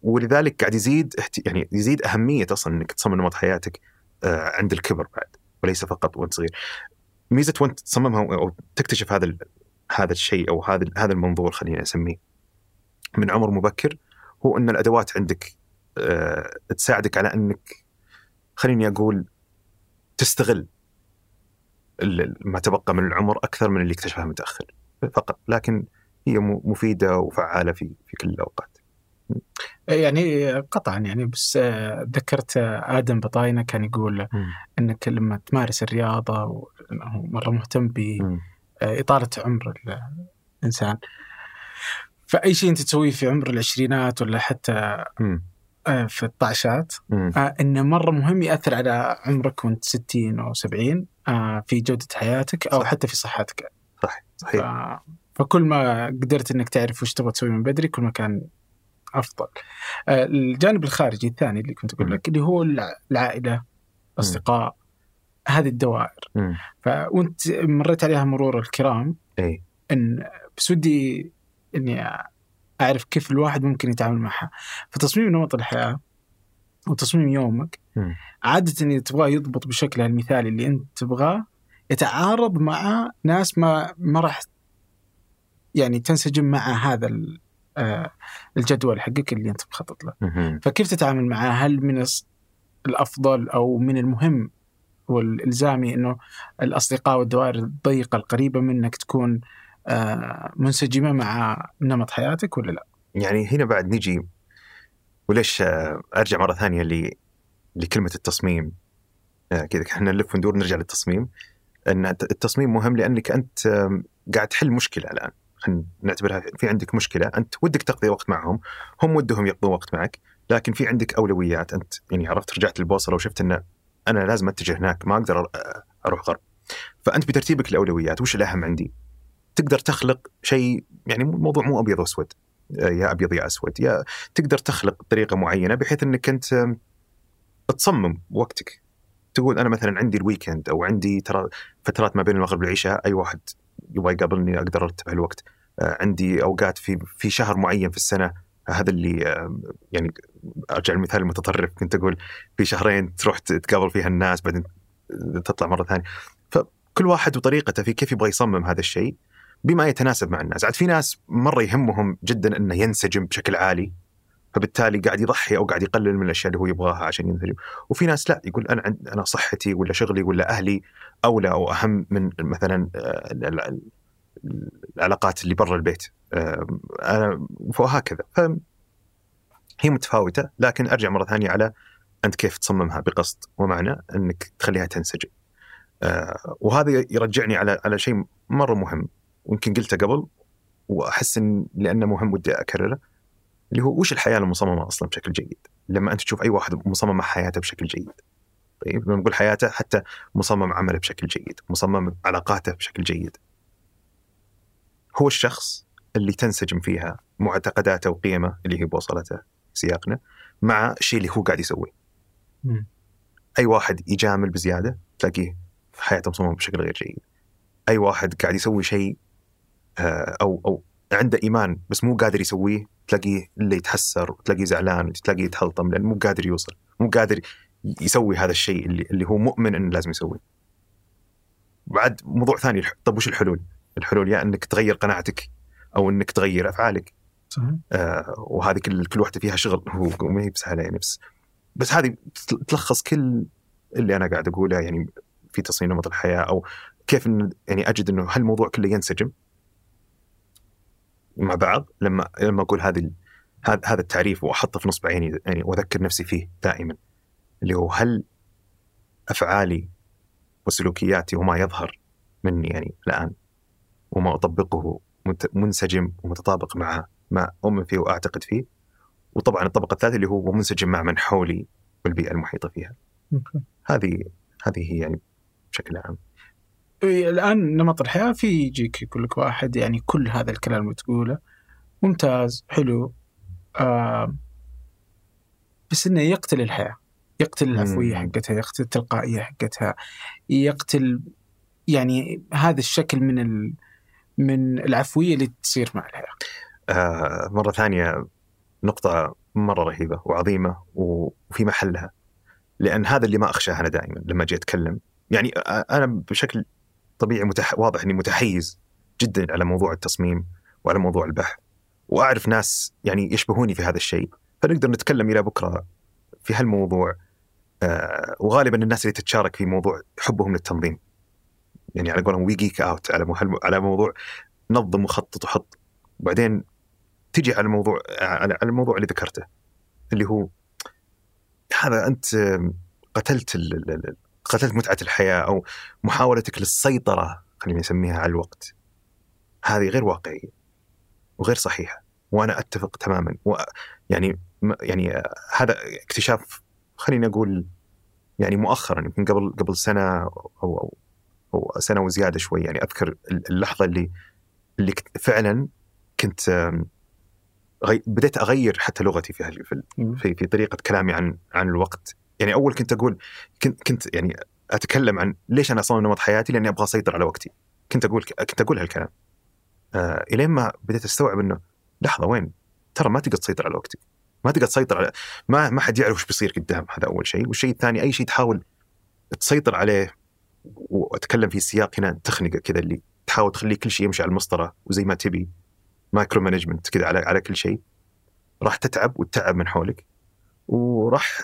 S3: ولذلك قاعد يزيد. يعني يزيد أهمية أصلا إنك تصمم نمط حياتك آه، عند الكبر بعد وليس فقط وأنت صغير. ميزة وأنت تصممها أو تكتشف هذا. هذا الشيء أو هذا هذا المنظور خليني أسميه من عمر مبكر هو أن الأدوات عندك آه، تساعدك على أنك خليني أقول تستغل ما تبقى من العمر أكثر من اللي اكتشفها متأخر فقط لكن هي مفيدة وفعالة في في كل الأوقات.
S2: يعني قطعا يعني بس آه، ذكرت آه، آدم بطاينة كان يقول م. إنك لما تمارس الرياضة وانه مرة مهتم باطاله عمر الإنسان فأي شيء أنت تسويه في عمر العشرينات ولا حتى م. آه، في الطعشات آه إنه مرة مهم يأثر على عمرك وأنت 60 أو 70 آه في جودة حياتك أو صح. حتى في صحتك
S3: صح صحيح
S2: ف... فكل ما قدرت إنك تعرف وش تبغى تسوي من بدري كل ما كان أفضل. آه الجانب الخارجي الثاني اللي كنت أقول لك اللي هو العائلة الأصدقاء هذه الدوائر. ف... وانت مريت عليها مرور الكرام.
S3: إي.
S2: إن بس ودي إني أعرف كيف الواحد ممكن يتعامل معها. فتصميم نمط الحياة وتصميم يومك
S3: م.
S2: عادة اللي تبغاه يضبط بشكلها المثالي اللي أنت تبغاه يتعارض مع ناس ما ما راح يعني تنسجم مع هذا آه، الجدول حقك اللي أنت مخطط له. فكيف تتعامل معاه هل من الأفضل أو من المهم والإلزامي إنه الأصدقاء والدوائر الضيقة القريبة منك تكون آه، منسجمة مع نمط حياتك ولا لا؟
S3: يعني هنا بعد نجي وليش آه، أرجع مرة ثانية ل لكلمة التصميم. آه، كذا إحنا نلف وندور نرجع للتصميم. إن التصميم مهم لأنك أنت قاعد تحل مشكلة الآن. نعتبرها في عندك مشكلة أنت ودك تقضي وقت معهم هم ودهم يقضوا وقت معك لكن في عندك أولويات. أنت يعني عرفت رجعت البوصله وشفت إن أنا لازم أتجه هناك ما أقدر أروح غرب. فأنت بترتيبك الأولويات وش الأهم عندي؟ تقدر تخلق شيء يعني الموضوع مو أبيض وأسود يا أبيض يا أسود يا تقدر تخلق طريقة معينة بحيث إنك أنت تصمم وقتك. تقول أنا مثلا عندي الويكند أو عندي ترى فترات ما بين المغرب والعشاء أي واحد يبغى يقابلني أقدر أرتب الوقت آه، عندي أوقات في في شهر معين في السنة هذا اللي يعني أرجع المثال المتطرف كنت أقول في شهرين تروح تقابل فيها الناس بعدين تطلع مرة ثانية. فكل واحد وطريقته في كيف يبغى يصمم هذا الشيء بما يتناسب مع الناس. عاد في ناس مرة يهمهم جدا إنه ينسجم بشكل عالي فبالتالي قاعد يضحي أو قاعد يقلل من الأشياء اللي هو يبغاها عشان ينسجم. وفي ناس لا يقول أنا عند أنا صحتي ولا شغلي ولا أهلي أولى أو أهم من مثلا آه، العلاقات اللي برا البيت. أنا وهكذا هي متفاوتة لكن أرجع مرة ثانية على أنت كيف تصممها بقصد ومعنى أنك تخليها تنسجم. آه، وهذا يرجعني على على شيء مرة مهم ويمكن قلته قبل وأحس إن لأنه مهم ودي أكرره اللي هو وش الحياة المصممة أصلا بشكل جيد؟ لما أنت تشوف أي واحد مصمم حياته بشكل جيد. طيب لما نقول حياته حتى مصمم عمله بشكل جيد، مصمم علاقاته بشكل جيد. هو الشخص اللي تنسجم فيها معتقداته وقيمه اللي هي بوصلته سياقنا مع الشيء اللي هو قاعد يسويه. أي واحد يجامل بزيادة تلاقيه حياته مصممه بشكل غير جيد. أي واحد قاعد يسوي شيء آه، أو أو عنده إيمان بس مو قادر يسويه تلاقيه اللي يتحسر وتلاقيه زعلان وتلاقيه يتحلطم لأنه مو قادر يوصل مو قادر يسوي هذا الشيء اللي, اللي هو مؤمن إنه لازم يسويه. بعد موضوع ثاني طب وش الحلول؟ الحلول يا إنك تغير قناعتك أو إنك تغير أفعالك.
S2: صحيح.
S3: آه وهذه كل كل واحدة فيها شغل هو ما هي بسهله يعني بس بس هذه تلخص كل اللي أنا قاعد أقوله يعني في تصميم نمط الحياة أو كيف إن يعني أجد إنه هالموضوع كله ينسجم مع بعض لما لما أقول هذه هذا هذا التعريف وأحطه في نصب عيني يعني وأذكر نفسي فيه دائما اللي هو هل أفعالي وسلوكياتي وما يظهر مني يعني الآن وما أطبقه منسجم ومتطابق مع ما أؤمن فيه وأعتقد فيه وطبعا الطبقة الثالثة اللي هو منسجم مع من حولي والبيئة المحيطة فيها. هذه هذه هي يعني بشكل عام.
S2: الآن نمط الحياة في يجيك يقول لك واحد يعني كل هذا الكلام اللي تقوله ممتاز حلو آه بس إنه يقتل الحياة يقتل العفوية حقتها يقتل التلقائية حقتها يقتل يعني هذا الشكل من ال... من العفوية اللي تصير مع الحياة
S3: آه مرة ثانية نقطة مرة رهيبة وعظيمة وفي محلها لأن هذا اللي ما أخشاه أنا دائما لما أجي أتكلم. يعني أنا بشكل طبيعي متح... واضح إني متحيز جدا على موضوع التصميم وعلى موضوع البحث وأعرف ناس يعني يشبهوني في هذا الشيء. فنقدر نتكلم إلى بكرة في هالموضوع آه وغالبا الناس اللي تتشارك في موضوع حبهم للتنظيم. يعني على قولهم we geek out على على موضوع نظم وخطط وحط. وبعدين تجي على الموضوع على الموضوع اللي ذكرته اللي هو هذا أنت قتلت قتلت متعة الحياة أو محاولتك للسيطرة خلينا نسميها على الوقت. هذه غير واقعية وغير صحيحة وأنا أتفق تماما. و يعني يعني هذا اكتشاف خلينا نقول يعني مؤخرا يمكن قبل قبل سنة أو أو, أو سنة وزيادة شوي يعني أذكر اللحظة اللي اللي فعلا كنت غي... بديت أغير حتى لغتي في في في طريقة كلامي عن عن الوقت. يعني أول كنت أقول كنت كنت يعني أتكلم عن ليش أنا أصلا نمط حياتي لأني أبغى أسيطر على وقتي. كنت أقول كنت أقول هالكلام. آه إلين ما بديت أستوعب إنه لحظة وين؟ ترى ما تقدر تسيطر على وقتك. ما تقدر تسيطر على ما ما حد يعرف وش بيصير قدام هذا أول شيء. والشيء الثاني أي شيء تحاول تسيطر عليه وأتكلم في سياق هنا تخنقه كذا اللي تحاول تخلي كل شيء يمشي على المسطرة وزي ما تبي micromanagement كذا على على كل شيء. راح تتعب وتتعب من حولك وراح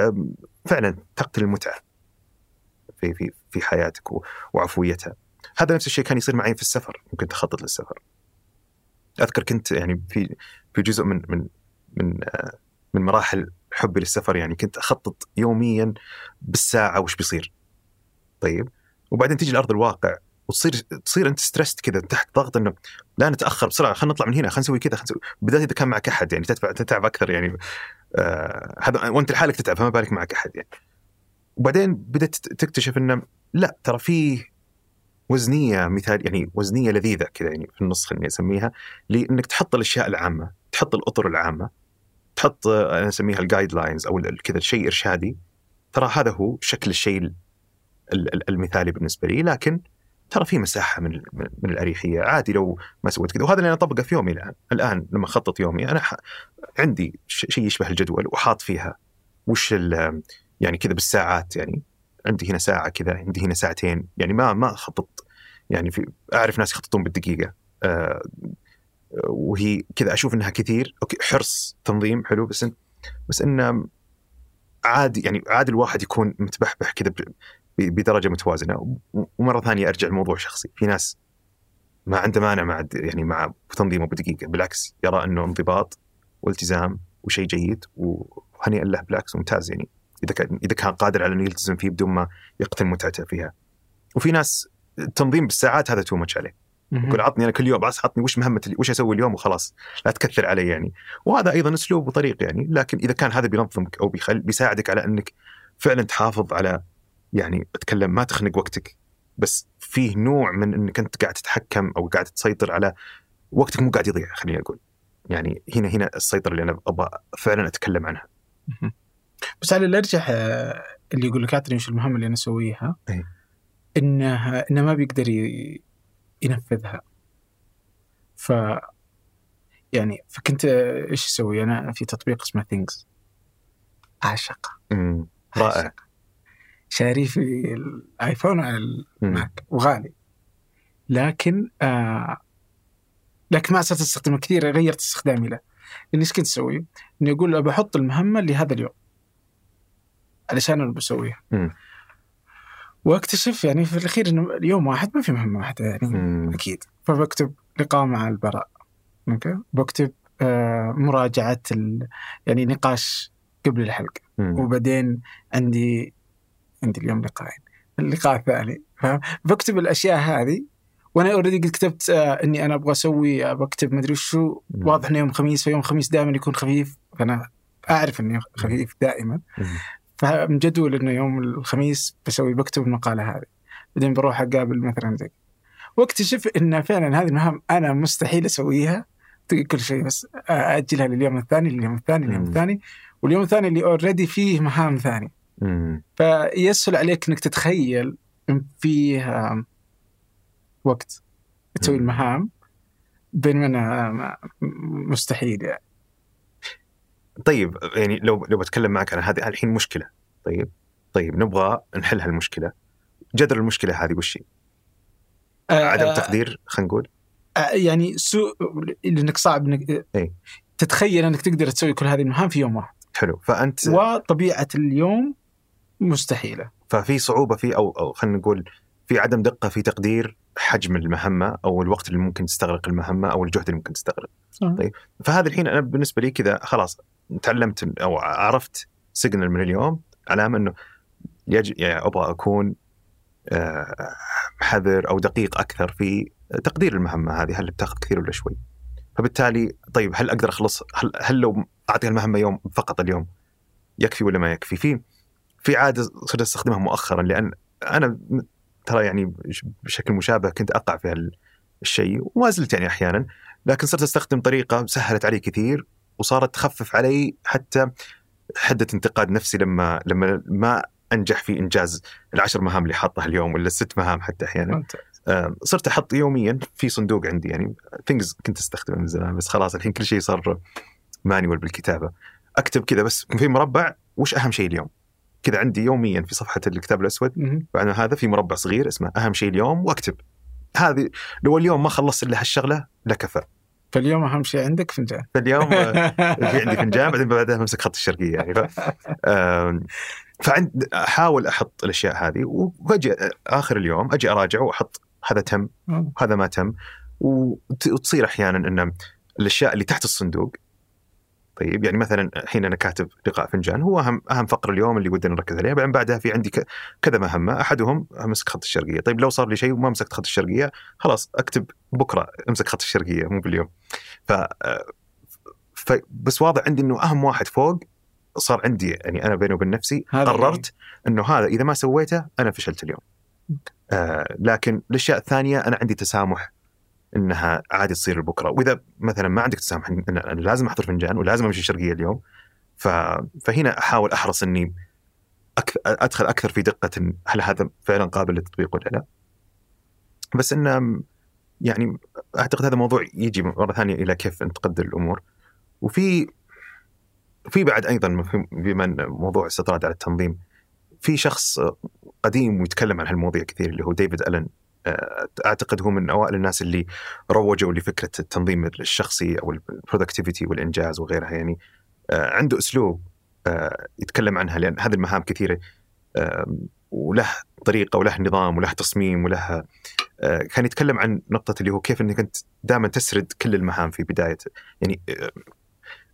S3: فعلا تقتل المتعة في في في حياتك وعفويتها. هذا نفس الشيء كان يصير معي في السفر ممكن تخطط للسفر. أذكر كنت يعني في في جزء من من من من مراحل حبي للسفر يعني كنت أخطط يوميا بالساعة وش بيصير. طيب؟ وبعدين تيجي لأرض الواقع وتصير تصير أنت stressed كذا تحت ضغط إنه لا نتأخر بسرعة خلينا نطلع من هنا خلينا نسوي كذا خلينا نسوي. بالذات إذا كان معك أحد يعني تتعب تتعب أكثر يعني آه هذا وأنت لحالك تتعب فما بالك معك أحد يعني. وبعدين بدأت تكتشف إنه لا ترى في وزنية مثال يعني وزنية لذيذة كذا يعني في النص خليني أسميها لأنك تحط الأشياء العامة تحط الأطر العامة تحط أنا أسميها ال guidelines أو كذا شيء ارشادي ترى هذا هو شكل الشيء المثالي بالنسبة لي لكن ترى في مساحة من من الأريحية. عادي لو ما سويت كذا. وهذا اللي أنا أطبقه في يومي الآن. الآن لما أخطط يومي أنا عندي شيء يشبه الجدول وحاط فيها وش يعني كذا بالساعات. يعني عندي هنا ساعة كذا عندي هنا ساعتين. يعني ما ما أخطط. يعني في أعرف ناس يخططون بالدقيقة. آه وهي كذا أشوف إنها كثير. okay حرص تنظيم حلو بس بس انه عادي يعني عادي الواحد يكون متبحبح كذا بدرجة متوازنة. ومرة ثانية أرجع لموضوع شخصي. في ناس ما عنده مانع مع يعني مع تنظيمه بدقيقة. بالعكس يرى أنه انضباط والتزام وشيء جيد وهنيئا له. بالعكس ممتاز. يعني إذا كان إذا كان قادر على أنه يلتزم فيه بدون ما يقتل متعته فيها. وفي ناس التنظيم بالساعات هذا تو ماتش عليه. يقول عطني أنا كل يوم بس عطني وش مهمتي وش أسوي اليوم؟ وخلاص. لا تكثر علي يعني. وهذا أيضا أسلوب وطريق يعني. لكن إذا كان هذا بينظمك أو بيخل بيساعدك على أنك فعلا تحافظ على يعني أتكلم ما تخنق وقتك. بس فيه نوع من انك انت قاعد تتحكم أو قاعد تسيطر على وقتك مو قاعد يضيع خليني أقول. يعني هنا هنا السيطرة اللي أنا أبغى فعلا أتكلم عنها.
S2: بس على الارجح آه، اللي يقول لك اعطني وش المهمة اللي أنا أسويها
S3: أي.
S2: إنه إنه ما بيقدر ينفذها. ف يعني فكنت إيش أسوي؟ أنا في تطبيق اسمه Things أعشقه.
S3: رائع.
S2: شاريه في الايفون على الماك وغالي. لكن آه لكن ما صرت أستخدمه كثير غيرت استخدامي له. لاني إيش كنت أسوي؟ إني أقول بحط المهمة لهذا اليوم. علشان أنا بسويها. وأكتشف يعني في الأخير إنه اليوم واحد ما في مهمة واحدة يعني
S3: مم.
S2: أكيد. فبكتب لقاء مع البراء. okay؟ بكتب آه مراجعة يعني نقاش قبل الحلقة.
S3: مم.
S2: وبعدين عندي عندي اليوم لقاءين. اللقاء الثاني بكتب الأشياء هذه وأنا already قد كتبت آه إني أنا أبغى أسوي آه بكتب مدري وشو واضح إنه يوم خميس فيوم خميس دائما يكون خفيف فأنا أعرف إنه خفيف دائما. فمجدول إنه يوم الخميس بسوي بكتب المقالة هذه. بعدين بروح أقابل مثلا زي واكتشف إن فعلا هذه المهام أنا مستحيل أسويها كل شيء بس أجلها لليوم الثاني لليوم الثاني لليوم الثاني واليوم الثاني اللي اوريدي فيه مهام ثانية. فيسهل عليك إنك تتخيل إن فيه وقت تسوي المهام بينما أنا مستحيل يعني.
S3: طيب يعني لو لو بتكلم معك عن هذه الحين مشكلة. طيب طيب نبغى نحل هالمشكلة. جذر المشكلة هذه وش هي؟ عدم
S2: آه،
S3: تقدير خلينا نقول؟
S2: آه، يعني سوء لأنك صعب إنك
S3: إيه.
S2: تتخيل إنك تقدر تسوي كل هذه المهام في يوم واحد.
S3: حلو. فأنت
S2: وطبيعة اليوم مستحيلة
S3: ففي صعوبة في أو أو خلينا نقول في عدم دقة في تقدير حجم المهمة أو الوقت اللي ممكن تستغرق المهمة أو الجهد اللي ممكن تستغرق. طيب فهذا الحين أنا بالنسبة لي كذا خلاص تعلمت أو عرفت سيجنال من اليوم علامه انه يجب يعني أبغى أكون آه، حذر أو دقيق أكثر في تقدير المهمة هذه هل بتاخذ كثير ولا شوي؟ فبالتالي طيب هل أقدر أخلص هل, هل لو اعطيها المهمة يوم فقط اليوم يكفي ولا ما يكفي؟ في في عادة صرت أستخدمها مؤخرا لأن أنا ترى يعني بشكل مشابه كنت أقع في هالشيء وما زلت يعني أحيانا لكن صرت أستخدم طريقة سهلت علي كثير وصارت تخفف علي حتى حدة انتقاد نفسي لما لما ما أنجح في إنجاز العشر مهام اللي حاطها اليوم ولا الست مهام حتى
S2: أحيانا.
S3: آه، صرت أحط يوميا في صندوق عندي يعني Things كنت أستخدمه من زمان بس خلاص الحين كل شيء صار manual بالكتابة. أكتب كذا بس في مربع وش أهم شيء اليوم؟ كذا عندي يوميا في صفحة الكتاب
S2: الأسود.
S3: بعد هذا في مربع صغير اسمه أهم شيء اليوم وأكتب. هذه لو اليوم ما خلصت إلا هالشغلة لكفى
S2: فاليوم أهم شيء عندك فنجان.
S3: فاليوم آه، [laughs] في عندي فنجان بعدين بعدها بمسك خط الشرقية يعني ف... فعند أحاول أحط الأشياء هذه وأجي آخر اليوم أجي أراجع وأحط هذا تم وهذا ما تم وت- وتصير أحيانا ان الأشياء اللي تحت الصندوق طيب يعني مثلا الحين أنا كاتب لقاء فنجان هو أهم أهم فقرة اليوم اللي ودنا نركز عليها بعدين بعدها في عندي كذا مهمة أحدهم أمسك خط الشرقية طيب لو صار لي شيء وما مسكت خط الشرقية خلاص أكتب بكرة أمسك خط الشرقية مو باليوم ف بس واضح عندي إنه أهم واحد فوق صار عندي يعني أنا بيني وبين نفسي
S2: هذا
S3: قررت إنه هذا إذا ما سويته أنا فشلت اليوم. آه لكن الأشياء الثانية أنا عندي تسامح إنها عادي تصير بكره وإذا مثلا ما عندك تسامح أنا لازم أحضر فنجان ولازم أمشي الشرقية اليوم ف... فهنا أحاول أحرص إني أكثر أدخل أكثر في دقة هل هذا فعلا قابل للتطبيق ولا لا. بس انه يعني أعتقد هذا موضوع يجي مرة ثانية إلى كيف أنت تقدر الأمور. وفي في بعد أيضا بما موضوع استطراد على التنظيم في شخص قديم ويتكلم عن هالمواضيع كثير اللي هو ديفيد ألن أعتقد هو من أوائل الناس اللي روجوا لفكرة التنظيم الشخصي أو ال productivity والإنجاز وغيرها. يعني آه، عنده أسلوب آه، يتكلم عنها لأن هذه المهام كثيرة آه، وله طريقة وله نظام وله تصميم وله آه، كان يتكلم عن نقطة اللي هو كيف إنك أنت دائما تسرد كل المهام في بداية. يعني آه،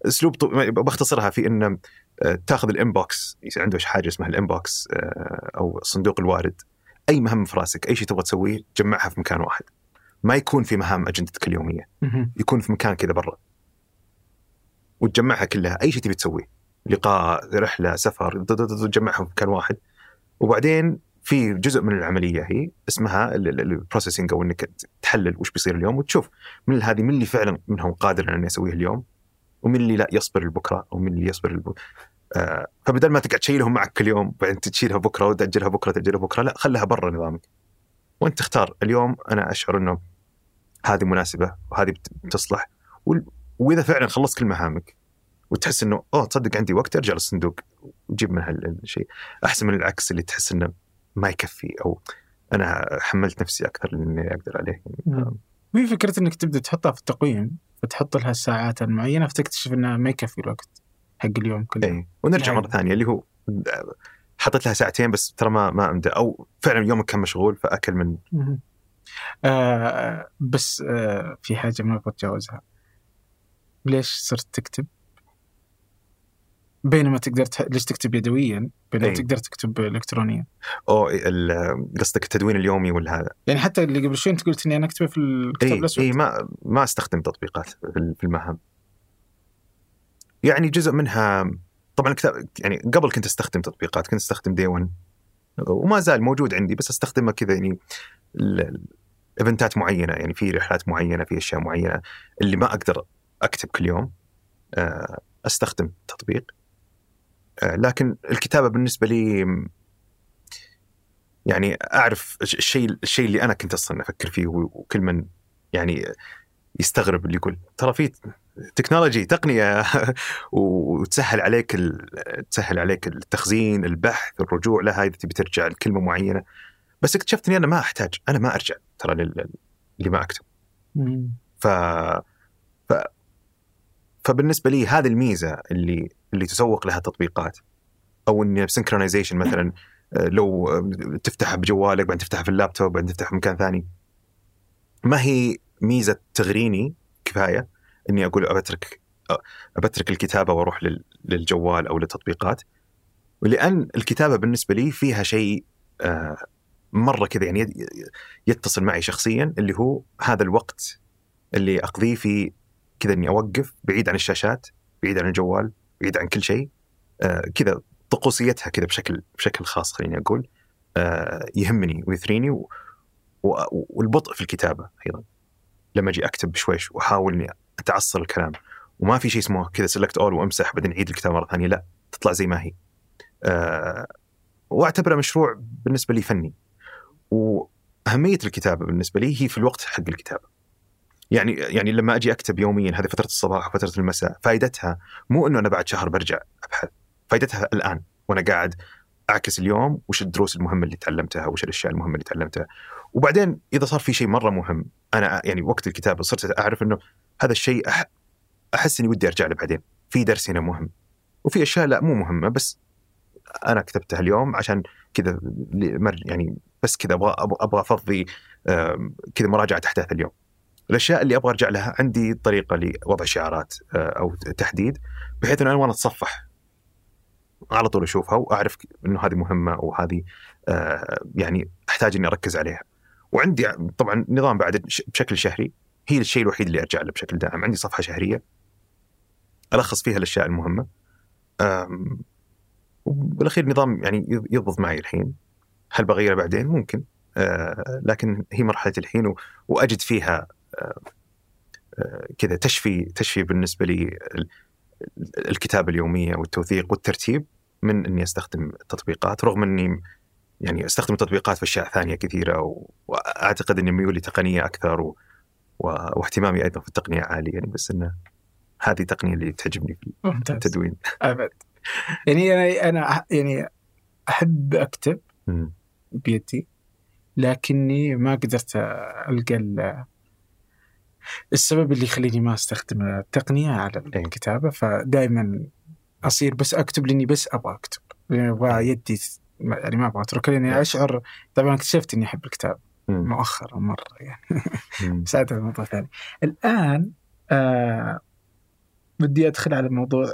S3: أسلوب بختصرها في إنه آه، تاخذ ال inbox عنده حاجة اسمها ال inbox آه، أو صندوق الوارد. أي مهمه في رأسك أي شيء تبغى تسويه تجمعها في مكان واحد. ما يكون في مهام أجندتك
S2: اليومية.
S3: يكون في مكان كذا برا. وتجمعها كلها أي شيء تبي تسويه. لقاء رحلة سفر تجمعها في مكان واحد. وبعدين في جزء من العملية هي اسمها ال processing أو إنك تحلل وش بيصير اليوم وتشوف من هذه من اللي فعلا منهم قادر انه يسويه اليوم ومن اللي لا يصبر لبكرة ومن اللي يصبر لبكره آه فبدل ما تقعد تشيلهم معك كل يوم بعدين تشيلها بكرة وتأجلها بكرة تاجلها بكرة لا خلها برا نظامك. وانت تختار اليوم أنا أشعر إنه هذه مناسبة وهذه بت- بتصلح وإذا فعلا خلصت كل مهامك وتحس إنه أوه تصدق عندي وقت ارجع للصندوق وجيب من هالشيء أحسن من العكس اللي تحس إنه ما يكفي أو أنا حملت نفسي أكثر من اللي أقدر عليه.
S2: في فكرة إنك تبدأ تحطها في التقويم فتحط لها الساعات المعينة فتكتشف إنها ما يكفي الوقت. حق اليوم كله
S3: اي ونرجع
S2: نعم.
S3: مره ثانية اللي هو حطيت لها ساعتين بس ترى ما ما أمدى أو فعلا يومك كان مشغول فأكل من.
S2: آه بس آه في حاجة ما بتجاوزها ليش صرت تكتب؟ بينما تقدر تح... ليش تكتب يدويا بينما
S3: أي.
S2: تقدر تكتب الكترونيا
S3: أو ال- قصدك التدوين اليومي ولا هذا
S2: يعني حتى اللي قبل شوي أنت قلت إني أنا أكتبه في الكتاب
S3: اي
S2: الأسود
S3: اي ما ما أستخدم تطبيقات في في المهام يعني جزء منها طبعا الكتاب يعني قبل كنت أستخدم تطبيقات كنت أستخدم دي 1 وما زال موجود عندي بس استخدمه كذا يعني ايفنتات معينة يعني في رحلات معينة في أشياء معينة اللي ما أقدر أكتب كل يوم آه، أستخدم تطبيق. آه، لكن الكتابة بالنسبة لي يعني أعرف الش- الشيء الشيء اللي أنا كنت أصلا أفكر فيه وكل من يعني يستغرب اللي يقول. ترى في تكنولوجي تقنية [laughs] وتسهل عليك تسهل عليك التخزين البحث الرجوع لها إذا تبي ترجع لكلمة معينة. بس اكتشفت اني أنا ما أحتاج أنا ما أرجع ترى لل- اللي ما
S2: أكتب.
S3: ف... ف... فبالنسبة لي هذه الميزة اللي اللي تسوق لها تطبيقات. أو إن synchronization [laughs] مثلا لو تفتحها بجوالك بعدين تفتحها في اللابتوب بعدين تفتحها في مكان ثاني. ما هي ميزة تغريني كفاية إني أقول أبترك أبترك الكتابة وأروح لل... للجوال أو للتطبيقات ولان الكتابة بالنسبة لي فيها شيء آه، مرة كذا يعني يتصل معي شخصيا اللي هو هذا الوقت اللي أقضيه في كذا إني أوقف بعيد عن الشاشات بعيد عن الجوال بعيد عن كل شيء آه كذا طقوسيتها كذا بشكل بشكل خاص خليني أقول آه يهمني ويثريني. والبطء في الكتابة أيضا لما أجي أكتب بشويش وأحاول إني أتعصر الكلام. وما في شيء اسمه كذا سلكت أول وأمسح بعدين اعيد الكتابه مرة ثانية لا تطلع زي ما هي. آه واعتبره مشروع بالنسبة لي فني. وأهمية الكتابة بالنسبة لي هي في الوقت حق الكتابة. يعني يعني لما أجي أكتب يوميا هذه فترة الصباح وفترة المساء فائدتها مو إنه أنا بعد شهر برجع أبحث. فائدتها الآن وأنا قاعد أعكس اليوم وش الدروس المهمة اللي تعلمتها وش الأشياء المهمة اللي تعلمتها. وبعدين إذا صار في شيء مرة مهم أنا يعني وقت الكتابة صرت أعرف إنه هذا الشيء أحس إني ودي أرجع له بعدين. في درس هنا مهم وفي أشياء لا مو مهمة بس أنا كتبتها اليوم عشان كذا يعني بس كذا أبغى أبغى أفضي كذا مراجعة أحداث اليوم. الأشياء اللي أبغى أرجع لها عندي طريقة لوضع شعارات آه، أو تحديد بحيث إنه أنا وأنا أتصفح على طول أشوفها وأعرف إنه هذه مهمة وهذه آه، يعني أحتاج إني أركز عليها. وعندي طبعا نظام بعد بشكل شهري. هي الشيء الوحيد اللي أرجع له بشكل دائم. عندي صفحة شهرية ألخص فيها الأشياء المهمة. وبالأخير نظام يعني يض- يضبط معي الحين. هل بغيره بعدين؟ ممكن. آه، لكن هي مرحلة الحين وأجد فيها آه، آه، كذا تشفي تشفي بالنسبة لي ال- ال- الكتابة اليومية والتوثيق والترتيب من إني أستخدم التطبيقات رغم إني يعني أستخدم التطبيقات في أشياء ثانية كثيرة و- وأعتقد إني ميولي تقنية أكثر و... و... واهتمامي أيضا في التقنية عالي يعني بس إنه هذه التقنيه اللي تعجبني في
S2: ممتاز
S3: التدوين.
S2: أبد يعني أنا أنا يعني أحب
S3: أكتب.
S2: بيدي لكني ما قدرت ألقى ال- السبب اللي يخليني ما أستخدم التقنية على
S3: إيه.
S2: الكتابة فدائما أصير بس أكتب لأني بس أبغى أكتب أبغى يدي ما- يعني ما أبغى اترك لأني
S3: إيه.
S2: أشعر طبعا اكتشفت إني أحب الكتاب. مؤخرا مرة يعني. بس [laughs] هذا موضوع ثاني الآن آه بدي أدخل على موضوع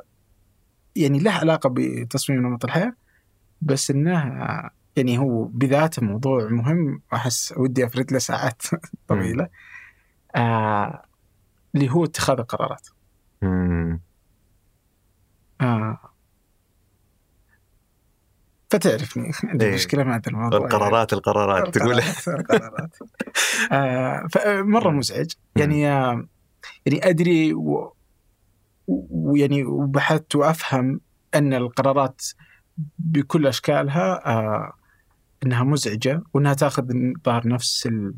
S2: يعني له علاقة بتصميم نمط الحياة بس إنه يعني هو بذاته موضوع مهم وأحس ودي أفرد له ساعات [laughs] طويلة آه اللي هو اتخاذ القرارات. آه فتعرفني [laughs] عندي
S3: إيه.
S2: مشكلة مع هذا الموضوع.
S3: القرارات القرارات تقول. [laughs]
S2: القرارات. آه فمره مزعج. يعني آه يعني أدري ويعني وبحثت وأفهم أن القرارات بكل أشكالها آه إنها مزعجة وإنها تأخذ ظهر نفس ال-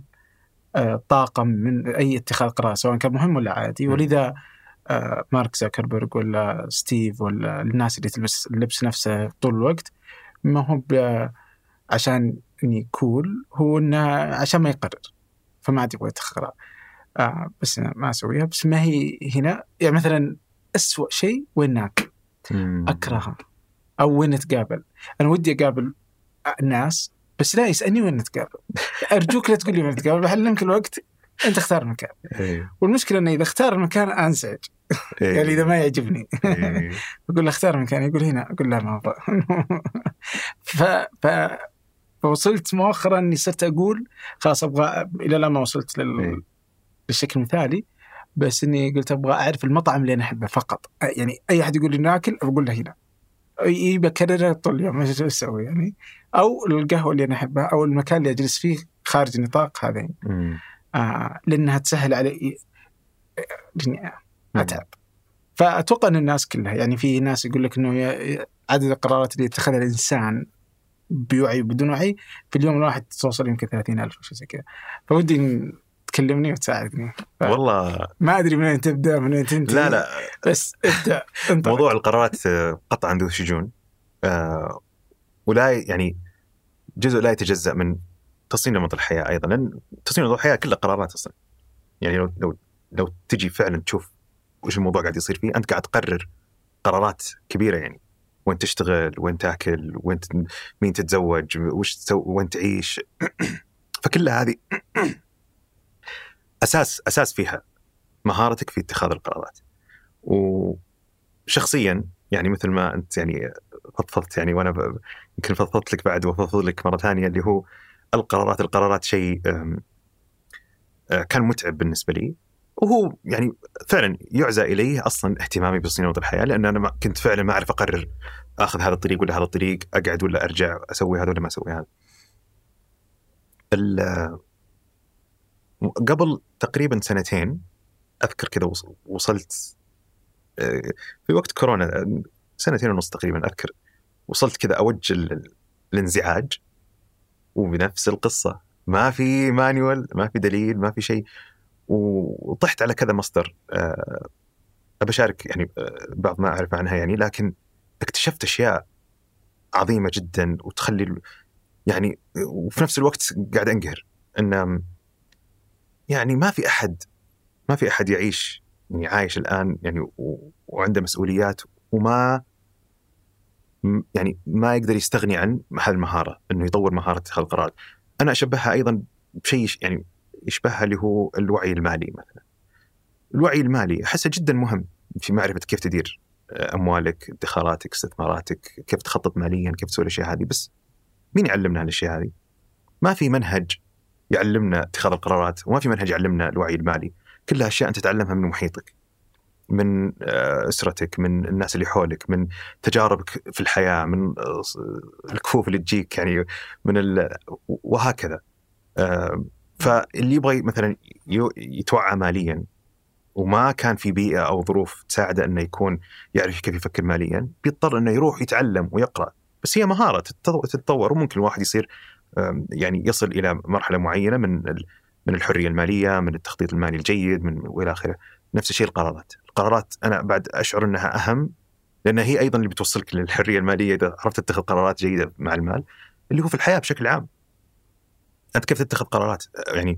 S2: آه، الطاقم من أي اتخاذ قرار سواء كان مهم ولا عادي.
S3: مم.
S2: ولذا آه، مارك زاكربرج ولا ستيف ولا الناس اللي تلبس اللبس نفسه طول الوقت ما هو عشان اني كول هو إنه عشان ما يقرر فما عاد يبغى يتخذ قرار آه بس أنا ما أسويها. بس ما هي هنا يعني مثلا أسوأ شيء وين ناكل. أكرهها. أو وين نتقابل؟ أنا ودي أقابل ناس بس لا يسألني وين نتقابل. أرجوك لا تقول لي وين نتقابل بحلمك الوقت أنت اختار المكان.
S3: إيه.
S2: والمشكلة إنه إذا اختار المكان أنزعج.
S3: إيه. [laughs]
S2: يعني إذا ما يعجبني.
S3: إيه. [laughs]
S2: أقول له اختار مكان يقول هنا أقول لا ما أبغى. [laughs] [laughs] ف... ف... فوصلت مؤخرا إني صرت أقول خلاص أبغى إلى الآن ما وصلت لل...
S3: إيه.
S2: للشكل المثالي بس إني قلت أبغى أعرف المطعم اللي أنا أحبه فقط. يعني أي أحد يقول لي ناكل بقول له هنا. أي بكررها طول اليوم إيش أسوي يعني؟ أو القهوة اللي أنا أحبها أو المكان اللي أجلس فيه خارج نطاق هذين
S3: مم.
S2: آه لأنها تسهل علي أتعب. فأتوقع إن الناس كلها يعني في ناس يقول لك إنه عدد القرارات اللي يتخذها الإنسان بوعي وبدون وعي في اليوم الواحد توصل يمكن 30000 أو شيء زي كذا. فودي تكلمني وتساعدني. ف-
S3: والله
S2: ما أدري من وين تبدأ من وين تنتهي.
S3: لا لا.
S2: بس ابدأ انطلق.
S3: موضوع القرارات آه، قطعا ذو شجون. آه، ولا يعني جزء لا يتجزأ من تصميم نمط الحياة أيضا لأن تصميم نمط الحياة كله قرارات أصلا. يعني لو لو لو تجي فعلا تشوف وش الموضوع قاعد يصير فيه أنت قاعد تقرر قرارات كبيرة يعني. وين تشتغل وين تاكل وين مين تتزوج وش تسوي وين تعيش. [clears throat] فكلها هذه [clears throat] أساس أساس فيها مهارتك في اتخاذ القرارات. وشخصيا يعني مثل ما أنت يعني فضفضت يعني وأنا يمكن فضفضت لك بعد وفضفض لك مرة ثانية اللي هو القرارات القرارات شيء آه، كان متعب بالنسبة لي. وهو يعني فعلا يعزى إليه أصلا اهتمامي بصناعه الحياة لأن أنا كنت فعلا ما أعرف أقرر آخذ هذا الطريق ولا هذا الطريق أقعد ولا أرجع أسوي هذا ولا ما أسوي هذا. قبل تقريبا سنتين أذكر كذا وص- وصلت آه، في وقت كورونا سنتين ونص تقريبا أذكر وصلت كذا اوج ال- الانزعاج وبنفس القصة ما في مانيوال ما في دليل ما في شيء وطحت على كذا مصدر آه، ابى أشارك يعني آه، بعض ما أعرف عنها يعني لكن اكتشفت أشياء عظيمة جدا وتخلي يعني وفي نفس الوقت قاعد أنقهر إن يعني ما في أحد ما في أحد يعيش يعني عايش الآن يعني وعنده مسؤوليات وما يعني ما يقدر يستغني عن هذه المهاره إنه يطور مهارة اتخاذ القرار. أنا أشبهها أيضا بشيء يعني يشبهها اللي هو الوعي المالي مثلا. الوعي المالي أحسه جدا مهم في معرفة كيف تدير آه، أموالك، ادخاراتك، استثماراتك، كيف تخطط ماليا، كيف تسوي الأشياء هذه بس مين يعلمنا هالاشياء هذه؟ ما في منهج يعلمنا اتخاذ القرارات وما في منهج يعلمنا الوعي المالي، كلها اشياء أنت تتعلمها من محيطك. من آه، أسرتك، من الناس اللي حولك، من تجاربك في الحياة، من آه، الكفوف اللي تجيك يعني من. وهكذا. فاللي يبغى مثلا يتوعى ماليا وما كان في بيئة أو ظروف تساعده إنه يكون يعرف كيف يفكر ماليا بيضطر إنه يروح يتعلم ويقرأ. بس هي مهارة تتطو- تتطور وممكن الواحد يصير يعني يصل إلى مرحلة معينة من من الحرية المالية من التخطيط المالي الجيد من وإلى آخره. نفس الشيء القرارات. القرارات أنا بعد أشعر إنها أهم لأن هي أيضا اللي بتوصلك للحرية المالية إذا عرفت تتخذ قرارات جيدة مع المال اللي هو في الحياة بشكل عام. أنت كيف تتخذ قرارات؟ يعني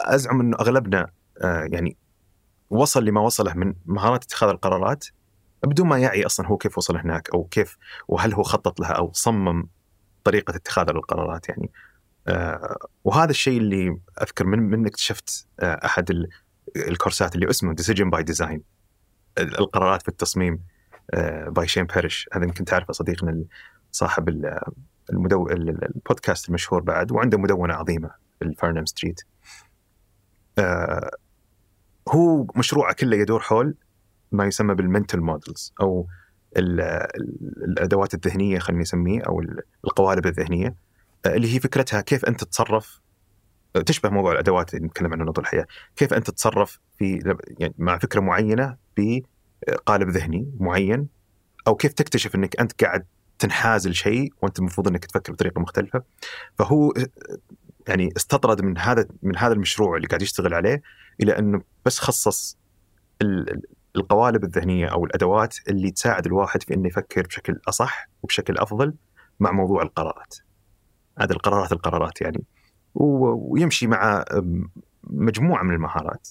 S3: أزعم إنه أغلبنا آه، يعني وصل لما وصله من مهارات اتخاذ القرارات بدون ما يعي أصلا هو كيف وصل هناك أو كيف وهل هو خطط لها أو صمم طريقة اتخاذ القرارات يعني. آه وهذا الشيء اللي أذكر من من اكتشفت آه أحد ال- الكورسات اللي اسمه Decision by Design القرارات في التصميم by شين باريش هذا يمكن تعرفه صديقنا صاحب المدو... ال- ال- البودكاست المشهور بعد وعنده مدونة عظيمة في ال Farnam Street. آه هو مشروعه كله يدور حول ما يسمى بالمنتل مودلز أو ال- ال- الأدوات الذهنية خلينا نسميه أو ال- القوالب الذهنية آه، اللي هي فكرتها كيف أنت تتصرف آه، تشبه موضوع الأدوات اللي نتكلم عنه نمط الحياة، كيف أنت تتصرف في يعني مع فكرة معينة بقالب ذهني معين أو كيف تكتشف إنك أنت قاعد تنحاز لشيء وانت المفروض انك تفكر بطريقة مختلفة فهو يعني استطرد من هذا من هذا المشروع اللي قاعد يشتغل عليه إلى إنه بس خصص ال- ال- القوالب الذهنية أو الأدوات اللي تساعد الواحد في إنه يفكر بشكل أصح وبشكل أفضل مع موضوع القرارات. هذه القرارات القرارات يعني ويمشي مع مجموعة من المهارات.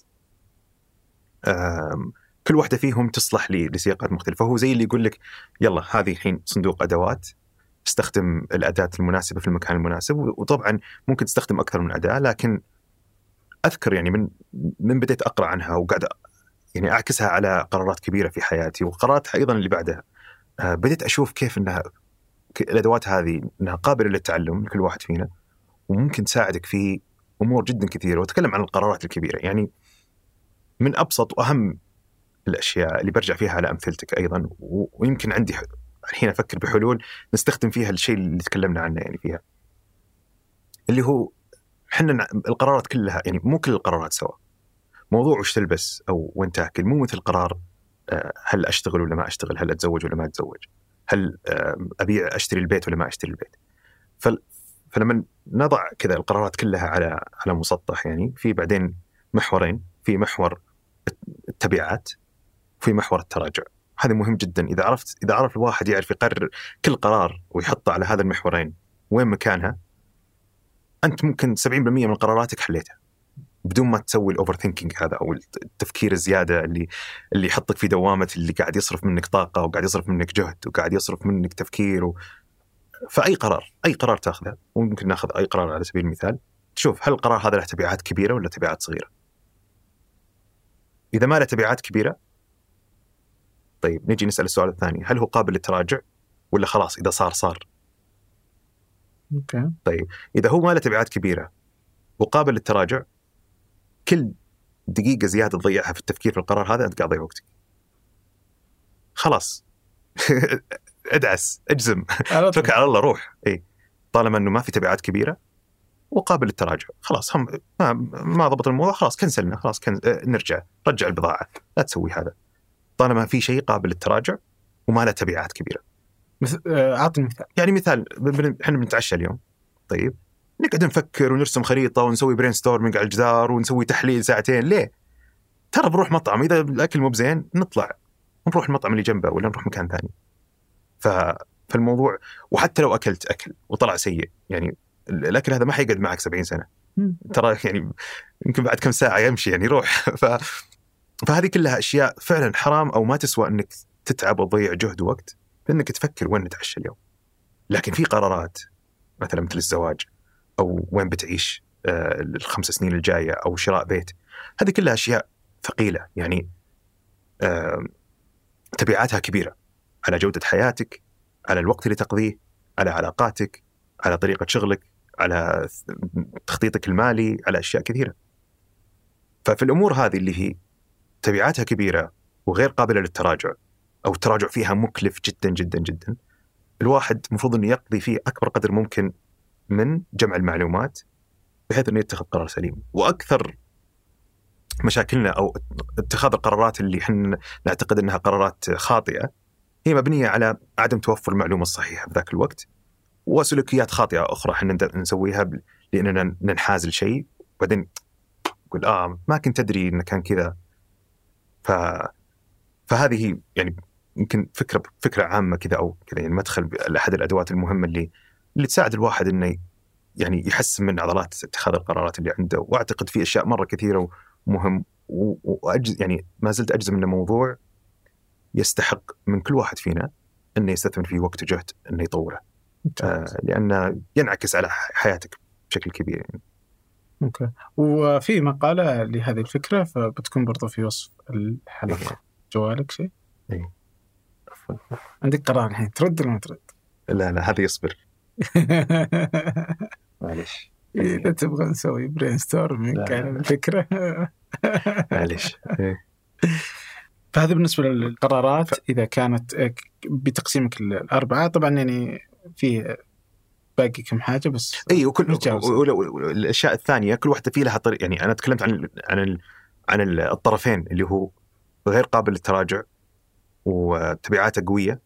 S3: كل واحدة فيهم تصلح لسياقات مختلفة، هو زي اللي يقول لك يلا هذه الحين صندوق أدوات استخدم الأداة المناسبة في المكان المناسب. وطبعا ممكن تستخدم أكثر من أداة لكن أذكر يعني من من بديت أقرأ عنها وقاعد يعني أعكسها على قرارات كبيرة في حياتي. وقرارات أيضا اللي بعدها. آه، بديت أشوف كيف إنها الأدوات هذه إنها قابلة للتعلم لكل واحد فينا وممكن تساعدك في أمور جدا كثيرة. وأتكلم عن القرارات الكبيرة. يعني من أبسط وأهم الأشياء اللي برجع فيها على أمثلتك أيضا ويمكن عندي الحين أفكر بحلول نستخدم فيها الشيء اللي تكلمنا عنه يعني فيها. اللي هو إحنا القرارات كلها يعني مو كل القرارات سوا. موضوع وش تلبس أو وين تأكل مو مثل قرار آه، هل أشتغل ولا ما أشتغل هل أتزوج ولا ما أتزوج هل ابيع أشتري البيت ولا ما أشتري البيت. فلما نضع كذا القرارات كلها على على مسطح يعني في بعدين محورين في محور التبعات وفي محور التراجع. هذا مهم جدا. إذا عرفت إذا عرف الواحد يعرف يقرر كل قرار ويحطه على هذا المحورين وين مكانها أنت ممكن 70% من قراراتك حليتها. بدون ما تسوي ال overthinking هذا أو التفكير الزيادة اللي اللي يحطك في دوامة اللي قاعد يصرف منك طاقة وقاعد يصرف منك جهد وقاعد يصرف منك تفكير و... فأي قرار أي قرار تأخذه. وممكن نأخذ أي قرار على سبيل المثال. تشوف هل القرار هذا له تبعات كبيرة ولا تبعات صغيرة؟ إذا ما له تبعات كبيرة طيب نجي نسأل السؤال الثاني. هل هو قابل للتراجع ولا خلاص إذا صار صار؟
S2: أوكي.
S3: طيب إذا هو ما له تبعات كبيرة وقابل للتراجع كل دقيقة زيادة تضيعها في التفكير في القرار هذا أنت قاعد تضيع وقتك. خلاص. [laughs] ادعس اجزم. توكل على الله روح. إي. طالما إنه ما في تبعات كبيرة وقابل للتراجع. خلاص هم ما, ما ضبط الموضوع خلاص كنسلنا خلاص كن... آه، نرجع رجع البضاعة. لا تسوي هذا. طالما في شيء قابل للتراجع وما له تبعات كبيرة.
S2: مثل آه، أعطني مثال.
S3: يعني مثال إحنا بنتعشى اليوم. طيب. نقعد نفكر ونرسم خريطة ونسوي brainstorming على الجدار ونسوي تحليل ساعتين. ليه؟ ترى بروح مطعم. إذا الأكل مو بزين نطلع. نروح المطعم اللي جنبه ولا نروح مكان ثاني. ف فالموضوع وحتى لو أكلت أكل وطلع سيء يعني الأكل هذا ما حيقعد معك 70 سنة. ترى يعني يمكن بعد كم ساعة يمشي يعني روح [laughs] ف فهذه كلها أشياء فعلا حرام أو ما تسوى أنك تتعب وتضيع جهد ووقت بأنك تفكر وين نتعشى اليوم. لكن في قرارات مثلا مثل الزواج أو وين بتعيش آه، الخمس سنين الجاية أو شراء بيت هذه كلها أشياء ثقيلة يعني تبعاتها كبيرة على جودة حياتك على الوقت اللي تقضيه على علاقاتك على طريقة شغلك على تخطيطك المالي على أشياء كثيرة ففي الأمور هذه اللي هي تبعاتها كبيرة وغير قابلة للتراجع أو التراجع فيها مكلف جدا جدا جدا. الواحد المفروض إنه يقضي فيه أكبر قدر ممكن من جمع المعلومات بحيث إنه يتخذ قرار سليم. وأكثر مشاكلنا أو اتخاذ القرارات اللي إحنا نعتقد إنها قرارات خاطئة هي مبنية على عدم توفر المعلومة الصحيحة في ذاك الوقت وسلوكيات خاطئة أخرى إحنا نسويها لأننا ننحاز لشيء. وبعدين نقول آه ما كنت أدري إنه كان كذا. ف فهذه يعني يمكن فكرة فكرة عامة كذا أو كذا يعني مدخل احد الأدوات المهمة اللي اللي تساعد الواحد إنه يعني يحسن من عضلات اتخاذ القرارات اللي عنده. وأعتقد في أشياء مرة كثيرة ومهم واجز يعني ما زلت أجزم إنه موضوع يستحق من كل واحد فينا إنه يستثمر فيه وقت وجهد إنه يطوره آه لأنه ينعكس على حياتك بشكل كبير يعني.
S2: أوكي. وفي مقالة لهذه الفكرة فبتكون برضو في وصف الحلقة. إيه. جوالك شيء؟
S3: اي
S2: عندك قرار الحين ترد ولا ما ترد؟
S3: لا لا هذا يصبر [laughs] معلش
S2: إذا تبغى نسوي brainstorming على الفكرة. [laughs]
S3: معلش إيه.
S2: فهذا بالنسبة للقرارات إذا كانت بتقسيمك الأربعة طبعا يعني في باقي كم حاجة بس
S3: اي وكل الاشياء الثانية كل واحدة في لها طريق يعني أنا تكلمت عن عن عن الطرفين اللي هو غير قابل للتراجع وتبعاته قوية.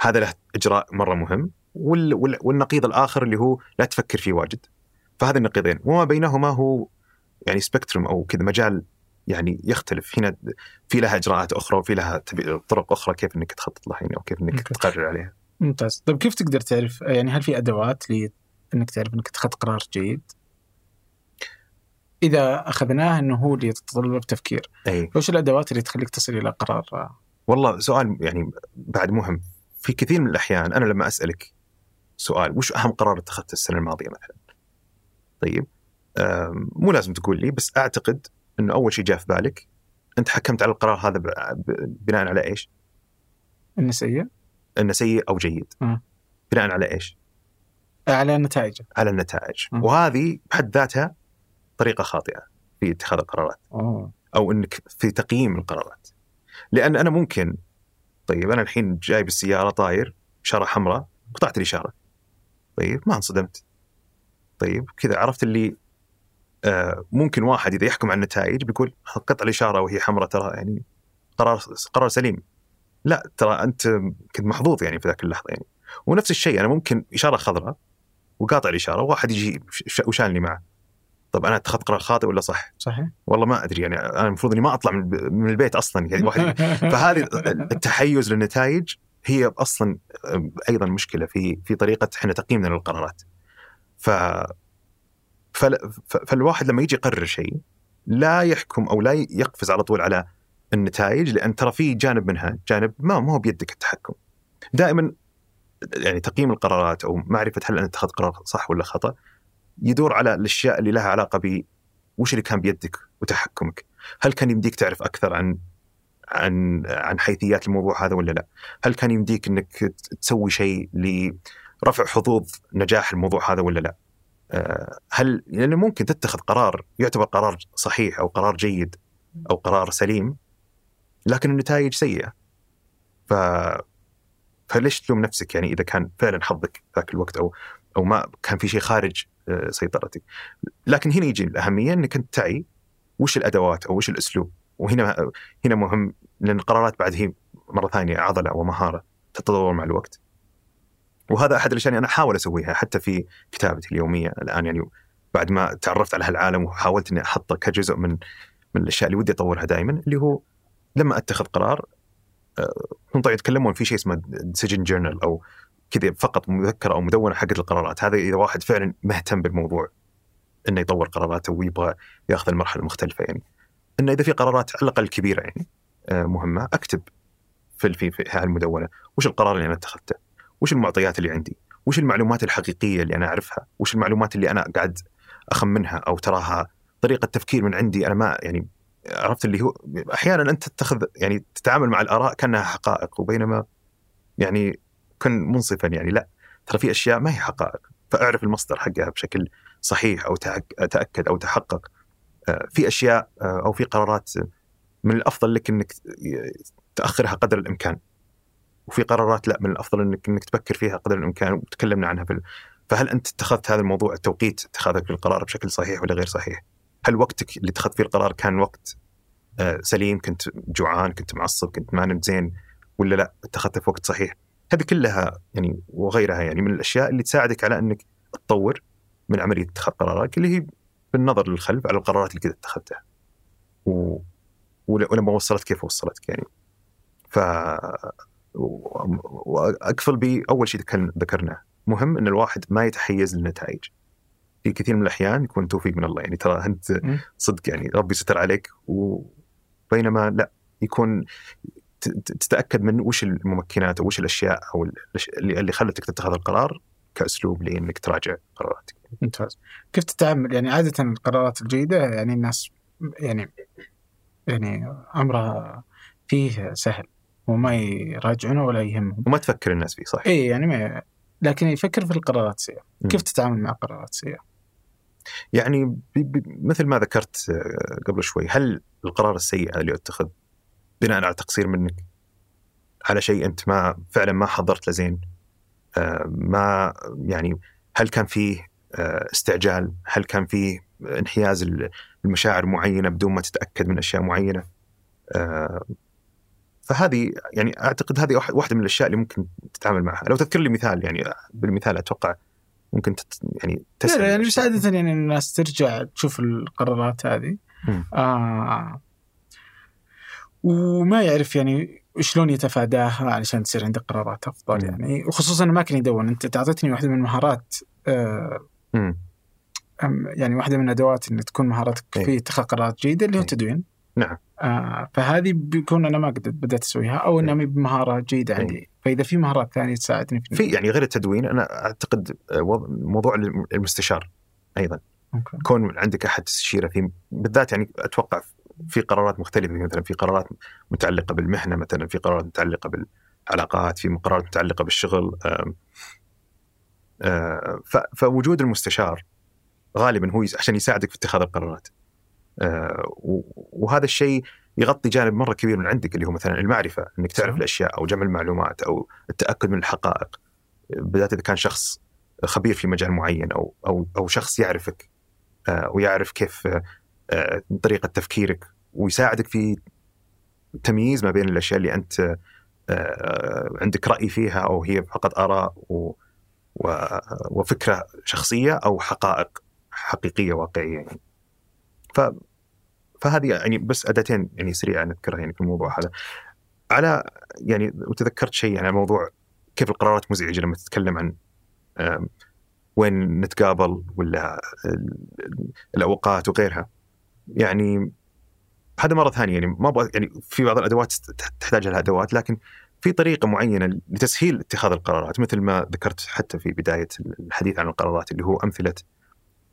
S3: هذا له إجراء مرة مهم. والنقيض الآخر اللي هو لا تفكر فيه واجد. فهذه النقيضين. وما بينهما هو يعني سبيكتروم أو كذا مجال يعني يختلف. هنا في لها إجراءات أخرى وفي لها طرق أخرى كيف إنك تخطط لها يعني أو كيف إنك تقرر عليها.
S2: ممتاز، طيب كيف تقدر تعرف يعني هل في أدوات لي إنك تعرف إنك اتخذت قرار جيد؟ إذا أخذناه إنه هو اللي يتطلب تفكير.
S3: أي
S2: وش الأدوات اللي تخليك تصل إلى قرار؟
S3: والله سؤال يعني بعد مهم في كثير من الأحيان أنا لما أسألك سؤال وش أهم قرار اتخذته السنة الماضية مثلا طيب مو لازم تقول لي بس أعتقد انه أول شيء جاء في بالك أنت حكمت على القرار هذا بناء على إيش؟
S2: انه سيء؟
S3: إنه سيء أو جيد
S2: م.
S3: بناء على إيش؟
S2: على النتائج
S3: على النتائج م. وهذه بحد ذاتها طريقة خاطئة في اتخاذ القرارات
S2: أوه.
S3: أو إنك في تقييم القرارات لأن أنا ممكن طيب أنا الحين جاي بالسيارة طاير اشاره حمراء قطعت الإشارة طيب ما انصدمت طيب كذا عرفت اللي آه ممكن واحد إذا يحكم على النتائج بيقول قطع الإشارة وهي حمراء ترى يعني قرار قرار سليم لا ترى أنت كنت محظوظ يعني في ذاك اللحظة يعني ونفس الشيء أنا ممكن إشارة خضراء وقاطع الإشارة وواحد يجي وشالني معه طب أنا أتخذت قرار خاطئ ولا صح؟
S2: صحيح
S3: والله ما أدري يعني أنا المفروض إني ما أطلع من من البيت أصلا يعني واحد [laughs] فهذه التحيز للنتائج هي أصلا أيضا مشكلة في في طريقة إحنا تقييمنا للقرارات. ف- فالواحد لما يجي يقرر شيء لا يحكم أو لا يقفز على طول على النتائج لأن ترى في جانب منها جانب ما هو بيدك التحكم. دائما يعني تقييم القرارات أو معرفة هل أنت اتخذت قرار صح ولا خطأ يدور على الأشياء اللي لها علاقة ب وش اللي كان بيدك وتحكمك؟ هل كان يمديك تعرف أكثر عن عن عن حيثيات الموضوع هذا ولا لا؟ هل كان يمديك إنك تسوي شيء لرفع حظوظ نجاح الموضوع هذا ولا لا؟ آه، هل لأنه ممكن تتخذ قرار يعتبر قرار صحيح أو قرار جيد أو قرار سليم لكن النتائج سيئة. ف فليش تلوم نفسك يعني إذا كان فعلا حظك ذاك الوقت أو أو ما كان في شيء خارج آه، سيطرتك. لكن هنا يجي الأهمية إنك أنت تعي وش الأدوات أو وش الأسلوب وهنا هنا مهم لأن القرارات بعد هي مرة ثانية عضلة ومهارة تتطور مع الوقت. وهذا أحد الأشياء أنا أحاول أسويها حتى في كتابتي اليومية الآن يعني بعد ما تعرفت على هالعالم وحاولت إني أحطه كجزء من من الأشياء اللي ودي أطورها دائما اللي هو لما أتخذ قرار آه، هم طبعا يتكلمون في شيء اسمه ديسيجن جورنال أو كذا فقط مذكرة أو مدونة حقت القرارات هذا إذا واحد فعلا مهتم بالموضوع إنه يطور قراراته ويبغى ياخذ المرحلة المختلفة يعني إنه إذا في قرارات على الأقل كبيرة يعني آه، مهمة أكتب في في في المدونة وش القرار اللي أنا اتخذته؟ وش المعطيات اللي عندي؟ وش المعلومات الحقيقية اللي أنا أعرفها؟ وش المعلومات اللي أنا قاعد أخمنها أو تراها طريقة تفكير من عندي أنا ما يعني عرفت اللي هو أحيانا أنت تتخذ يعني تتعامل مع الآراء كأنها حقائق وبينما يعني كن منصفا يعني لا ترى في أشياء ما هي حقائق. فأعرف المصدر حقها بشكل صحيح أو تاكد أو تحقق. آه، في أشياء آه، أو في قرارات من الأفضل لك إنك تأخرها قدر الإمكان. وفي قرارات لا من الأفضل إنك إنك تفكر فيها قدر الإمكان وتكلمنا عنها في فهل أنت اتخذت هذا الموضوع التوقيت اتخاذك للقرار بشكل صحيح ولا غير صحيح؟ هل وقتك اللي اتخذت فيه القرار كان وقت آه، سليم كنت جوعان كنت معصب كنت ما نمت زين ولا لا اتخذته في وقت صحيح؟ هذه كلها يعني وغيرها يعني من الأشياء اللي تساعدك على أنك تطور من عملية اتخاذ قرارات اللي هي بالنظر للخلف على القرارات اللي كذا اتخذتها. و... ول- ولما وصلت كيف وصلتك يعني. ف واقفل بأول شيء ذكر- ذكرناه مهم إن الواحد ما يتحيز للنتائج. في كثير من الأحيان يكون توفيق من الله يعني ترى
S2: أنت.
S3: صدق يعني ربي ستر عليك وبينما لا يكون تتأكد من وش الممكنات أو وش الأشياء أو اللي خلتك تتخذ القرار كأسلوب لأنك تراجع قراراتك.
S2: ممتاز كيف تتعامل يعني عادة القرارات الجيدة يعني الناس يعني يعني أمرها فيه سهل وما يراجعونه ولا يهمهم
S3: وما تفكر الناس فيه صح؟
S2: اي يعني ما لكن يفكر في القرارات السيئة
S3: مم.
S2: كيف تتعامل مع قرارات سيئة
S3: يعني مثل ما ذكرت آه، قبل شوي هل القرار السيء اللي اتخذ بناء على تقصير منك على شيء أنت ما فعلا ما حضرت له زين؟ آه، ما يعني هل كان فيه آه، استعجال؟ هل كان فيه انحياز ال- المشاعر معينة بدون ما تتأكد من أشياء معينة؟ فهذه يعني أعتقد هذه واحد- واحدة من الأشياء اللي ممكن تتعامل معها. لو تذكر لي مثال يعني بالمثال أتوقع ممكن تت يعني
S2: لا يعني بس عادة يعني الناس ترجع تشوف القرارات هذه. آه وما يعرف يعني شلون يتفاداها علشان تصير عنده قرارات
S3: أفضل.
S2: يعني وخصوصا ما كان يدون أنت تعطيتني واحدة من المهارات آه يعني واحدة من الادوات إن تكون مهاراتك
S3: إيه.
S2: في اتخاذ قرارات جيدة اللي هو
S3: إيه.
S2: التدوين
S3: نعم.
S2: آه فهذه بيكون أنا ما قد بدأت أسويها أو انها
S3: إيه.
S2: مي بمهاره جيدة
S3: إيه.
S2: عندي فإذا في مهارات ثانية تساعدني في
S3: في يعني غير التدوين أنا أعتقد آه، موضوع المستشار أيضا
S2: أوكي.
S3: كون عندك أحد تستشيره في بالذات يعني أتوقع في قرارات مختلفة مثلا في قرارات متعلقة بالمهنة مثلا في قرارات متعلقة بالعلاقات في قرارات متعلقة بالشغل آه، ف- فوجود المستشار غالبا هو عشان يساعدك في اتخاذ القرارات آه، وهذا الشيء يغطي جانب مرة كبير من عندك اللي هو مثلا المعرفة إنك تعرف
S2: صح.
S3: الأشياء أو جمع المعلومات أو التأكد من الحقائق بالذات إذا كان شخص خبير في مجال معين أو أو أو شخص يعرفك آه، ويعرف كيف آه، آه، طريقة تفكيرك ويساعدك في تمييز ما بين الأشياء اللي أنت آه، عندك رأي فيها أو هي فقط آراء و- وفكرة شخصية أو حقائق حقيقية واقعية يعني. فهذه يعني بس أداتين يعني سريعة نذكرها يعني في الموضوع هذا. على يعني وتذكرت شيء يعني موضوع كيف القرارات مزعجة لما تتكلم عن وين نتقابل ولا ال- الأوقات وغيرها. يعني هذا مرة ثانية يعني ما أبغى يعني في بعض الأدوات تحت- تحتاج لها أدوات لكن في طريقة معينة لتسهيل اتخاذ القرارات مثل ما ذكرت حتى في بداية الحديث عن القرارات اللي هو أمثلة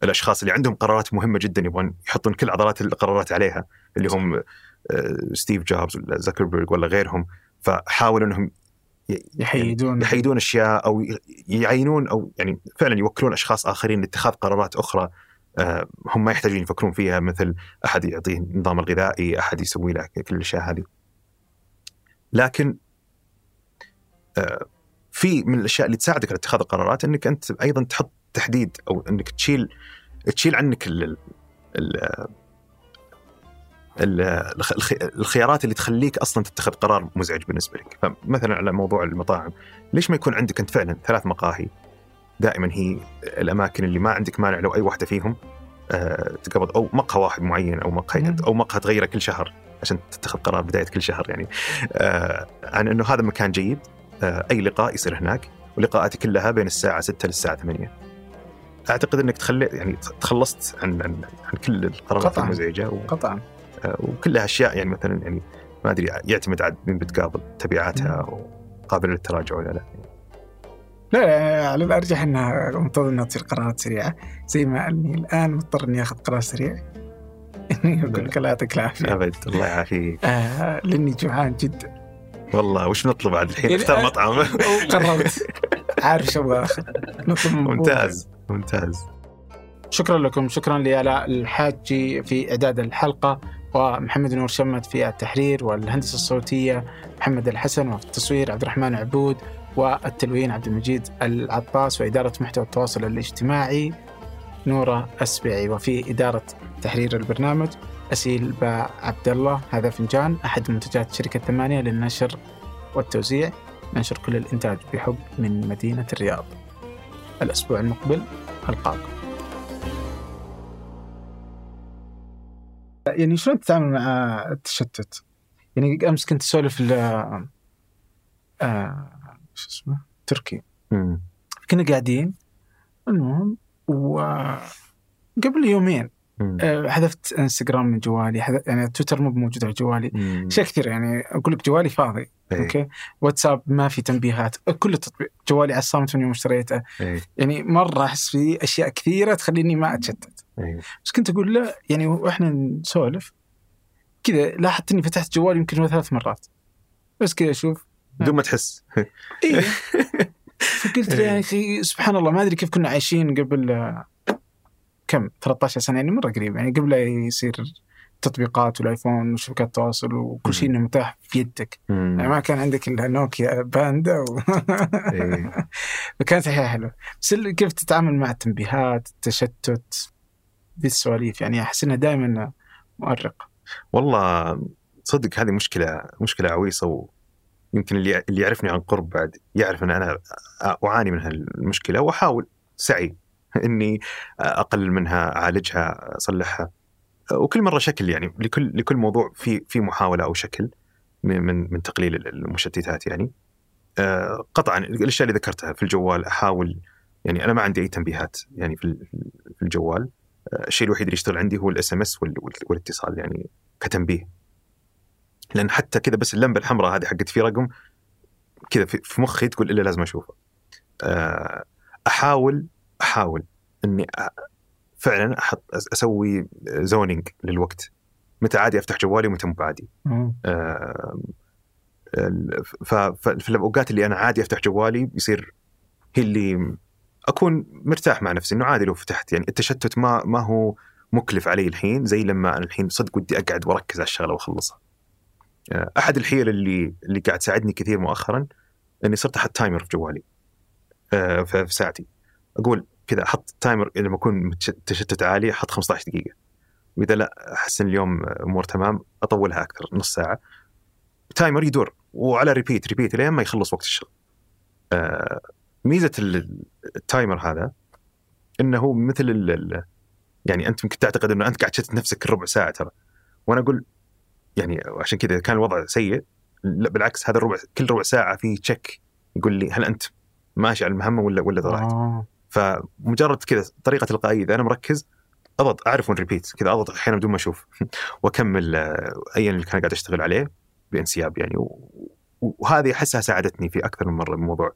S3: الأشخاص اللي عندهم قرارات مهمة جدا يبغون يحطون كل عضلات القرارات عليها اللي هم آه، ستيف جوبز ولا زكربرج ولا غيرهم فحاولوا إنهم ي-
S2: يحيدون
S3: يحيدون أشياء أو يعينون أو يعني فعلا يوكلون أشخاص آخرين لاتخاذ قرارات أخرى آه، هم ما يحتاجون يفكرون فيها مثل أحد يعطيه النظام الغذائي، أحد يسوي له كل الأشياء هذه. لكن آه، في من الأشياء اللي تساعدك على اتخاذ القرارات إنك أنت أيضا تحط تحديد أو إنك تشيل تشيل عنك ال ال ال ال- الخ- الخ- الخيارات اللي تخليك أصلا تتخذ قرار مزعج بالنسبة لك، فمثلا على موضوع المطاعم، ليش ما يكون عندك أنت فعلا ثلاث مقاهي؟ دائما هي الأماكن اللي ما عندك مانع لو أي واحدة فيهم آه، تقبض أو مقهى واحد معين أو مقهى. أو مقهى تغيره كل شهر عشان تتخذ قرار بداية كل شهر يعني. آه، عن إنه هذا مكان جيد آه، أي لقاء يصير هناك ولقاءاتي كلها بين الساعة 6 للساعة 8 أعتقد إنك تخلي يعني تخلصت عن عن, عن كل القرارات. المزعجة و...
S2: قطعا.
S3: آه، وكلها أشياء يعني مثلا يعني ما أدري يعتمد على مين بتقابل تبعاتها وقابله للتراجع ولا لا.
S2: لا لا، على الأرجح إنها منتظر إنها تصير قرارات سريعة. زي ما أني الآن مضطر إني آخذ قرار سريع. اني أقول لك الله يعطيك العافية.
S3: أبد. الله يعافيك.
S2: آه لأني جوعان جدا.
S3: والله وش نطلب بعد الحين؟
S2: يعني
S3: اختار مطعم.
S2: وقررت عارف إيش أبغى آخذ. نطلب. [laughs]
S3: ممتاز. ممتاز.
S2: شكرا لكم. شكرا لآلاء الحاجي في إعداد الحلقة ومحمد نور شمت في التحرير والهندسة الصوتية محمد الحسن وفي التصوير عبد الرحمن عبود والتلوين عبد المجيد العطاس وإدارة محتوى التواصل الاجتماعي نورة أسبعي وفي إدارة تحرير البرنامج أسيل با عبد الله. هذا فنجان أحد منتجات شركة ثمانية للنشر والتوزيع. ننشر كل الإنتاج بحب من مدينة الرياض. الأسبوع المقبل ألقاكم يعني شلون تتعامل مع التشتت؟ يعني أمس كنت أسولف ل آه شو اسمه؟ تركي. كنا قاعدين المهم و قبل يومين حذفت انستغرام من جوالي حذف يعني تويتر مو موجود على جوالي. اشياء كثير يعني أقول لك جوالي فاضي
S3: إيه.
S2: أوكي واتساب ما في تنبيهات كل التطبيق جوالي على الصامت من يوم اشتريته
S3: إيه.
S2: يعني مرة أحس في أشياء كثيرة تخليني ما أتشتت
S3: إيه.
S2: بس كنت أقول لا يعني وإحنا نسولف كذا لاحظت إني فتحت جوالي يمكن ثلاث مرات بس كذا أشوف
S3: بدون ما تحس
S2: اي [laughs] فقلت. يا أخي سبحان الله ما أدري كيف كنا عايشين قبل آه، كم؟ 13 سنة يعني مرة قريب يعني قبل لا يصير تطبيقات والآيفون وشبكات التواصل وكل شيء إنه متاح في يدك. يعني
S3: مم.
S2: ما كان عندك إلا نوكيا باندا و...
S3: إيه. [laughs]
S2: فكانت الحياة حلوة. بس كيف تتعامل مع التنبيهات التشتت؟ ذي السواليف يعني أحس إنها دائما مؤرق
S3: والله تصدق هذه مشكلة مشكلة عويصة ويمكن اللي اللي يعرفني عن قرب بعد يعرف إن أنا أعاني من هالمشكلة وأحاول سعي. [laughs] اني أقلل منها أعالجها أصلحها. وكل مرة شكل يعني لكل لكل موضوع في في محاولة أو شكل من من تقليل المشتتات يعني. آه، قطعا الأشياء اللي ذكرتها في الجوال أحاول يعني أنا ما عندي أي تنبيهات يعني في ال- في الجوال. آه، الشيء الوحيد اللي يشتغل عندي هو ال SMS والاتصال يعني كتنبيه. لأن حتى كذا بس اللمبة الحمراء هذه حقت في رقم كذا في في مخي تقول إلا لازم أشوفه. آه، أحاول أحاول إني فعلا أحط أسوي zoning للوقت. متى عادي أفتح جوالي ومتى مو بعادي. آه، ال- ف- ف- في الأوقات اللي أنا عادي أفتح جوالي يصير هي اللي أكون مرتاح مع نفسي إنه عادي لو فتحت. يعني التشتت ما ما هو مكلف علي الحين زي لما أنا الحين صدق ودي أقعد وأركز على الشغلة وأخلصها. آه، أحد الحيل اللي اللي قاعد تساعدني كثير مؤخرا إني صرت أحط timer في جوالي. آه، في ساعتي. أقول كذا أحط timer لما اكون تشتت عالي أحط 15 دقيقة. وإذا لا أحس إن اليوم امور تمام أطولها أكثر نص ساعة. timer يدور وعلى repeat repeat لين ما يخلص وقت الشغل. آه، ميزة ال- ال timer هذا إنه مثل يعني أنت ممكن تعتقد إنه أنت قاعد تشتت نفسك كل ربع ساعة ترى. وأنا أقول يعني عشان كذا كان الوضع سيء. لا بالعكس هذا الربع كل ربع ساعة في check يقول لي هل أنت ماشي على المهمة ولا ولا ضعت؟
S2: آه.
S3: فمجرد كذا طريقة تلقائية إذا أنا مركز أضغط أعرف وين ريبيت كذا أضغط أحيانا بدون ما أشوف. [laughs] وأكمل آه، ايا اللي كان قاعد أشتغل عليه بانسياب يعني. و- وهذه أحسها ساعدتني في أكثر من مرة بموضوع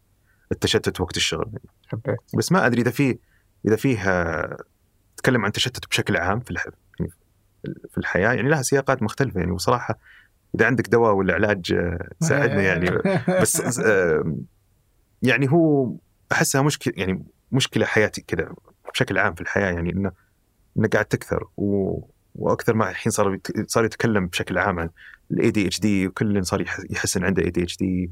S3: التشتت وقت الشغل.
S2: حبيت.
S3: بس ما أدري إذا في إذا فيه آه، تكلم عن تشتت بشكل عام في الح... يعني في الحياة يعني لها سياقات مختلفة يعني. وصراحة إذا عندك دواء ولا علاج آه، ساعدنا يعني. [laughs] بس يعني هو أحسها مشكلة يعني مشكلة حياتي كذا بشكل عام في الحياة يعني إنه إنه قاعد تكثر و... وأكثر ما الحين صار صار يتكلم بشكل عام عن ال ADHD وكل صار يح- يحس ان عنده
S2: ADHD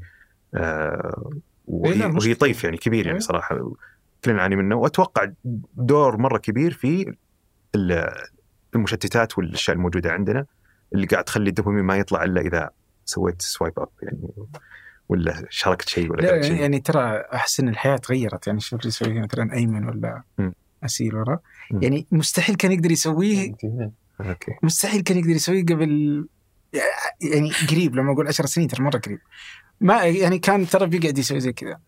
S3: وهي. طيف يعني كبير يعني
S2: إيه.
S3: صراحة كلنا نعاني منه وأتوقع دور مرة كبير في ال- المشتتات والأشياء الموجودة عندنا اللي قاعد تخلي الدوبامين ما يطلع إلا إذا سويت swipe up يعني ولا شاركت شيء ولا شيء؟
S2: يعني ترى أحس إن الحياة تغيرت. يعني شوف اللي يسويه مثلا أيمن ولا
S3: م.
S2: اسيل ورا.
S3: م.
S2: يعني مستحيل كان يقدر يسويه.
S3: أوكي.
S2: مستحيل كان يقدر يسويه قبل يعني قريب لما أقول 10 سنين ترى مرة قريب. ما يعني كان ترى بيقعد يسوي زي كذا.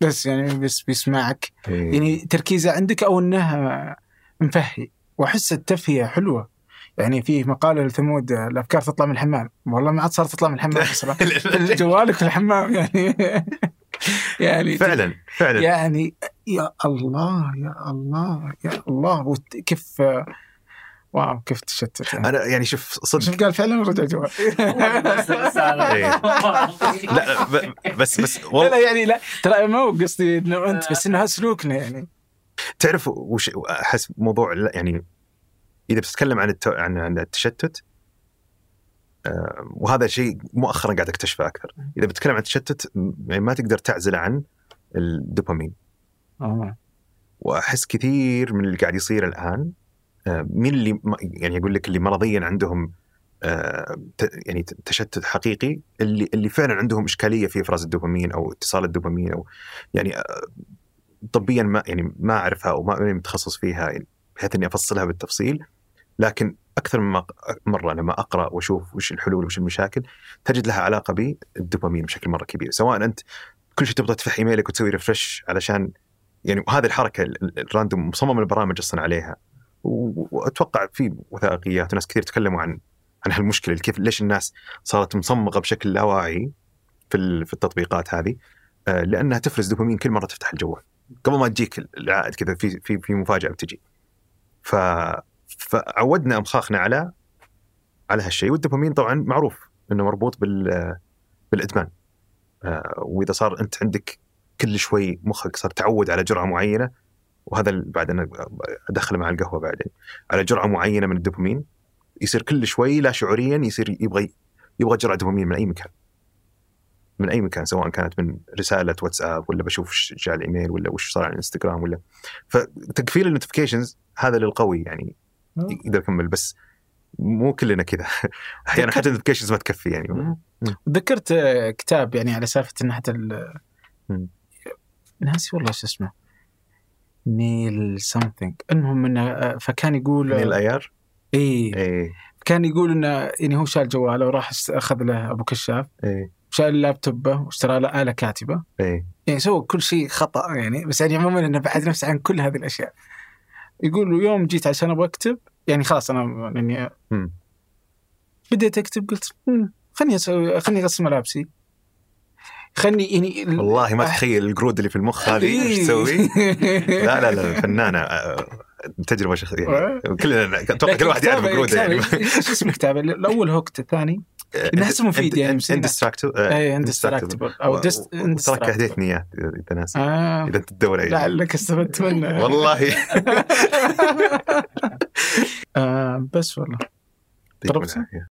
S2: بس يعني بس بيسمعك.
S3: إيه.
S2: يعني تركيزه عندك أو إنه مفهي. وأحس التفهية حلوة. يعني في مقاله لثمود الأفكار تطلع من الحمام. والله ما عاد صارت تطلع من الحمام [laughs] جوالك في الحمام يعني. [laughs] يعني
S3: فعلا فعلا.
S2: يعني يا الله يا الله يا الله. كيف واو كيف تشتت يعني.
S3: أنا يعني شوف صدق.
S2: شوف قال فعلا ورجع جوال.
S3: لا بس بس
S2: لا
S3: والله.
S2: لا يعني لا. ترى ما هو قصدي إنه أنت بس إنه هذا سلوكنا يعني.
S3: تعرف وش أحس موضوع يعني إذا بتتكلم عن الت... عن عن التشتت آه، وهذا شيء مؤخرا قاعد أكتشفه أكثر. إذا بتتكلم عن التشتت يعني ما تقدر تعزله عن الدوبامين.
S2: آه.
S3: وأحس كثير من اللي قاعد يصير الآن آه، مين اللي يعني أقول لك اللي مرضيا عندهم آه، يعني تشتت حقيقي اللي اللي فعلا عندهم إشكالية في إفراز الدوبامين أو اتصال الدوبامين أو يعني آه، طبيا ما يعني ما أعرفها أو ما ماني متخصص فيها يعني بحيث إني أفصلها بالتفصيل. لكن أكثر من مرة لما أقرأ وأشوف وش الحلول وش المشاكل تجد لها علاقة بالدوبامين بشكل مرة كبير. سواء أنت كل شيء تبغى تفتح إيميلك وتسوي ريفرش علشان يعني وهذه الحركة ال- ال- الراندوم مصمم البرامج أصلا عليها. وأتوقع في وثائقيات وناس كثير تكلموا عن عن هالمشكلة كيف ليش الناس صارت مصمغه بشكل لا واعي في في التطبيقات هذه. آه، لأنها تفرز دوبامين كل مرة تفتح الجوال. قبل ما تجيك العائد كذا في في في مفاجأة بتجي. ف فعودنا امخاخنا على على هالشيء. والدوبامين طبعا معروف إنه مربوط بال بالإدمان. آه، وإذا صار أنت عندك كل شوي مخك صار تعود على جرعة معينة وهذا بعد أنا أدخله مع القهوة بعدين. على جرعة معينة من الدوبامين يصير كل شوي لا شعوريا يصير يبغى يبغى جرعة دوبامين من أي مكان. من أي مكان سواء كانت من رسالة واتساب ولا بشوف جاء الايميل ولا وش صار على الإنستغرام ولا. فتقفيل ال notifications هذا للقوي يعني. يقدر يكمل بس مو كلنا كذا. [laughs] أحيانا حتى ال notifications ما تكفي يعني.
S2: تذكرت آه، كتاب يعني على سالفة ان حتى. ناسي والله شو اسمه. نيل سمثينج المهم إنه آه، فكان يقول
S3: نير
S2: إيال.
S3: إيه
S2: كان يقول إنه يعني هو شال جواله وراح أخذ له أبو كشاف.
S3: إيه
S2: شال لابتوبه واشترى له آلة كاتبة.
S3: إيه
S2: يعني سوى كل شيء خطأ يعني بس يعني عموما إنه بعد نفسه عن كل هذه الأشياء. يقول له يوم جيت عشان أبغى أكتب يعني خلاص أنا يعني. بديت أكتب قلت "مم، خلني أسوي خلني اغسل ملابسي خلني يعني ال-
S3: والله ما تخيل القرود اللي في المخ هذه إيش
S2: إيه.
S3: تسوي؟ لا لا لا فنانة آه، تجربة شخصية. يعني كلنا
S2: أتوقع
S3: كل واحد يعرف القرود يعني
S2: إيش اسم الكتاب الأول Hooked الثاني؟ نحسه مفيد يعني،
S3: Indistractable
S2: اي Indistractable
S3: أو
S2: Indistractable
S3: اهديتني اياه إذا ناس
S2: آه.
S3: إذا أنت تدور عليه.
S2: لعلك استفدت منه.
S3: والله. [laughs]
S2: آه بس والله؟
S3: العافية.